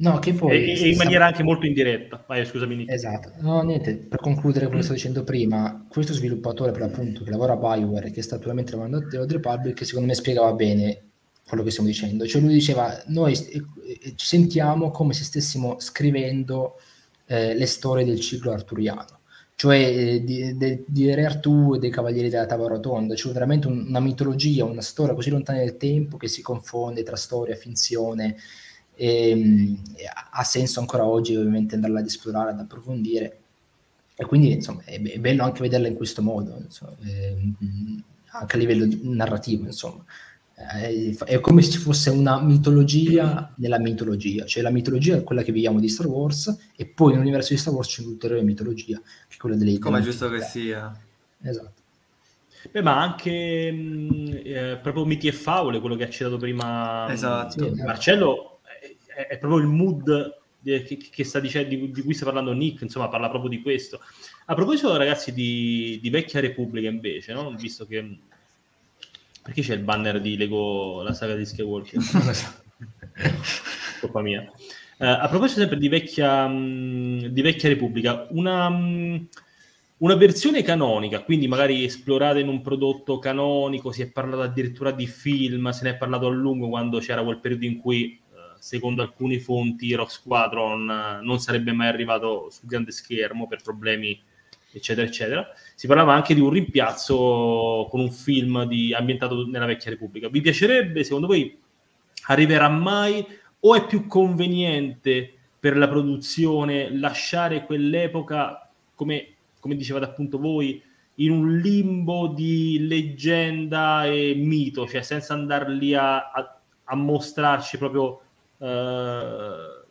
No, che poi... E, in maniera anche molto indiretta. Vai, scusami, Nick. Esatto, no, niente, per concludere quello che sto dicendo prima, questo sviluppatore per l'appunto che lavora a Bioware, che sta attualmente lavorando a The Republic, secondo me spiegava bene quello che stiamo dicendo, cioè lui diceva, noi st- eh, ci sentiamo come se stessimo scrivendo eh, le storie del ciclo arturiano, cioè eh, di, de- di Re Artù e dei Cavalieri della Tavola Rotonda, cioè veramente un- una mitologia, una storia così lontana nel tempo che si confonde tra storia e finzione, e, mh, e ha- senso ancora oggi ovviamente andarla ad esplorare, ad approfondire. E quindi insomma è, be- è bello anche vederla in questo modo insomma, ehm, anche a livello narrativo insomma. Eh, è come se ci fosse una mitologia nella mitologia cioè la mitologia è quella che viviamo di Star Wars e poi nell'universo di Star Wars c'è un'ulteriore mitologia che è quella delle Come è giusto che sia. esatto. Beh, ma anche mh, eh, proprio miti e favole, quello che ha citato prima mh, Esatto. Sì, Marcello, è, è proprio il mood di- che, che sta dicendo, di, di cui sta parlando Nick, insomma, parla proprio di questo. A proposito, ragazzi, di, di Vecchia Repubblica, invece, no? visto che... Perché c'è il banner di Lego, la saga di Skywalker? Colpa mia. Eh, a proposito sempre di vecchia, mh, di vecchia Repubblica, una, mh, una versione canonica, quindi magari esplorata in un prodotto canonico, si è parlato addirittura di film, se ne è parlato a lungo quando c'era quel periodo in cui, secondo alcune fonti, Rock Squadron eh, non sarebbe mai arrivato sul grande schermo per problemi eccetera eccetera. Si parlava anche di un rimpiazzo con un film di- ambientato nella vecchia Repubblica. Vi piacerebbe, secondo voi, arriverà mai o è più conveniente per la produzione lasciare quell'epoca, come, come dicevate appunto voi, in un limbo di leggenda e mito, cioè senza andar lì a, a, a mostrarci proprio eh,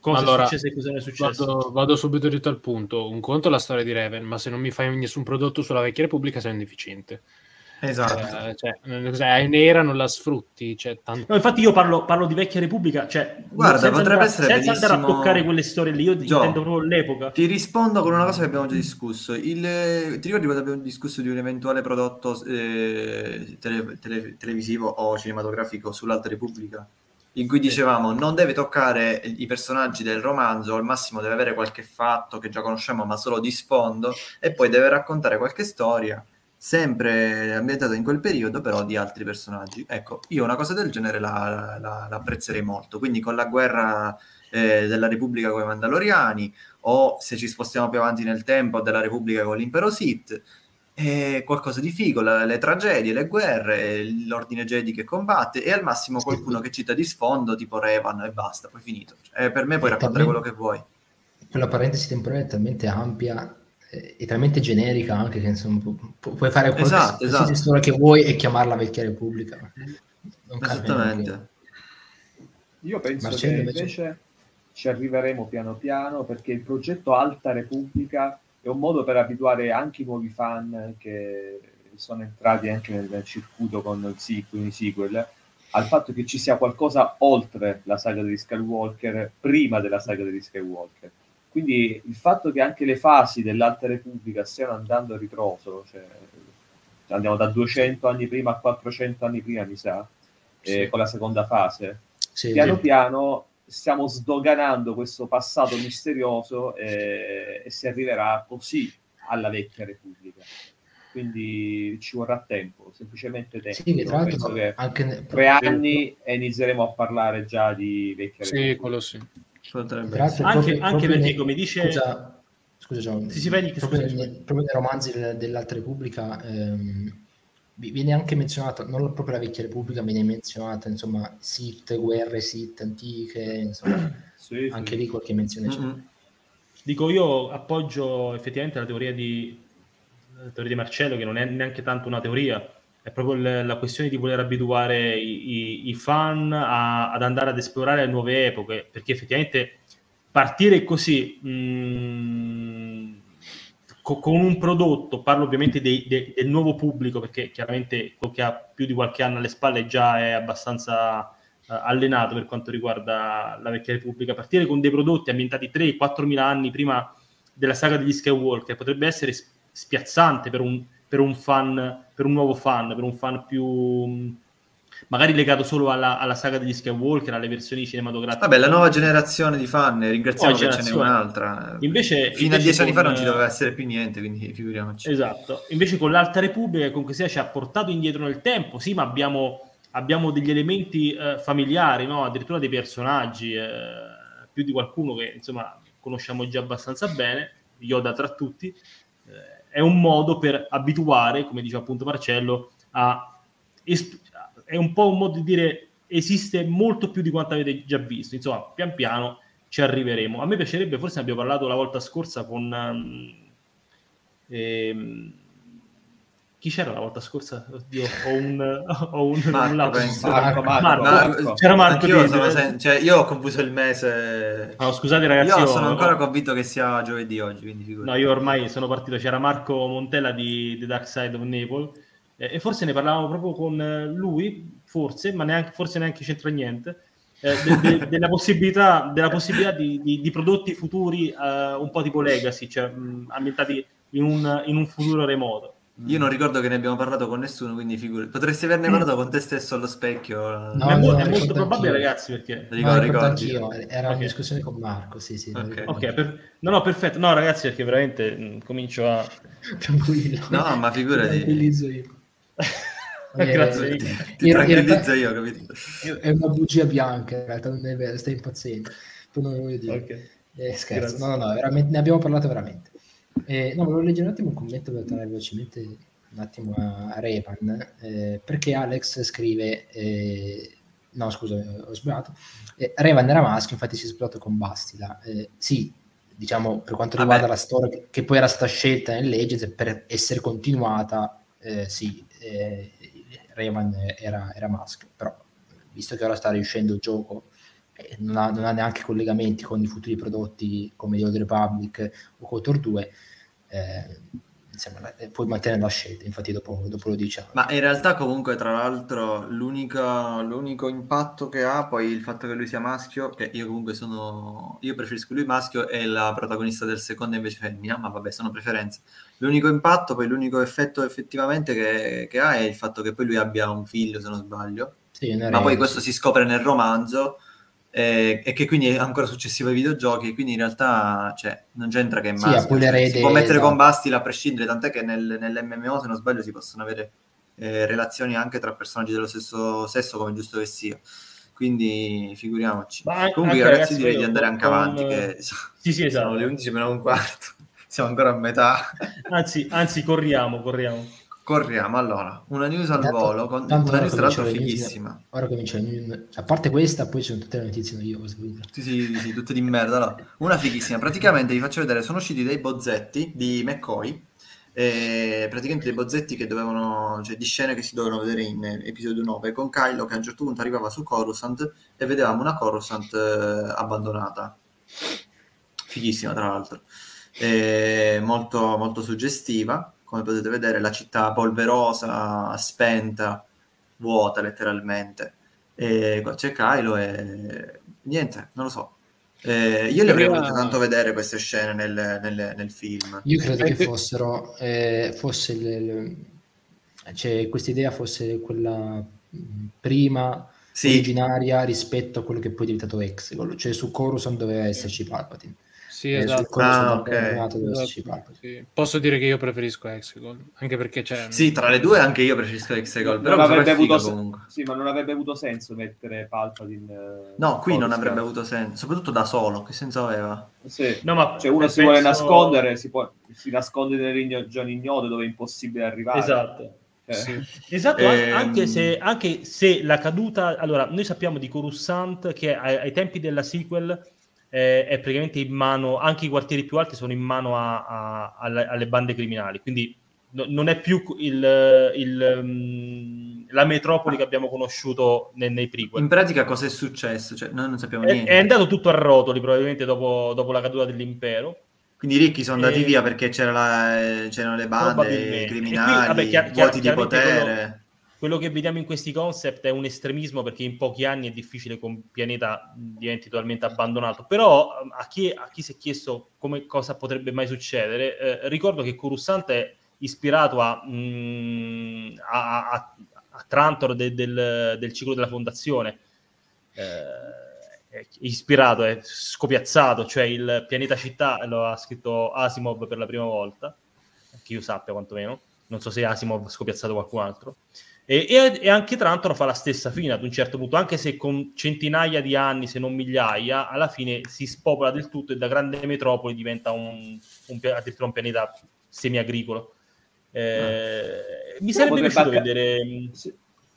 cosa Allora, è successo e cosa non è successo. Vado, vado subito dritto al punto. Un conto è la storia di Raven, ma se non mi fai nessun prodotto sulla vecchia Repubblica sei un deficiente. Esatto. Eh, cioè, eh, è nera, non la sfrutti. Cioè, tanto... No, infatti io parlo, parlo di vecchia Repubblica, cioè Guarda, senza, potrebbe andare, essere senza andare a benissimo- toccare quelle storie lì, io Gio, intendo proprio l'epoca. Ti rispondo con una cosa che abbiamo già discusso. Il, ti ricordi quando abbiamo discusso di un eventuale prodotto eh, tele- tele- televisivo o cinematografico sull'Alta Repubblica? In cui dicevamo non deve toccare i personaggi del romanzo, al massimo deve avere qualche fatto che già conosciamo, ma solo di sfondo, e poi deve raccontare qualche storia, sempre ambientata in quel periodo, però di altri personaggi. Ecco, io una cosa del genere la, la- la apprezzerei molto. Quindi con la guerra eh, della Repubblica con i Mandaloriani, o se ci spostiamo più avanti nel tempo, della Repubblica con l'impero Sith, è qualcosa di figo, la- le tragedie, le guerre, l'ordine Jedi che combatte e al massimo qualcuno che cita di sfondo, tipo Revan e basta, poi finito. Cioè, per me puoi raccontare talmente- quello che vuoi. quella parentesi temporale è talmente ampia eh, e talmente generica anche che insomma pu- pu- puoi fare qualsiasi, Esatto, esatto. storia che vuoi e chiamarla vecchia repubblica non Esattamente. Io penso Marcello, che invece? invece ci arriveremo piano piano perché il progetto Alta Repubblica è un modo per abituare anche i nuovi fan che sono entrati anche nel, circuito con sequel, i sequel al fatto che ci sia qualcosa oltre la saga degli Skywalker, prima della saga degli Skywalker. Quindi il fatto che anche le fasi dell'Alta Repubblica stiano andando a ritroso, cioè andiamo da 200 anni prima a 400 anni prima, mi sa, eh, Sì. con la seconda fase, Sì, piano sì. piano stiamo sdoganando questo passato misterioso eh, e si arriverà così alla vecchia Repubblica. Quindi ci vorrà tempo, semplicemente tempo. Sì, che tra l'altro penso che anche ne- tre anni e inizieremo a parlare già di vecchia Sì, Repubblica. quello sì. Potrebbe Anche- proprio- anche proprio perché, nei- come dice- scusa, scusa John, Sì, sì, vai, Nick, proprio, scusa, nei, scusa. proprio nei romanzi del- dell'Alta Repubblica ehm, viene anche menzionato non proprio la vecchia Repubblica viene menzionata insomma Sith, guerre Sith antiche insomma Sì, sì. anche lì qualche menzione c'è Mm-mm. Dico, io appoggio effettivamente la teoria di, la teoria di Marcello, che non è neanche tanto una teoria, è proprio l- la questione di voler abituare i, i- i fan a- ad andare ad esplorare nuove epoche, perché effettivamente partire così mh, co- con un prodotto, parlo ovviamente dei- de- del nuovo pubblico, perché chiaramente quello che ha più di qualche anno alle spalle già è abbastanza eh, allenato per quanto riguarda la vecchia Repubblica, partire con dei prodotti ambientati 3-4 mila anni prima della saga degli Skywalker potrebbe essere spiazzante per un, per un fan, per un nuovo fan, per un fan più magari legato solo alla, alla saga degli Skywalker, alle versioni cinematografiche. Vabbè, la nuova generazione di fan, ringraziamo Nuova che ce n'è un'altra. Invece- Fino a invece dieci anni fa con- non ci doveva essere più niente, quindi figuriamoci. Esatto, invece con l'Alta Repubblica comunque sia ci ha portato indietro nel tempo, sì, ma abbiamo, abbiamo degli elementi eh, familiari, no? addirittura dei personaggi, eh, più di qualcuno che insomma conosciamo già abbastanza bene, Yoda tra tutti, eh, è un modo per abituare, come dice appunto Marcello, a... es- è un po' un modo di dire esiste molto più di quanto avete già visto, insomma, pian piano ci arriveremo. A me piacerebbe, forse ne abbiamo parlato la volta scorsa con... ehm, ehm, chi c'era la volta scorsa? Oddio, ho un, ho un, Marco. Marco, Marco, Marco. Marco. C'era Marco sono sen- cioè, io ho confuso il mese. No, scusate ragazzi, io io- sono ancora convinto che sia giovedì oggi, quindi figurati. No, io ormai sono partito. C'era Marco Montella di The Dark Side of Naples eh, e forse ne parlavamo proprio con eh, lui, forse, ma neanche, forse neanche c'entra niente. eh, de- de- della possibilità, della possibilità di, di- di prodotti futuri eh, un po' tipo Legacy, cioè mh, ambientati in un, in un futuro remoto. Io non ricordo che ne abbiamo parlato con nessuno, quindi figurati. Potresti averne parlato con te stesso allo specchio. No, è, mo- no, è molto probabile, anch'io. ragazzi, perché Ricordo, No, ricordo ricordi? anch'io, era Ok. una discussione con Marco, sì, sì. Ok. ricordo Ok, anch'io. per- no, no, perfetto. No, ragazzi, perché veramente mh, comincio a. Tranquillo. No, ma Ti figurati. tranquillizzo io. Eh, Grazie. Nick. Ti tranquillizzo io, capito? È una bugia bianca, in realtà non è vero, stai impazzendo. Poi non lo voglio dire. Ok. Eh, scherzo, Grazie. no, no, no, veramente- ne abbiamo parlato veramente. Eh, no, volevo leggere un attimo un commento per tornare velocemente un attimo a Revan, eh, perché Alex scrive, eh, no scusa, ho sbagliato. Eh, Revan era maschio, infatti si è sposato con Bastila. Eh, sì, diciamo per quanto riguarda Vabbè. la storia che, che poi era stata scelta nel Legends per essere continuata, eh, sì, eh, Revan era, era maschio, però visto che ora sta riuscendo il gioco eh, non, ha, non ha neanche collegamenti con i futuri prodotti come The Old Republic o Kotor 2, eh, insomma, eh, puoi mantenere la scelta, infatti dopo, dopo lo diciamo. Ma in realtà comunque tra l'altro l'unico, l'unico impatto che ha poi il fatto che lui sia maschio, che io comunque sono, io preferisco lui maschio e la protagonista del secondo invece femmina, ma vabbè sono preferenze. L'unico impatto, poi l'unico effetto effettivamente che, che ha è il fatto che poi lui abbia un figlio se non sbaglio, Sì, ma poi questo si scopre nel romanzo eh, e che quindi è ancora successivo ai videogiochi, quindi in realtà cioè, non c'entra che è Sì, maschio, poi cioè, si può mettere esatto. con Bastila a prescindere, tant'è che nel, nell'MMO se non sbaglio si possono avere eh, relazioni anche tra personaggi dello stesso sesso come giusto che sia, quindi figuriamoci. Ma Comunque io anche, ragazzi direi di andare con- anche avanti, che Sì, sì, esatto. sono le 11 meno un quarto, siamo ancora a metà. Anzi, anzi, corriamo, corriamo. Corriamo, allora, una news al Intanto- volo, con, intanto una news tra l'altro le news- fighissima. Ora comincia a parte questa, poi ci sono tutte le notizie noiose. quindi- Sì, sì, sì, sì, tutte di merda. Allora, una fighissima. Praticamente vi faccio vedere, sono usciti dei bozzetti di McCoy, eh, praticamente dei bozzetti che dovevano, cioè di scene che si dovevano vedere in episodio 9, con Kylo che a un certo punto arrivava su Coruscant e vedevamo una Coruscant eh, abbandonata. Fighissima, tra l'altro. Eh, molto, molto suggestiva, come potete vedere, la città polverosa, spenta, vuota letteralmente. E c'è Kylo e niente, non lo so. Eh, io le avrei volute tanto vedere queste scene nel, nel- nel film. Io credo Eh, che che- fossero, eh, fosse il- il- cioè, questa idea fosse quella mh, prima Sì, originaria rispetto a quello che poi è diventato Exegol, cioè su Coruscant doveva esserci Palpatine. Sì, Eh, esatto. Ah, ok. abbandonato doveva esserci Esatto, sì. Posso dire che io preferisco Hexagon, anche perché c'è... sì, tra le due anche io preferisco Exegol, però avrebbe avuto se- comunque. sì, ma non avrebbe avuto senso mettere Palpatine. eh, No, qui non avrebbe avuto senso, soprattutto da solo, che senso aveva? Sì. No, ma Cioè, uno penso- si vuole nascondere, si, può, si nasconde nelle regioni ignote dove è impossibile arrivare. Esatto. Eh, Sì. Esatto, Ehm. anche, se, anche se la caduta... Allora, noi sappiamo di Coruscant che ai, ai tempi della sequel eh, è praticamente in mano, anche i quartieri più alti sono in mano a- a- alle, alle bande criminali, quindi no- non è più il, il, mm, la metropoli che abbiamo conosciuto nei, nei prequel. In pratica cosa è successo? Cioè, noi non sappiamo È, niente. è andato tutto a rotoli probabilmente dopo, dopo la caduta dell'impero. Quindi i ricchi sono andati Eh, via perché c'era la- c'erano le bande. E criminali, qui, vabbè, chiar- vuoti di potere. Quello che vediamo in questi concept è un estremismo perché in pochi anni è difficile che un pianeta diventi totalmente abbandonato. Però a chi, a chi si è chiesto come cosa potrebbe mai succedere, eh, ricordo che Coruscant è ispirato a, mm, a, a- a Trantor de- del, del ciclo della fondazione. Eh, è ispirato, è scopiazzato, cioè il pianeta città lo ha scritto Asimov per la prima volta, che io sappia quantomeno, non so se Asimov ha scopiazzato qualcun altro. E, e- e anche Trantor fa la stessa fine ad un certo punto, anche se con centinaia di anni, se non migliaia, alla fine si spopola del tutto e da grande metropoli diventa un, un addirittura un pianeta semi-agricolo. Eh, Mi Però sarebbe potrebbe piaciuto acca- vedere... mm, sì.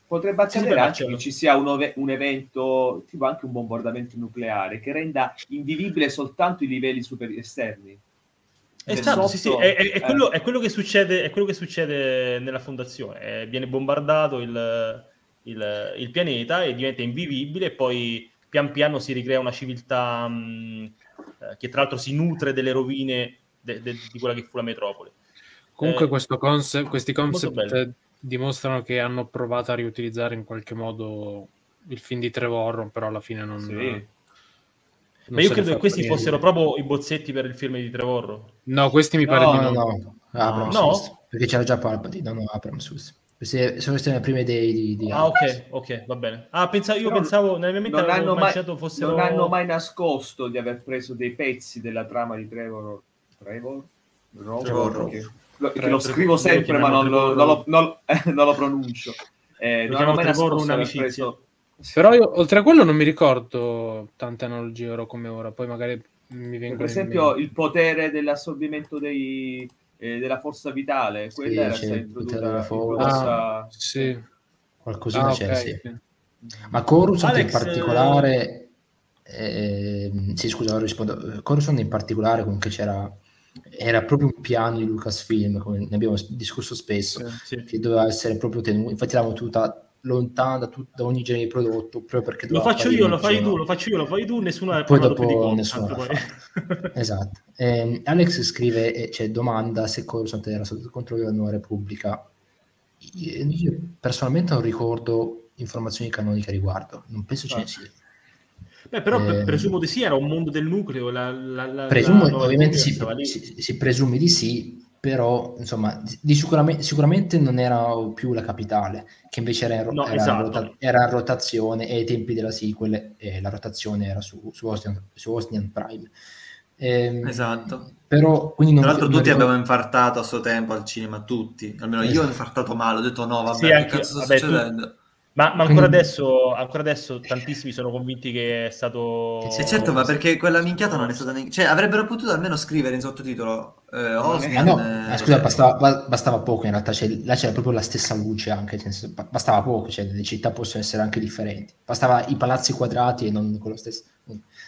Potrebbe accadere anche che ci sia un, ove- un evento, tipo anche un bombardamento nucleare, che renda invivibile soltanto i livelli superi- esterni. Esatto, sì, sì, è, è- è quello, è quello che succede, è quello che succede nella fondazione. Eh, viene bombardato il, il- il pianeta e diventa invivibile, e poi pian piano si ricrea una civiltà mh, eh, che tra l'altro si nutre delle rovine de- de- di quella che fu la metropoli. Comunque Eh, questo concept- questi concept dimostrano che hanno provato a riutilizzare in qualche modo il film di Trevorrow, però alla fine non... Sì. Ma io credo che questi niente. fossero proprio i bozzetti per il film di Trevorrow. No, questi mi pare No, di No, no. no, no, Abrams No? Perché c'era già Palpatine, no, no, Abrams. Queste sono queste le prime idee di, di Ah, ok, ok, va bene. Ah, pensa- io Però pensavo, nella mia mente non hanno, mai, fossero... non hanno mai nascosto di aver preso dei pezzi della trama di Trevor. Trevor? Rowe? Trevor. Che, lo, che lo scrivo sempre, ma non lo, Trevor. non lo- non lo- non lo pronuncio. Eh, Lo non hanno mai Trevor nascosto un'amicizia. preso. Però io, oltre a quello non mi ricordo tante analogie ora come ora, poi magari mi vengono Per esempio, il potere dell'assorbimento dei, eh, della forza vitale, Sì, quella era c'è stata il potere della forza. Ah, sì. Qualcosina Ah, c'è, sì. sì. Ma Coruscant Alex, in particolare, ehm, sì scusa, ora rispondo. Coruscant in particolare comunque c'era, era proprio un piano di Lucasfilm, come ne abbiamo discusso spesso, Sì. che doveva essere proprio tenuto, infatti l'avevamo tenuta lontana da, tut- da ogni genere di prodotto, proprio perché Lo faccio io, lo fai tu, lo faccio io, lo fai tu, nessuno ha Poi più di dopo Coruscant, nessuno poi. Esatto. Ehm, Alex scrive, eh, cioè, domanda se Coruscant era sotto il controllo della Nuova Repubblica. Io, personalmente non ricordo informazioni canoniche a riguardo, non penso ce ne Ah. sia. Beh, però Ehm, presumo di sì, era un mondo del nucleo. La, la, la, Presumo, ovviamente si, si- si presume di sì, però insomma, di sicuramente, sicuramente non era più la capitale, che invece era, in ro- No, era, esatto. rota- era in rotazione e ai tempi della sequel eh, la rotazione era su, su, Ocean, su Ocean Prime. Ehm, Esatto. Però, quindi non Tra l'altro tutti ricordo- abbiamo infartato a suo tempo al cinema, tutti. Almeno io ho Esatto. infartato male, ho detto no, vabbè, Sì, che cazzo sta vabbè, tu- succedendo? Ma, ma ancora, Quindi- adesso, ancora adesso tantissimi sono convinti che è stato... Che sia- E certo, ma perché quella minchiata non è stata neanche... Cioè, avrebbero potuto almeno scrivere in sottotitolo eh, Osman... Ah no, eh, ma scusa, cioè- bastava, ba- bastava poco in realtà, cioè, là c'era proprio la stessa luce anche, bastava poco, cioè, le città possono essere anche differenti, bastava i palazzi quadrati e non con lo stesso...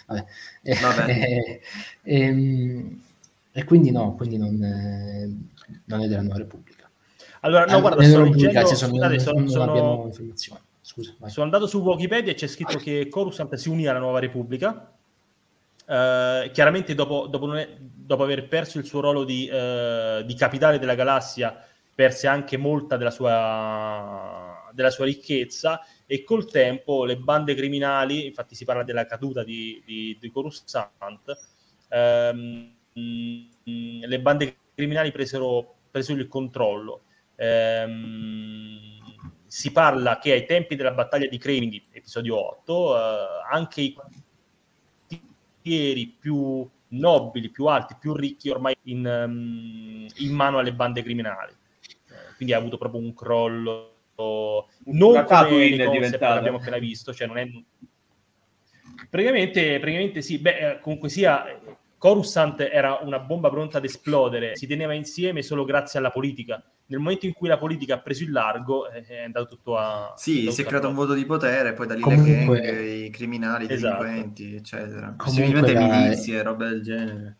Vabbè. E, Vabbè. e- ehm, e quindi no, quindi non, eh, non è della Nuova Repubblica. Allora, no, guarda, sto leggendo... scusate, sono, sono- scusa, vai. sono andato su Wikipedia e c'è scritto che Coruscant si unì alla Nuova Repubblica. Eh, chiaramente dopo, dopo, dopo aver perso il suo ruolo di, eh, di capitale della galassia, perse anche molta della sua, della sua ricchezza e col tempo le bande criminali, infatti si parla della caduta di, di, di Coruscant, ehm, mh, le bande criminali presero, presero il controllo. Ehm, si parla che ai tempi della battaglia di Cremini, episodio 8, eh, anche i quartieri più nobili, più alti, più ricchi ormai in, ehm, in mano alle bande criminali. Eh, quindi ha avuto proprio un crollo non Una come è concept che abbiamo appena visto, cioè non è praticamente, praticamente sì, beh, eh, comunque sia Coruscant era una bomba pronta ad esplodere, si teneva insieme solo grazie alla politica. Nel momento in cui la politica ha preso il largo, eh, è andato tutto a... Sì, tutto si è creato un voto di potere, poi da lì Comunque- le gang, i criminali, i Esatto. delinquenti, eccetera. Comunque Possibilmente la- milizie, robe del genere.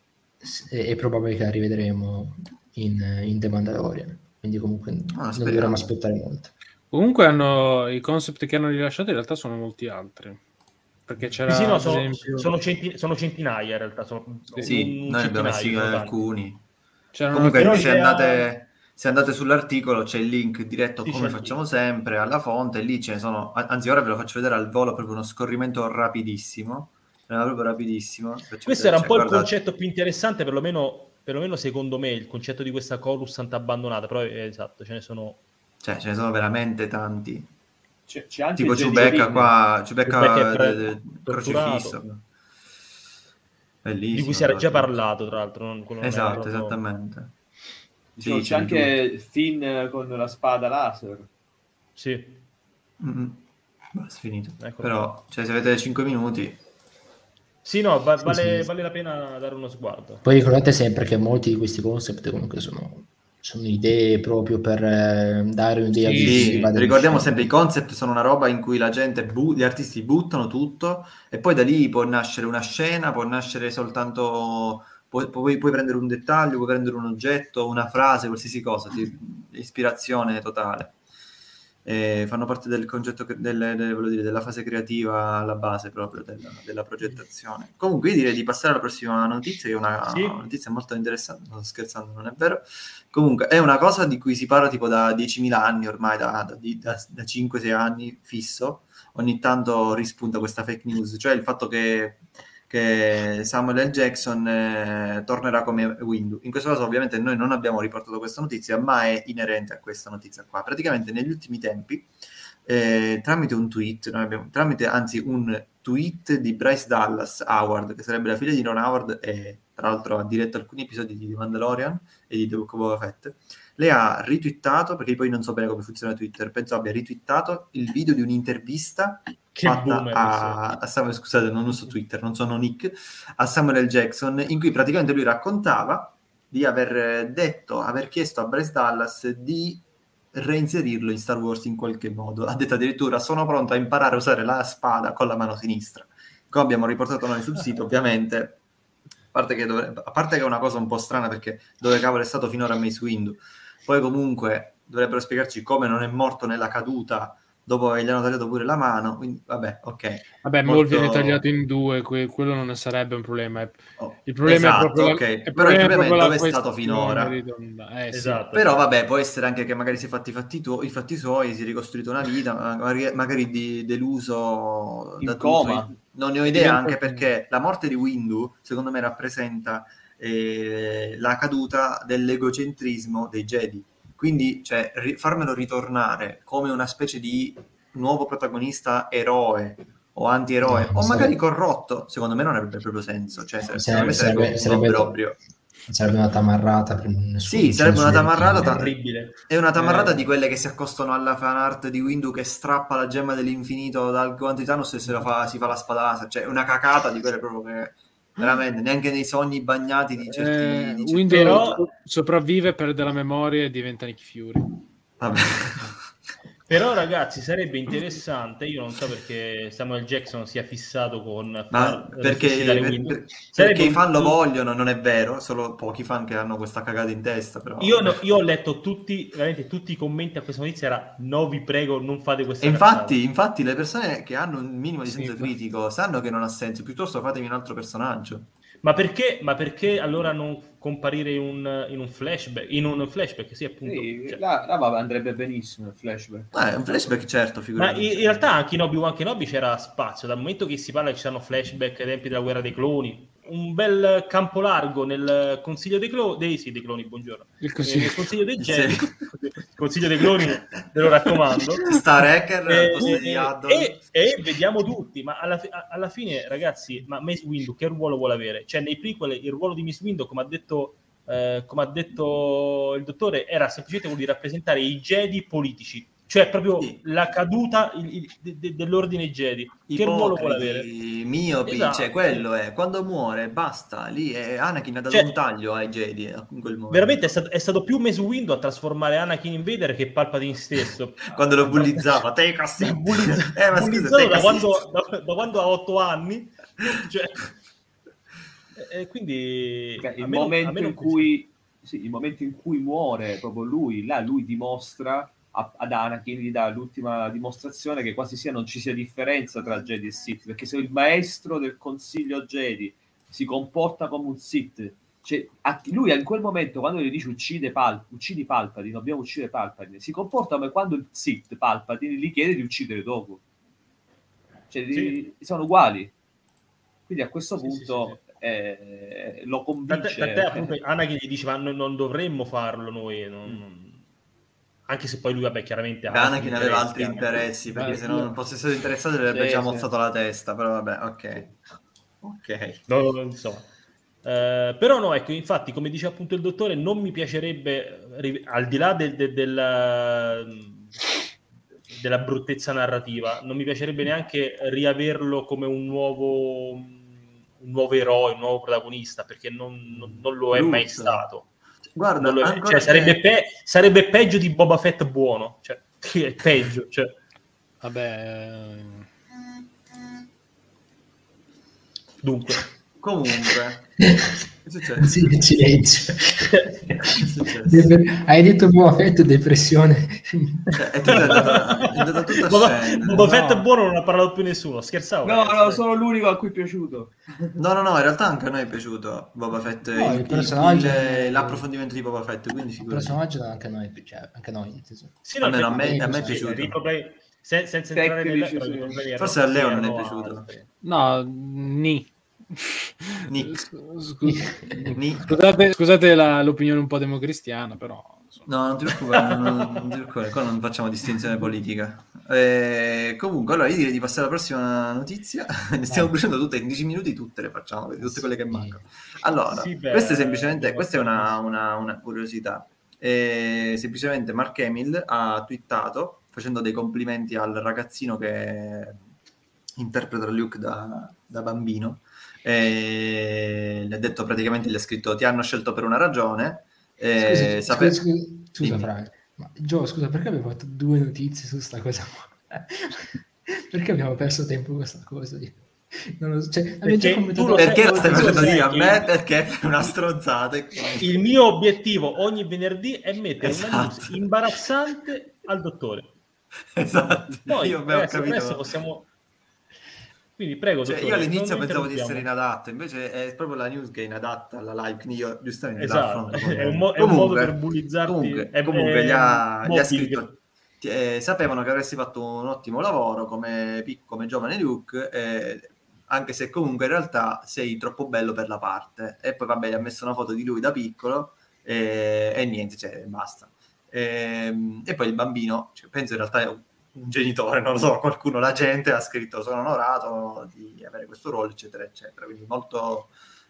è, è probabile che la rivedremo in, in The Mandalorian, quindi comunque Ah, non dovremmo aspettare molto. Comunque hanno, i concept che hanno rilasciato in realtà sono molti altri. Perché c'era Sì, no, sono, esempio, sono centi- sono centinaia in realtà. Sono, Sì, noi abbiamo tanti. alcuni. c'erano Comunque, se andate, se andate sull'articolo c'è il link diretto Sì, come il facciamo link. sempre alla fonte. Lì ce ne sono, anzi, ora ve lo faccio vedere al volo, proprio uno scorrimento rapidissimo. Era proprio rapidissimo. Faccio Questo vedere, era un po' il guardate. concetto più interessante, perlomeno, perlomeno secondo me, il concetto di questa Coruscant abbandonata. Però eh, esatto, ce ne sono... Cioè, ce ne sono veramente tanti. C'è, c'è anche Tipo Lin. qua, pre- torturato. crocifisso. Bellissimo. di cui si era già parlato, tra l'altro. non- non Esatto, proprio- esattamente. Dicevo, Sì, c'è c'è anche Finn con la spada laser. Sì, Mm-mm. Basta, finito. Ecco. Però, cioè, se avete 5 minuti, sì no, va- Sì, vale, sì. vale la pena dare uno sguardo. Poi ricordate sempre che molti di questi concept comunque sono, sono idee proprio per eh, dare un'idea Sì, visiva ricordiamo film. sempre i concept sono una roba in cui la gente, bu- gli artisti buttano tutto e poi da lì può nascere una scena, può nascere soltanto, puoi, puoi- puoi prendere un dettaglio, puoi prendere un oggetto, una frase, qualsiasi cosa, ti- ispirazione totale. E fanno parte del concetto, del- del- dire, della fase creativa alla base proprio della, della progettazione. Comunque io direi di passare alla prossima notizia, che è una, Sì. una notizia molto interessante, non sto scherzando, non è vero. Comunque è una cosa di cui si parla tipo da 10.000 anni ormai, da, da, da- da 5-6 anni fisso. Ogni tanto rispunta questa fake news, cioè il fatto che, che Samuel L. Jackson eh, tornerà come Windu. In questo caso ovviamente noi non abbiamo riportato questa notizia, ma è inerente a questa notizia qua. Praticamente negli ultimi tempi, eh, tramite un tweet, abbiamo- tramite anzi un tweet di Bryce Dallas Howard, che sarebbe la figlia di Ron Howard e tra l'altro ha diretto alcuni episodi di The Mandalorian e di The Book of Boba Fett, lei ha ritwittato, perché poi non so bene come funziona Twitter, penso abbia ritwittato il video di un'intervista Che fatta boomer, a, a Samuel, scusate, non uso Twitter, non sono Nick, a Samuel L. Jackson, in cui praticamente lui raccontava di aver detto, aver chiesto a Bryce Dallas di reinserirlo in Star Wars in qualche modo. Ha detto addirittura sono pronto a imparare a usare la spada con la mano sinistra. Come abbiamo riportato noi sul sito, ovviamente, a parte che, dovrebbe, a parte che è una cosa un po' strana perché dove cavolo è stato finora Mace Windu, poi comunque dovrebbero spiegarci come non è morto nella caduta dopo che gli hanno tagliato pure la mano, quindi vabbè, ok. Vabbè, Molto- Maul viene tagliato in due, que- quello non sarebbe un problema. è- Oh, Il problema esatto, è proprio la- ok. il Però il problema è è la dove è stato finora. Eh, sì. Esatto. Però vabbè, può essere anche che magari si è fatti i fatti, tuo- i fatti suoi, si è ricostruito una vita, magari, magari di, deluso In da coma. tutto. Non ne ho idea, anche perché la morte di Windu, secondo me, rappresenta eh, la caduta dell'egocentrismo dei Jedi. Quindi, cioè, ri- farmelo ritornare come una specie di nuovo protagonista eroe o antieroe, No, o magari sarebbe- corrotto, secondo me non avrebbe proprio senso. Cioè, se- secondo me Sarebbe- sarebbe, sarebbe- sarebbe- obbrobrio. Sarebbe una tamarrata per nessuno. Sì, sarebbe una tamarrata, ta- Terribile. È una tamarrata Eh. di quelle che si accostano alla fan art di Windu che strappa la gemma dell'infinito dal guanto di Thanos e se la fa, si fa la spadata. Cioè, una cacata di quelle proprio che veramente neanche nei sogni bagnati di certi. Eh, di certi- Windows Però- sopravvive, perde la memoria e diventa Nick Fury. Vabbè. Però ragazzi sarebbe interessante, io non so perché Samuel Jackson sia fissato con Ma perché, per- per- perché i fan lo vogliono, non è vero, solo pochi fan che hanno questa cagata in testa. Però. Io, no- io ho letto tutti, veramente tutti i commenti a questa notizia era no vi prego non fate questa E infatti, cazzata". infatti, le persone che hanno un minimo di Sì, senso ma- critico sanno che non ha senso, piuttosto fatemi un altro personaggio. Ma perché, ma perché allora non comparire in un, in un flashback? In un flashback, sì, appunto. Sì, Cioè, là, là andrebbe benissimo il flashback. Eh, un flashback, certo, ma figurati. in, in realtà anche in Obi-Wan Kenobi c'era spazio, dal momento che si parla che ci sono flashback ai tempi della guerra dei cloni, un bel campo largo nel consiglio dei cloni, dei, sì, dei cloni, buongiorno, Il Eh, consiglio- nel consiglio dei Sì. Jedi, consiglio dei cloni, ve lo raccomando. Star Hacker Eh, eh, eh, Addon. e, e vediamo tutti, ma alla, alla fine, ragazzi, ma Mace Windu che ruolo vuole avere? Cioè, nei prequel il ruolo di Mace Windu, come ha detto, eh, come ha detto il dottore, era semplicemente quello di rappresentare i Jedi politici, cioè proprio Sì. la caduta il- il- de- de- dell'ordine Jedi. Che ruolo vuole avere? Ipocriti, miopi, Esatto. cioè quello è quando muore basta lì è Anakin ha dato Cioè, un taglio ai Jedi eh, in quel momento Veramente è stato, è stato più Mace Windu a trasformare Anakin in Vader che Palpatine stesso. quando lo bullizzava te così Bullizz- eh, ma scusa, te da quando, da, da quando ha otto anni. Cioè, e- quindi Cioè, il, a me non- a momento cui, sì, il momento in cui muore proprio lui, là lui dimostra a- ad Anakin, gli dà l'ultima dimostrazione che quasi sia non ci sia differenza tra Jedi e Sith, perché se il maestro del consiglio Jedi si comporta come un Sith, cioè, a- lui in quel momento quando gli dice uccide Pal- uccidi Palpatine, dobbiamo uccidere Palpatine, si comporta come quando il Sith Palpatine gli chiede di uccidere Doku. Cioè, di- sono uguali. Quindi a questo Sì, sì, punto eh, lo convince. tant'è appunto Anakin gli dice ma noi non dovremmo farlo noi non- non- anche se poi lui vabbè chiaramente ha Anakin aveva altri anche. interessi perché Ma se non fosse stato interessato gli avrebbe Sì, già sì. mozzato la testa però vabbè ok ok No, no, insomma. Eh, però no, ecco, infatti, come dice appunto il dottore, non mi piacerebbe, al di là del- del- della, della bruttezza narrativa, non mi piacerebbe neanche riaverlo come un nuovo, un nuovo eroe, un nuovo protagonista, perché non, non- non lo è mai Brutto. stato. Guarda lo cioè, sarebbe, pe- sarebbe peggio di Boba Fett buono, cioè, che è peggio. Cioè. Vabbè, Dunque, comunque che è successo? Sì, silenzio. È? Hai detto Boba Fett depressione. Cioè, hai dato, hai dato tutta Boba, scena. Boba Fett No. buono non ha parlato più nessuno, scherzavo. No, ragazzi, no, sono l'unico a cui è piaciuto. No, no, no, in realtà anche a noi è piaciuto Boba Fett, No, il- il personaggio- il- l'approfondimento di Boba Fett, quindi Il personaggio anche a noi, cioè, anche a noi. Sì, no, Almeno a infatti, me- a me è piaciuto. problemi- se- senza entrare nel Forse a Leo non è piaciuto. no, ni. Nick. Nick. Scusate, scusate la- l'opinione un po' democristiana, però. No, non ti preoccupare, non, non ti preoccupare, qua non facciamo distinzione politica. Eh, comunque, allora io direi di passare alla prossima notizia. Ne stiamo bruciando tutte, in 10 minuti tutte le facciamo, tutte quelle che mancano. Allora, Sì, beh, questa è semplicemente, abbiamo questa è una, una- una curiosità. Eh, semplicemente Mark Hamill ha twittato facendo dei complimenti al ragazzino che interpreta Luke da, da bambino. E gli ha detto praticamente, gli ha scritto ti hanno scelto per una ragione. Eh, Scusa, sape- scusa, scusa, Dimmi. Fra, Ma Gio, scusa, perché abbiamo fatto due notizie su sta cosa? perché abbiamo perso tempo con questa cosa? Non lo so. Cioè, Perché tu lo Perché lo stai facendo dire a me? Perché è una stronzata. e Il mio obiettivo ogni venerdì è mettere una news Esatto. imbarazzante al dottore. Esatto. Poi io beh, ho adesso, adesso capito. possiamo... Quindi prego, Cioè, dottore, io all'inizio pensavo di essere inadatto, invece è proprio la news che è inadatta alla live, quindi io giustamente Esatto, è un, mo- è un modo Comunque- per bullizzarti. Comunque, è- comunque è gli, ha, gli ha scritto, eh, sapevano che avresti fatto un ottimo lavoro come, come giovane Luke, eh, anche se comunque in realtà sei troppo bello per la parte. E poi vabbè, gli ha messo una foto di lui da piccolo eh, e niente, cioè, basta. Ehm, E, poi il bambino, cioè, penso in realtà è un, genitore, non lo so, qualcuno, la gente ha scritto sono onorato di avere questo ruolo, eccetera, eccetera. Quindi molto,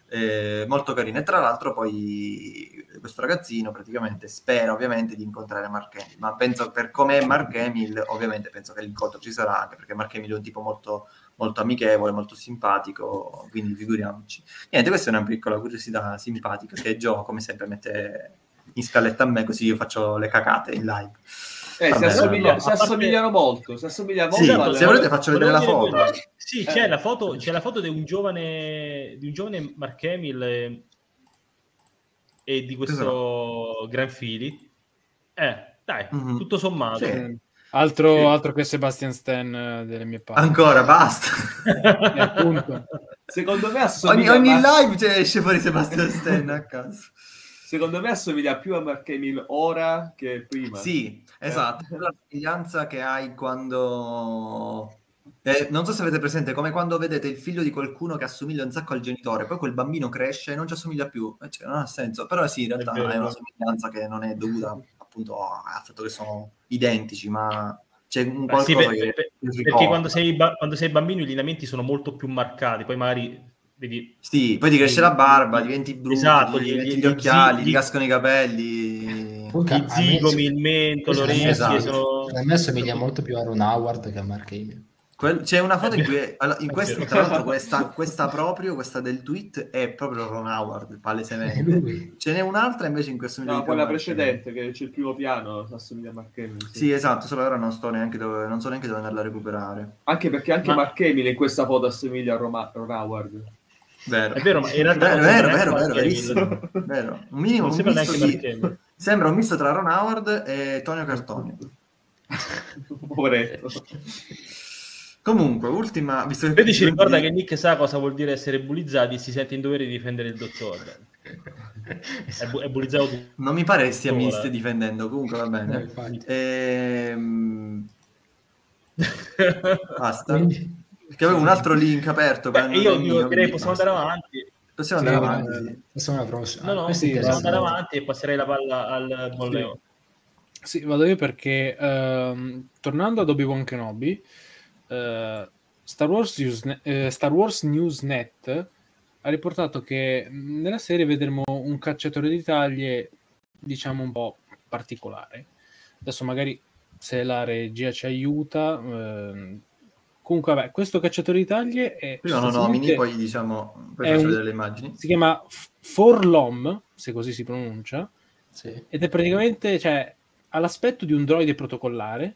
eh, molto carino. E tra l'altro poi questo ragazzino praticamente spera ovviamente di incontrare Mark Hamill, ma penso per come è Mark Hamill, ovviamente penso che l'incontro ci sarà, anche perché Mark Hamill è un tipo molto, molto amichevole, molto simpatico, quindi figuriamoci. Niente, questa è una piccola curiosità simpatica che Joe, come sempre, mette in scaletta a me, così io faccio le cacate in live. Eh, si, assomiglia- si parte- assomigliano molto, si assomigliano Sì, molto. alle- se volete faccio vedere la foto. Sì, c'è Eh. la foto, c'è la foto di un giovane, di un giovane Mark Hamill eh, e di questo Gran Fili. Eh, dai, Mhm. tutto sommato. Sì. Altro, Sì. altro che Sebastian Stan eh, delle mie parti. Ancora, basta. Secondo me ogni, assomiglia, ogni a live esce fuori Sebastian Stan a caso. secondo me assomiglia più a Mark Hamill ora che prima. Sì, esatto. È La somiglianza che hai quando... eh, non so se avete presente, come quando vedete il figlio di qualcuno che assomiglia un sacco al genitore, poi quel bambino cresce e non ci assomiglia più. Eh, Cioè, non ha senso. Però sì, in realtà È è, una somiglianza che non è dovuta appunto al fatto che sono identici, ma c'è un Beh, sì, qualcosa per- per- perché quando sei, ba- quando sei bambino i lineamenti sono molto più marcati, poi magari vedi Sì, poi ti cresce la barba, diventi brutto, Esatto, ti gli- gli- gli gli occhiali, zi- ti cascano i capelli. Comunque, i a me- zigomi, il mento, le orecchie Esatto. sono... A me assomiglia molto più a Ron Howard che a Mark Hamill. C'è una foto in cui in vero. tra l'altro questa, questa proprio, questa del tweet è proprio Ron Howard, palesemente. Ce n'è un'altra invece in questo No, quella precedente, che c'è il primo piano, assomiglia a Mark Hamill. sì. Sì, esatto, solo ora non sto neanche dove, non so neanche dove andarla a recuperare. Anche perché anche Ma- Mark Hamill in questa foto assomiglia a Roma- Ron Howard. Vero. È vero, ma in realtà Vero, vero, sembra vero, neanche vero, verissimo. Vero. Un minimo, Non un sembra misto neanche di- Mark Hamill. Sembra un misto tra Ron Howard e Tonio Cartonio. Poveretto. Comunque, ultima... Visto che Vedi, ci ricorda che Nick sa cosa vuol dire essere bullizzati e si sente in dovere di difendere il dottore. È, bu- è bullizzato tu. Non mi pare che stia mi stia difendendo, comunque va Eh, bene. infatti. Ehm, Basta. Quindi- Perché avevo un altro link aperto. Beh, io, io direi possiamo andare avanti. Possiamo Sì, andare ma- avanti. sì. Passiamo alla prossima. No, no, sì, possiamo andare avanti e passerei la palla al Bolleo. Sì, vado io perché ehm, tornando ad Obi-Wan Kenobi, eh, Star, Wars News, eh, Star Wars News Net ha riportato che nella serie vedremo un cacciatore di taglie, diciamo un po' particolare. Adesso magari se la regia ci aiuta. Comunque, vabbè, questo cacciatore di taglie è Prima lo nomini, poi diciamo, poi faccio un- vedere le immagini. si chiama Forlom, se così si pronuncia, Sì. ed è praticamente, cioè, ha l'aspetto di un droide protocollare,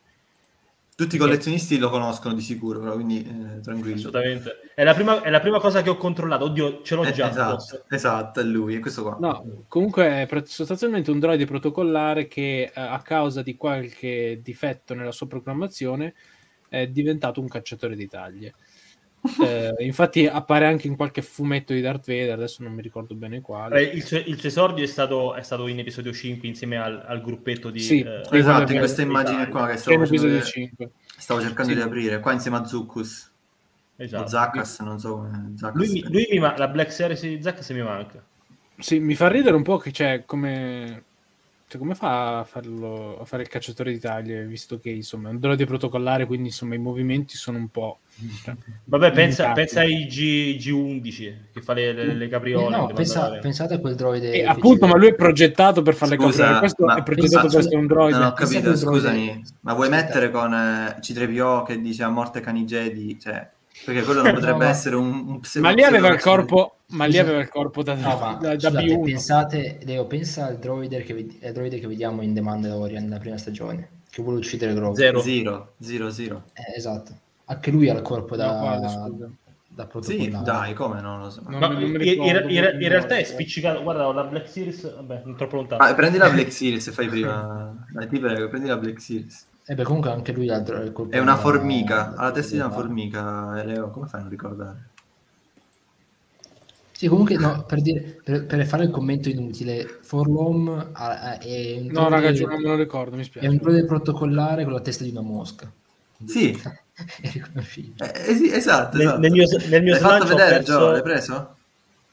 Tutti i collezionisti lo conoscono di sicuro, però, quindi eh, tranquillo. Assolutamente. È la, prima, è la prima cosa che ho controllato. Oddio, ce l'ho Eh, già. esatto, esatto, è lui, è questo qua. No, comunque è sostanzialmente un droide protocollare che eh, a causa di qualche difetto nella sua programmazione è diventato un cacciatore di taglie. Eh, infatti appare anche in qualche fumetto di Darth Vader, adesso non mi ricordo bene quale. il, suo, il suo esordio è stato, è stato in episodio 5 insieme al, al gruppetto di... Sì, eh, esatto, quello in questa immagine qua che stavo, facendo episodio vedere- 5. stavo cercando Sì. di aprire, qua insieme a Zuckus, esatto. Zacchas, non so come... Zacchas. Lui, mi- lui mi ma- la Black Series di Zack mi manca. Sì, mi fa ridere un po' che c'è come... Cioè, come fa a, farlo, a fare il cacciatore di taglie, visto che insomma è un droide protocollare, quindi insomma i movimenti sono un po'... cioè, Vabbè, pensa, pensa ai G, G11 che fa le, le, le capriole. Eh, no, pensa- pensate a quel droide. E che appunto, ma lui è progettato per fare le Scusa, capriole, questo ma- è progettato per essere un droide. Non ho capito, scusami, ma vuoi Aspetta. mettere con eh, C3PO che dice a morte cani Jedi, cioè, perché quello non No, potrebbe ma- essere un, un pseudo- Ma lì aveva il corpo, Ma lì Scusa. aveva il corpo da, No, ma da, da scusate, B1. pensate, Leo, pensa al droide che, al droide che vediamo in The Mandalorian nella prima stagione, che vuole uccidere Grogu. Zero. Zero, zero, zero. Eh, esatto. Anche lui ha il corpo da, No, scusa. da Sì, dai, come no, non lo so. Non Ma non in, in- ricordo, in- mi in realtà è spiccicato. Guarda, ho la Black Series. Vabbè, non troppo lontano. Ah, prendi la Black Series e fai prima. Dai, ti prego, prendi la Black Series. Eh beh, comunque anche lui ha il corpo È una formica, ha la testa di una formica, eh, Leo, come fai a non ricordare? Sì, comunque no, per, dire, per, per fare il commento inutile, Forlom è un No, ragazzi, non me lo ricordo, mi è spiace. un droide protocollare con la testa di una mosca. Sì. è riconoscibile. Eh, eh sì, esatto, Nel- esatto. nel mio, nel mio fatto slancio ho vedere, perso... Gio? L'hai preso?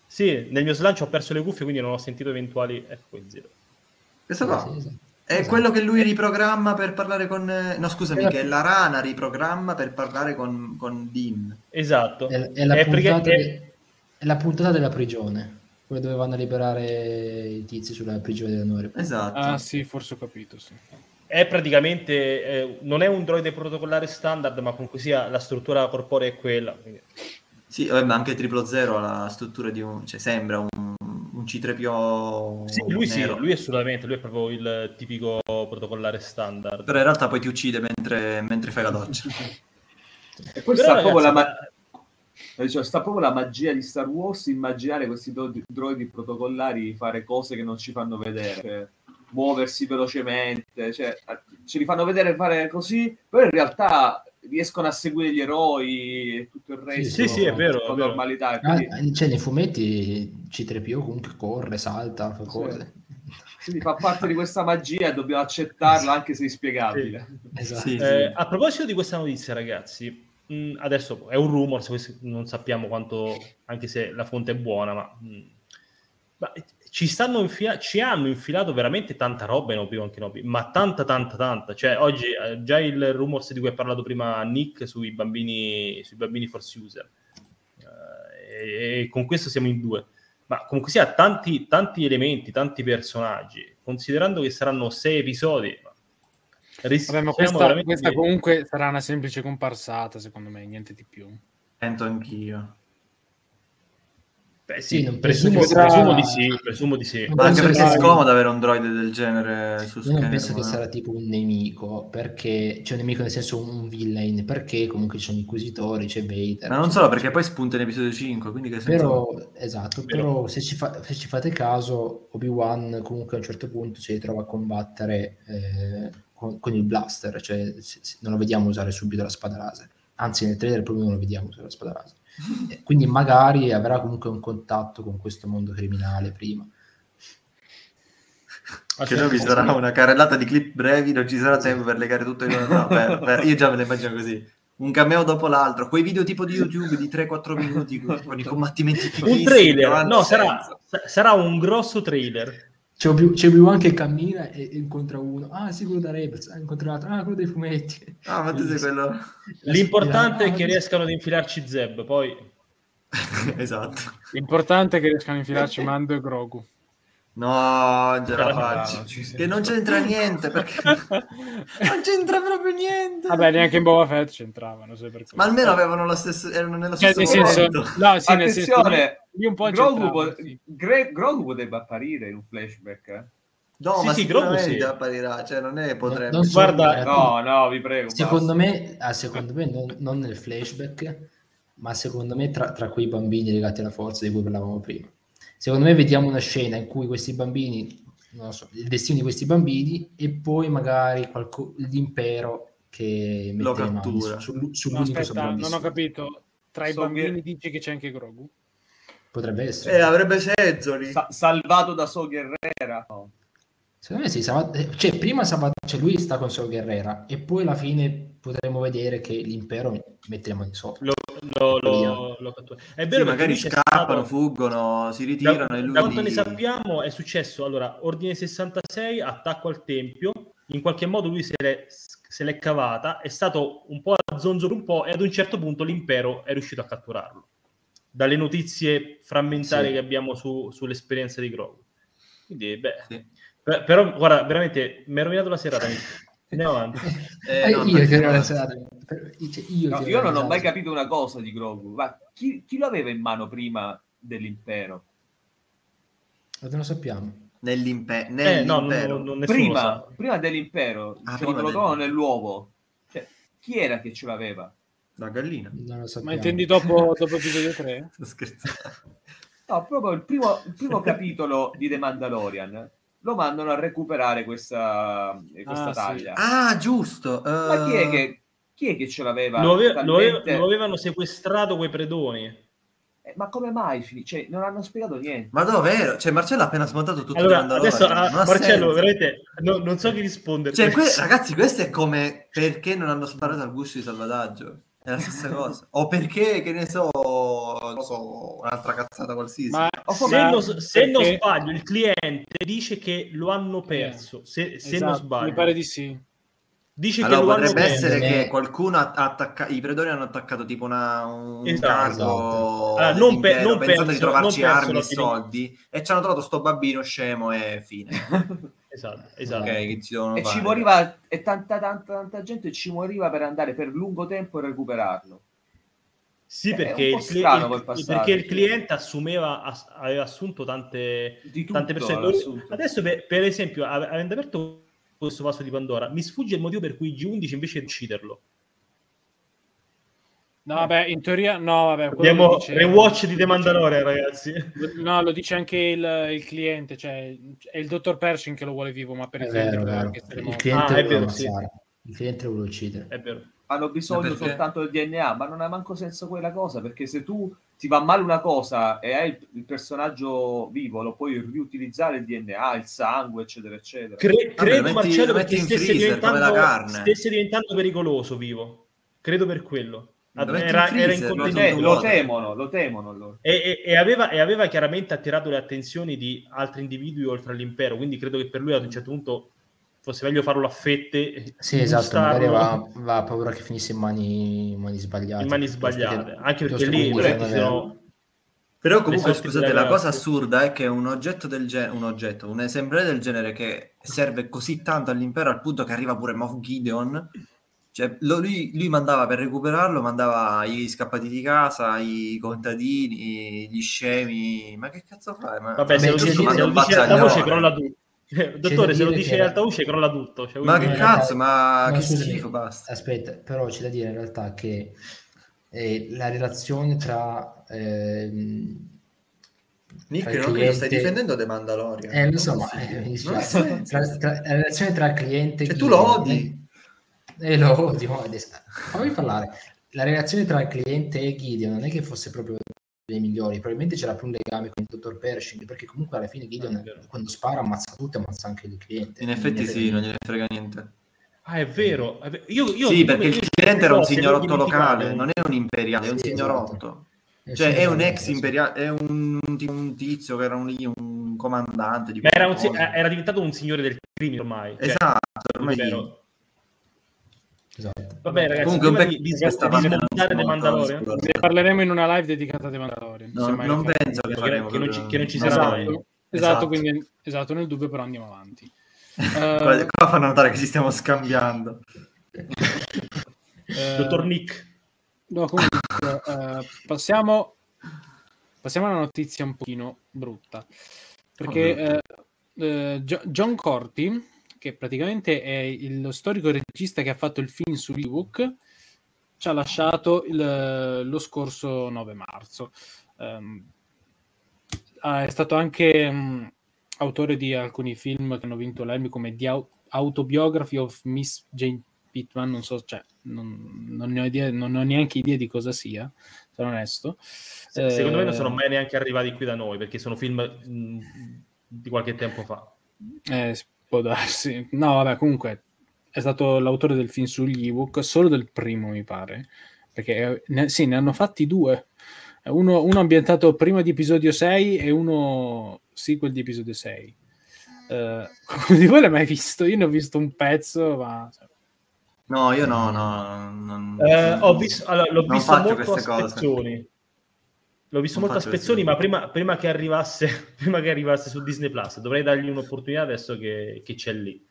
Sì, nel mio slancio ho perso le cuffie, quindi non ho sentito eventuali... Ecco, qui, zero. Questo qua. Sì, esatto. È Esatto. quello che lui riprogramma per parlare con... No, scusami, È la- che la rana riprogramma per parlare con, con Dean. Esatto. È, è la È perché- puntata è- de- è la puntata della prigione, quella dove vanno a liberare i tizi sulla prigione della. Esatto. Ah, sì, forse ho capito, sì. È praticamente... eh, non è un droide protocollare standard, ma comunque sia la struttura corporea è quella. quindi- Sì, ma anche Triplo Zero ha la struttura di un... cioè sembra un, un C3PO Sì, lui sì, lui assolutamente, lui è proprio il tipico protocollare standard. Però in realtà poi ti uccide mentre, mentre fai la doccia. E poi Però, sta, proprio la ma- cioè, sta proprio la magia di Star Wars immaginare questi dro- droidi protocollari fare cose che non ci fanno vedere. Cioè, muoversi velocemente, cioè, ce li fanno vedere fare così, però in realtà riescono a seguire gli eroi e tutto il resto sì, sì, è vero, con è vero. normalità. Ah, Quindi, cioè, nei fumetti C3PO comunque corre, salta, fa cose. quindi fa parte di questa magia e dobbiamo accettarla anche se inspiegabile. Esatto. Sì, sì. Eh, a proposito di questa notizia, ragazzi, mh, adesso è un rumor, non sappiamo quanto, anche se la fonte è buona, ma, mh, ma ci, stanno infila- ci hanno infilato veramente tanta roba in Obi-Wan Kenobi, ma tanta, tanta, tanta. Cioè, oggi eh, già il rumors di cui ha parlato prima Nick sui bambini, sui bambini Force User, Eh, e, e con questo siamo in due. Ma comunque sia, tanti, tanti elementi, tanti personaggi, considerando che saranno sei episodi, rischiamo Vabbè, ma questa, veramente questa comunque sarà una semplice comparsata, secondo me, niente di più. Sento anch'io. Beh, sì, Sì, non presumo, che presumo sarà- di sì, presumo di sì. Ma anche perché è scomodo avere un droide del genere sul Io schermo. non penso che eh. sarà tipo un nemico, perché c'è un nemico nel senso un villain, perché comunque ci sono inquisitori, c'è Vader. Ma non solo perché poi spunta in episodio 5, quindi che senso? Però, esatto, Vero. però se ci, fa- se ci fate caso, Obi-Wan comunque a un certo punto si ritrova a combattere eh, con, con il blaster, cioè se- se- non lo vediamo usare subito la spada laser, anzi nel trailer proprio non lo vediamo usare la spada laser. Eh, Quindi magari avrà comunque un contatto con questo mondo criminale prima. Che dopo ci sarà una carrellata di clip brevi, non ci sarà tempo per legare tutto in una... no, per- per- io già me lo immagino così. Un cameo dopo l'altro, quei video tipo di YouTube di 3-4 minuti con, i combattimenti fighissimi. un trailer, non no, sarà, sarà un grosso trailer. C'è Obi- c'è Obi-Wan che cammina e, e incontra uno, ah sì, quello da Rebels, ah, incontra l'altro, ah, quello dei fumetti. Ah, ma tu sei quello... L'importante Ah, è che riescano ad infilarci Zeb, poi esatto. L'importante è che riescano a infilarci Mando e Grogu. No, non ce la faccio. non. Che non c'entra niente, perché non c'entra proprio niente. Vabbè, neanche in Boba Fett c'entravano, Ma almeno avevano lo stesso, erano nello Cioè, stesso nel senso, no, sì, Attenzione, lì un po' Grogu, po- sì. Gre- Grogu potrebbe apparire in un flashback. eh? No, Sì, ma sì, Grogu sicuramente sì. apparirà, cioè non è potrebbe. non so- Guarda, eh, No, no, vi prego. Secondo basta. me, ah, secondo me non, non nel flashback, ma secondo me tra, tra quei bambini legati alla forza di cui parlavamo prima. Secondo me vediamo una scena in cui questi bambini, non lo so, il destino di questi bambini e poi magari qualco- l'impero che Lo cattura. su- su- No, sull'unico aspetta, non ho capito. Tra i So bambini che- dici che c'è anche Grogu? Potrebbe essere. Eh, avrebbe senso lì. Sa- salvato da So Guerrera. No. Secondo me sì, eh, cioè, prima cioè, lui sta con Saul Guerrera e poi alla fine potremo vedere che l'impero mette le mani sopra. lo, lo, lo, lo. È Sì, vero, perché magari scappano, stato- fuggono, si Da, ritirano e lui da quanto ne sappiamo è successo allora ordine 66 attacco al tempio in qualche modo lui se l'è, se l'è cavata è stato un po' a zonzo un po' e ad un certo punto l'impero è riuscito a catturarlo dalle notizie frammentarie Sì. che abbiamo su- sull'esperienza di Grogu quindi beh Sì. per- però guarda veramente mi ha rovinato la serata Eh, no, io ero serata. No, non ho mai capito una cosa di Grogu. Ma chi, chi lo aveva in mano prima dell'impero. Non lo sappiamo. Nell'impe- Eh, no, nell'impero. non, non, Prima, sa. prima dell'impero, Ah, prima lo del- trovano nell'uovo. Cioè, chi era che ce l'aveva? La gallina. Non lo sappiamo. Ma intendi dopo, dopo episodio 3? Sto scherzando. No, proprio il primo, il primo capitolo di The Mandalorian lo mandano a recuperare questa, eh, questa Ah, sì. taglia. Ah, giusto. Ma chi è eh, che, chi è che ce l'aveva? Lo, ave- lo ave- lo avevano sequestrato quei predoni. Eh, ma come mai? Cioè, non hanno spiegato niente. Ma davvero? Cioè, Marcello ha appena smontato tutto Allora, adesso ah, Non Marcello, veramente no- non so chi rispondere. Cioè, que- ragazzi, questo è come perché non hanno sparato al guscio di salvataggio. È la stessa cosa. O perché, che ne so, non so, un'altra cazzata qualsiasi. Ma, se, ma- non, se non perché- sbaglio, il cliente dice che lo hanno perso. Se, se non Esatto, sbaglio, Mi pare di sì. dice Allora, che potrebbe essere perso. che qualcuno ha attaccato, i predoni hanno attaccato tipo una, un Esatto, cargo esatto. Allora, non pe- non pensando perso- di trovarci non armi e soldi e ci hanno trovato sto bambino scemo e fine. Esatto, esatto. Ok, che ci devono E fare? ci moriva, e tanta, tanta, tanta gente ci moriva per andare per lungo tempo e recuperarlo. Sì, È perché il, il- perché il cliente assumeva, ass- aveva assunto tante, tutto tante persone. assunto. Adesso, per, per esempio, av- avendo aperto questo vaso di Pandora, mi sfugge il motivo per cui G11 invece di ucciderlo. No, vabbè, in teoria, no, vabbè. Abbiamo dice- rewatch di The Mandalorian, ragazzi. No, lo dice anche il, il cliente, cioè è il dottor Pershing che lo vuole vivo, ma per esempio Il cliente Ah, è lo vero, sì. Il cliente lo vuole uccidere. È vero. Hanno bisogno soltanto del DNA, ma non ha manco senso quella cosa, perché se tu ti va male una cosa e hai il, il personaggio vivo, lo puoi riutilizzare il DNA, il sangue, eccetera, eccetera. Cre- credo, metti- Marcello, lo metti perché in stesse freezer, diventando, stesse diventando pericoloso vivo. Credo per quello. Metti in Era, era in freezer, lo, temono, lo temono loro. E, e- e aveva, e aveva chiaramente attirato le attenzioni di altri individui oltre all'impero, quindi credo che per lui ad un certo punto fosse meglio farlo a fette. Sì, esatto, magari aveva, aveva paura che finisse in mani, in mani sbagliate. in mani piuttosto che- sbagliate, anche perché lì comunque ci era- sono- Però comunque, scusate, la cosa assurda è che un oggetto del genere, un oggetto, un esemplare del genere che serve così tanto all'impero al punto che arriva pure Moff Gideon, cioè lo- lui, lui mandava per recuperarlo, mandava gli scappati di casa, i contadini, gli scemi, ma che cazzo fai? Ma, Vabbè, se lo c'è dici, di- se lo dici ad alta voce crolla tutto. Eh, Dottore, se lo dici ad alta voce crolla tutto. Cioè, Ma che cazzo, ma No, che schifo, basta. Aspetta, però c'è da dire in realtà che eh, la relazione tra... ehm, Nick, non che lo stai cliente- difendendo The Mandalorian. Eh, lo so, ma eh. Tra- tra- la relazione tra il cliente e Cioè, tu Gideon- lo odi. Eh, lo odio. Fammi parlare. La relazione tra il cliente e Gideon non è che fosse proprio dei migliori, probabilmente c'era più un legame con il dottor Pershing, perché comunque alla fine Gideon Ah, quando spara ammazza tutto e ammazza anche il cliente. In effetti sì, non gliene frega niente. Ah, è vero. è vero. Io, io- sì, perché il cliente era un signorotto locale, non è un imperiale, è un Sì, signorotto. esatto. Cioè, è un esatto, ex imperiale, è un, un tizio che era un, un comandante di era, un era diventato un signore del crimine ormai. Cioè, Esatto, ormai Esatto. Vabbè, ragazzi, Comunque un di, di, di Mandalorian, sicuramente. Ne parleremo in una live dedicata a The Mandalorian. No, non penso che faremo che non ci- che non ci no. sarà Esatto, esatto, Esatto. quindi esatto, nel dubbio però andiamo avanti. Qua, Eh, qua fanno notare che ci stiamo scambiando. eh, Dottor Nick. No, comunque, eh, passiamo, passiamo a una notizia un pochino brutta. Perché eh, eh, Gio- John Corti, che praticamente è il- lo storico regista che ha fatto il film su Ewok, ci ha lasciato il- lo scorso 9 marzo. Ehm, ah, è stato anche mh, autore di alcuni film che hanno vinto l'Emmy come The Au- Autobiography of Miss Jane Pittman, non so, cioè, non, non ne ho idea, non ho neanche idea di cosa sia, sono onesto. Se- Secondo me non Eh, sono mai neanche arrivati qui da noi perché sono film mh, di qualche tempo fa. Eh, può darsi. No, vabbè, comunque è stato l'autore del film sugli ebook, solo del primo, mi pare. Perché eh, ne, sì, ne hanno fatti due. Eh, Uno, uno ambientato prima di episodio 6 e uno sequel di episodio 6. Eh, qualcuno di voi l'ha mai visto? Io ne ho visto un pezzo, ma... cioè, No, io no, no. Non, Eh, ho visto, allora, l'ho non visto faccio molto a cose. L'ho visto Non molto a spezzoni, ma prima, prima che arrivasse, prima che arrivasse su Disney Plus, dovrei dargli un'opportunità adesso che, che c'è lì.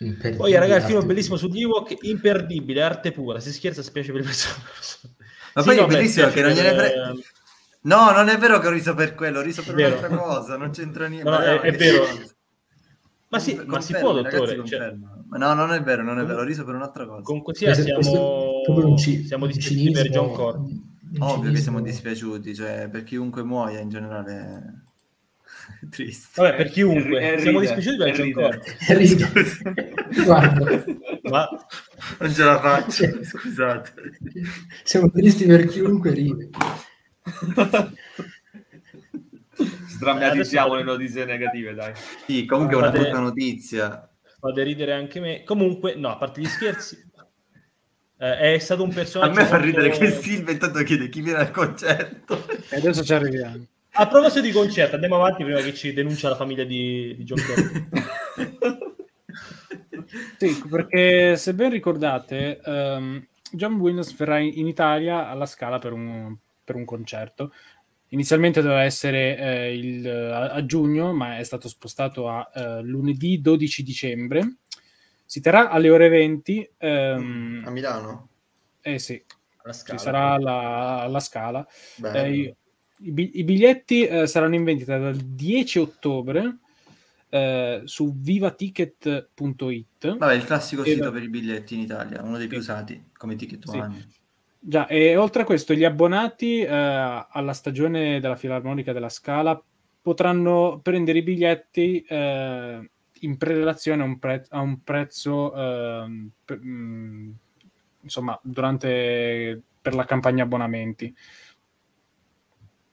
Imperdibile Poi ragazzi, il film è bellissimo su Ewok, imperdibile, arte pura, si scherza, spiace per il personaggio. Ma Sì, poi no, è bellissimo che non gliene frega. No, non è vero che ho riso per quello, ho riso per un'altra cosa, non c'entra niente. No, no, è- è vero. Ma sì, Confer- ma si può, ragazzi, dottore. cioè. Ma no, non è vero, non è vero, ho riso per un'altra cosa. comunque sia, Questo- questo siamo, è un ci- siamo dispiaciuti per John Cor. un Ovvio che siamo dispiaciuti, cioè per chiunque muoia in generale è triste. Vabbè, per chiunque, E- e siamo ride, dispiaciuti per John ride. Cor. Ride. Guarda, Ma Non ce la faccio, scusate. siamo tristi per chiunque ride. Sdrammatizziamo le notizie negative, dai. Sì, comunque è una brutta notizia. fate ridere anche me. Comunque, no, a parte gli scherzi, eh, è stato un A personaggio. me fa molto- ridere che Silvia intanto chiede chi viene al concerto. E adesso ci arriviamo. A proposito di concerto, andiamo avanti prima che ci denuncia la famiglia di, di John. Sì, perché se ben ricordate, ehm, John Williams verrà in, in Italia alla Scala per un, per un concerto. Inizialmente doveva essere eh, il- a, a giugno, ma è stato spostato a eh, lunedì 12 dicembre. Si terrà alle ore 20. ehm, A Milano? eh sì, Alla ci sarà alla, alla Scala. Eh, i, i bi- i biglietti eh, saranno in vendita dal 10 ottobre eh, su vivaticket.it. Vabbè, il classico E sito va- per i biglietti in Italia, uno dei più Sì. usati come ticket Sì. Già, e oltre a questo, gli abbonati eh, alla stagione della Filarmonica della Scala potranno prendere i biglietti eh, in prelazione a un, pre- a un prezzo, ehm, per- mm, insomma, durante per la campagna abbonamenti.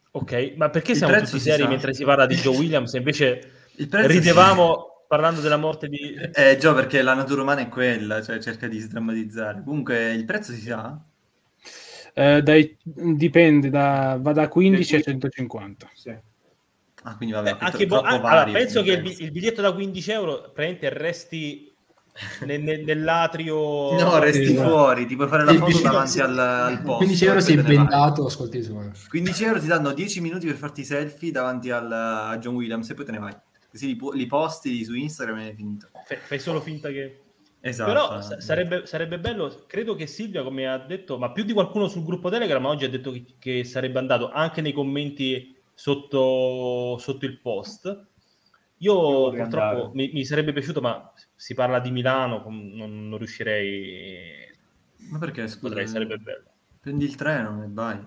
Ok, ma perché siamo tutti si seri sa. mentre si parla di Joe Williams e invece ridevamo parlando della morte di... Eh, Gio, perché la natura umana è quella, cioè cerca di sdrammatizzare. Comunque il prezzo si sa? Eh, dai- dipende, da, va da 15 a 150. Sì. Ah, quindi vabbè, Eh, anche bo- ah, allora, vario penso che bi- il biglietto da 15 euro praticamente resti nel- nel- nell'atrio... No, resti Sì, esatto. fuori, ti puoi fare la foto davanti sì. al, al posto. 15 euro sei ne bendato, ascolti il suono. 15 euro ti danno 10 minuti per farti i selfie davanti al, a John Williams e poi te ne vai. Così li, li posti su Instagram e è finito. Fai, fai solo finta che... Esatto. Però sa- sarebbe, sarebbe bello, credo che Silvia, come ha detto, ma più di qualcuno sul gruppo Telegram oggi ha detto che, che sarebbe andato anche nei commenti sotto, sotto il post. Io purtroppo mi, mi sarebbe piaciuto, ma si parla di Milano, non, non riuscirei. Ma perché, scusa? Potrei, sarebbe bello. Prendi il treno e vai.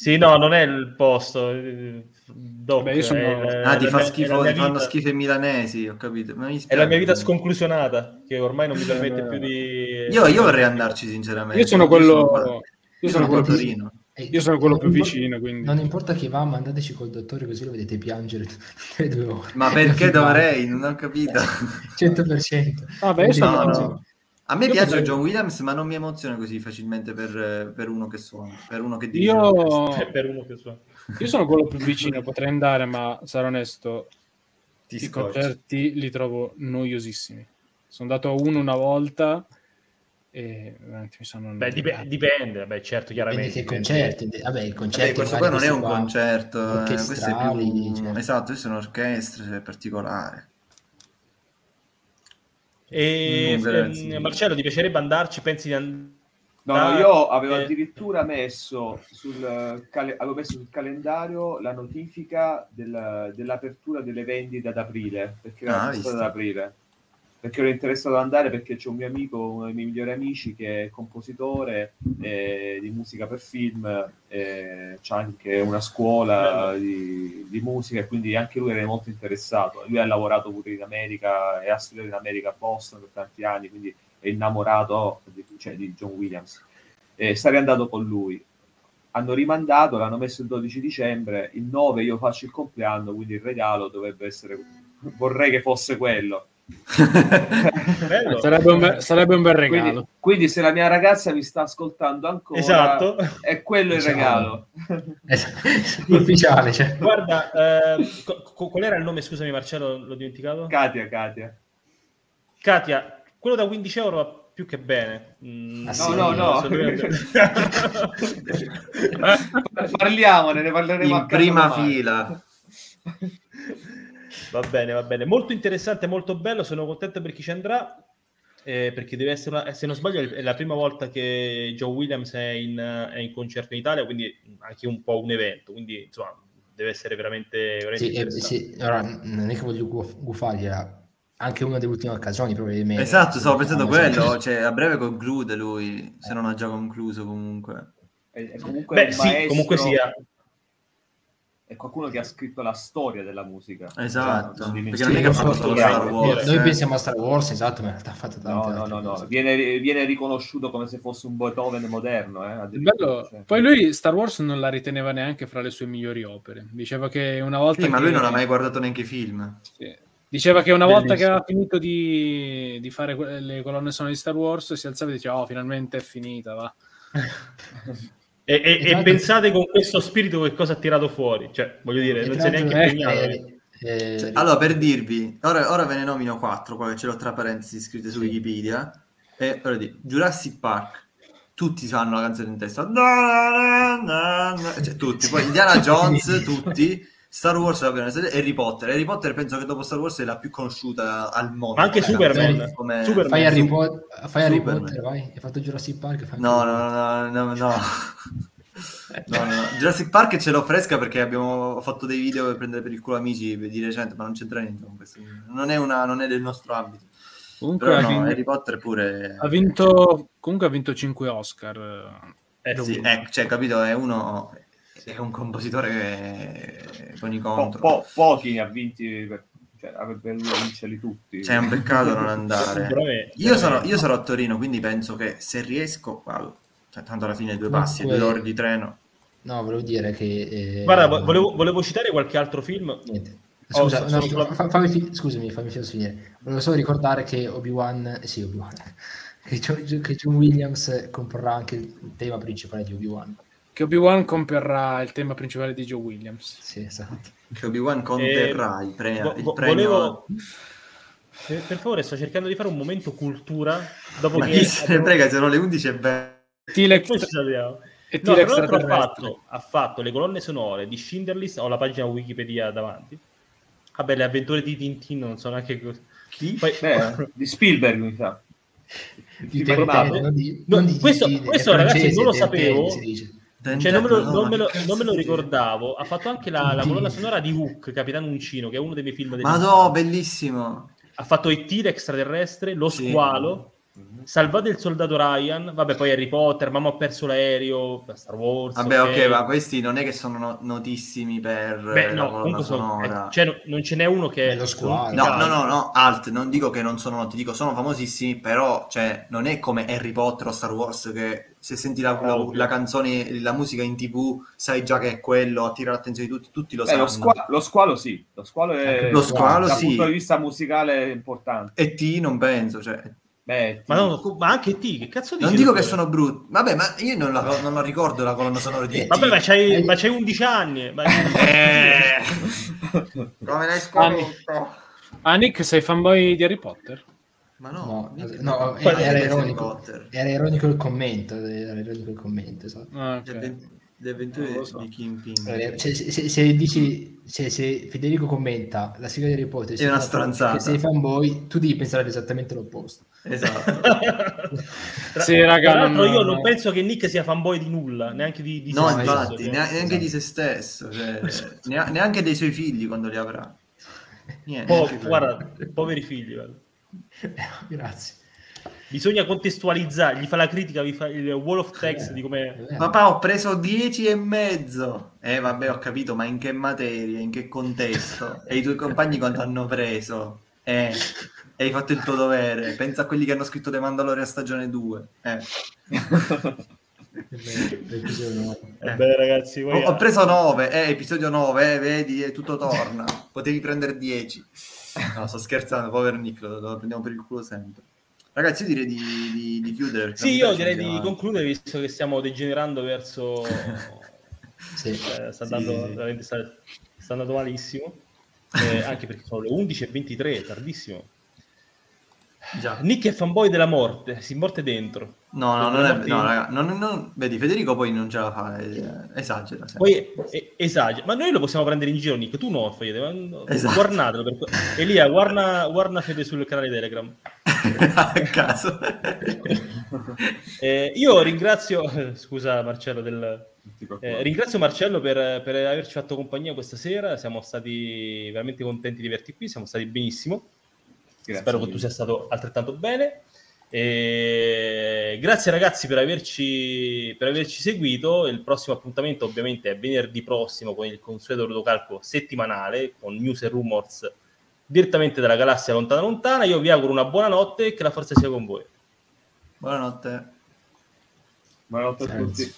Sì, no, non è il posto. eh, Doc, Beh, io sono- è la- Ah, ti, fa mia- schifo, ti fanno schifo i milanesi, ho capito. Ma mi È la mia vita sconclusionata, che ormai non mi permette Eh, più di... Io, io vorrei andarci, sinceramente. Io sono quello, io sono quello Torino. Io sono quello più vicino, quindi... Non importa chi va, mandateci col dottore così lo vedete piangere tutte le due ore. Ma perché dovrei? Non ho capito. 100%. Vabbè, io sono- No, no. A me Io piace potrei- John Williams, ma non mi emoziona così facilmente per, per uno che suona, per uno che dirige. Io, per uno che so. io sono quello più vicino, potrei andare, ma sarò onesto, Ti i scocci. concerti li trovo noiosissimi. Sono andato a uno una volta e veramente mi sono Beh, dip- dipende, beh, certo, chiaramente. Dipende che dipende. concerti. Vabbè, il Vabbè, concerto questo magari qua non è un concerto, eh, questo è più... cioè. Esatto, queste sono orchestre, cioè, particolare. E ehm, Marcello, ti piacerebbe andarci? Pensi di andare? No, no, io avevo Eh. addirittura messo sul, cale- avevo messo sul calendario la notifica del- dell'apertura delle vendite ad aprile, perché era Ah, visto. ad aprile. Perché ero interessato ad andare perché c'è un mio amico, uno dei miei migliori amici, che è compositore eh, di musica per film, eh, c'ha anche una scuola di, di musica e quindi anche lui era molto interessato. Lui ha lavorato pure in America e ha studiato in America a Boston per tanti anni, quindi è innamorato di, cioè, di John Williams. E sarei andato con lui. Hanno rimandato, l'hanno messo il 12 dicembre, il 9 io faccio il compleanno, quindi il regalo dovrebbe essere... Vorrei che fosse quello. Bello. Sarebbe un, be- sarebbe un bel regalo. Quindi, quindi se la mia ragazza mi sta ascoltando ancora, Esatto. è quello il Diciamo. regalo. ufficiale. Cioè. Guarda, eh, co- qual era il nome? Scusami, Marcello, l'ho dimenticato. Katia, Katia. Katia, quello da 15 euro va più che bene. Mm, Ah, No, sì, no, no. assolutamente. Parliamone, ne parleremo a In prima domani. fila. Va bene, va bene. Molto interessante, molto bello. Sono contento per chi ci andrà. eh, perché deve essere, una- se non sbaglio, è la prima volta che Joe Williams è in, è in concerto in Italia, quindi anche un po' un evento, quindi insomma deve essere veramente, veramente Sì, eh, sì, ora non è che voglio guf- guffargli, era anche una delle ultime occasioni probabilmente. Esatto, stavo pensando Diciamo, quello, cioè a breve conclude lui, se non ha già concluso comunque. È, comunque Beh, sì, comunque sia. È qualcuno che ha scritto la storia della musica. Esatto, Non perché dimentichiamo. non è che ha Sì, fatto solo Star Wars. Noi eh. pensiamo a Star Wars, esatto, ma in realtà ha fatto tante No, no, no, no. Viene, viene riconosciuto come se fosse un Beethoven moderno. Eh, bello- cioè. Poi lui Star Wars non la riteneva neanche fra le sue migliori opere. Diceva che una volta Sì, ma che- lui non ha mai guardato neanche i film. Sì. Diceva che una volta che Bellissimo. aveva finito di, di fare le colonne sonore di Star Wars si alzava e diceva oh finalmente è finita va. E, e- e pensate con questo spirito che cosa ha tirato fuori, cioè voglio dire, non si è neanche impegnato. eh, eh, Cioè, allora, per dirvi, ora, ora ve ne nomino quattro, qua che ce l'ho tra parentesi scritte su Wikipedia. E ora di Jurassic Park, tutti sanno la canzone in testa. Cioè, tutti. Poi Indiana Jones, tutti. Star Wars la prima serie, Harry Potter. Harry Potter penso che dopo Star Wars è la più conosciuta al mondo. Ma anche Come Superman. come- Superman. fai Harry, Po- fai Harry Superman. Potter, vai. Hai fatto Jurassic Park. Fai No, no, no, no, no, no. No, no. Jurassic Park ce l'ho fresca perché abbiamo ho fatto dei video per prendere per il culo amici di recente, ma non c'entra niente con questo. Non è, una, non è del nostro ambito. Comunque Però no, vin- Harry Potter pure... ha vinto comunque ha vinto 5 Oscar. Eh, Sì, sì. eh, cioè, capito, è uno... È un compositore che... con i Po- contro. po- pochi ne ha vinti, per, cioè, avrebbe dovuto vincerli tutti. Cioè, è un peccato non andare. Io sarò, io sarò a Torino, quindi penso che se riesco vado. Cioè, tanto alla fine due passi, due ore di treno. No, volevo dire che... eh, Guarda, vo- volevo, volevo citare qualche altro film. Niente. Oh, Scusa, so- no, sono- fa- fammi fi- scusami, fammi finire. Volevo solo ricordare che Obi-Wan, eh, sì, Obi-Wan, che, John, che John Williams comporrà anche il tema principale di Obi-Wan. Che Obi-Wan comperrà il tema principale di Joe Williams. Sì, esatto. Che Obi-Wan conterrà il, pre- Vo- il premio... volevo- Per, per favore, sto cercando di fare un momento cultura. Dopo Ma che chi se ne abbiamo- frega, sono le 11 e beh... T-Lex Poi ci salutiamo. e No, tra l'altro ha fatto, ha fatto le colonne sonore di Schindler List, ho la pagina Wikipedia davanti. Vabbè, le avventure di Tintin non so neanche cosa. Chi? Poi, Beh, di Spielberg, mi sa. Di di- No, non di questo- è questo, ragazzi, non lo sapevo. Cioè, non me lo, No, non me lo- non me lo ricordavo. Ha fatto anche la, la colonna sonora di Hook, Capitano Uncino, che è uno dei miei film Ma no, bellissimo. Ha fatto E.T. l'extraterrestre, Lo Sì. Squalo, Salvate il soldato Ryan, vabbè, poi Harry Potter, Mamma ho perso l'aereo, Star Wars. Vabbè, ok, ma questi non è che sono no- notissimi per Beh, eh, la no, colonna comunque sono, sonora. eh, cioè, no- non ce n'è uno che Nello squalo. No, no, no, no, alt, non dico che non sono noti, dico sono famosissimi, però cioè, non è come Harry Potter o Star Wars che se senti la, la- la canzone, la musica in tv, sai già che è quello, attira l'attenzione di tutti, tutti lo Beh, sanno. lo, squa- lo squalo sì, lo squalo è Lo squalo dal sì. punto di vista musicale è importante. E T non penso, cioè, Beh, Ma, ti- no, ma anche te, che cazzo dici? non dico che sono brutti, vabbè, ma io non la, non la ricordo la colonna sonora di E.T. Vabbè, ma c'hai, ma c'hai 11 anni. Ma... Eh, come l'hai scoperto? Ah, Nick, sei fanboy di Harry Potter? Ma No, no, no, era, Harry ironico. Potter. Era ironico il commento, era ironico il commento, esatto. Ah, Le ok. avven- le avventure lo so. di Kingpin. Eh, cioè, se, se- se dici se, se Federico commenta la sigla di Harry Potter È una stronzata. che sei fanboy tu devi pensare esattamente l'opposto Esatto. Sì, raga, tra l'altro non- io non penso che Nick sia fanboy di nulla, neanche di, di No, se stesso, infatti, cioè. nea- neanche esatto. di se stesso, cioè, nea- neanche dei suoi figli quando li avrà. Niente. Po- neanche quello. guarda, poveri figli. Eh, grazie Bisogna contestualizzare, gli fa la critica, vi fa il wall of text di come... Eh, Papà, ho preso 10 e mezzo. Eh, vabbè, ho capito, ma in che materia, in che contesto? E i tuoi compagni quanto hanno preso? Eh, e hai fatto il tuo dovere. Pensa a quelli che hanno scritto The Mandalorian stagione 2. Eh. Eh. Beh ragazzi, Ho, ho preso 9, eh, episodio 9, eh, vedi, eh, tutto torna. Potevi prendere 10. No, sto scherzando, povero Nick, lo, lo prendiamo per il culo sempre. Ragazzi, io direi di, di- di chiudere. Sì, io direi di avanti. concludere visto che stiamo degenerando verso... Sì. eh, sta, Sì. andando, veramente sta, sta andando malissimo, Eh, anche perché sono le 11.23, tardissimo. Già. Nick è fanboy della morte, si morte dentro. No, no, non è, no, raga, non- non- vedi, Federico poi non ce la fa, eh, esagera. Poi eh, esagera, ma noi lo possiamo prendere in giro, Nick. Tu no, Fede. ma- Esatto. Guardatelo. Per... Elia, guarda, guarda Fede sul canale Telegram. a caso. Eh, io ringrazio, scusa Marcello, del, eh, ringrazio Marcello per, per averci fatto compagnia questa sera, siamo stati veramente contenti di averti qui, siamo stati benissimo. Grazie Spero che tu sia stato altrettanto bene. E grazie ragazzi per averci, per averci seguito. Il prossimo appuntamento ovviamente è venerdì prossimo con il consueto rotocalco settimanale con news e rumors direttamente dalla galassia lontana lontana. Io vi auguro una buona notte e che la forza sia con voi. Buonanotte. Buonanotte a tutti.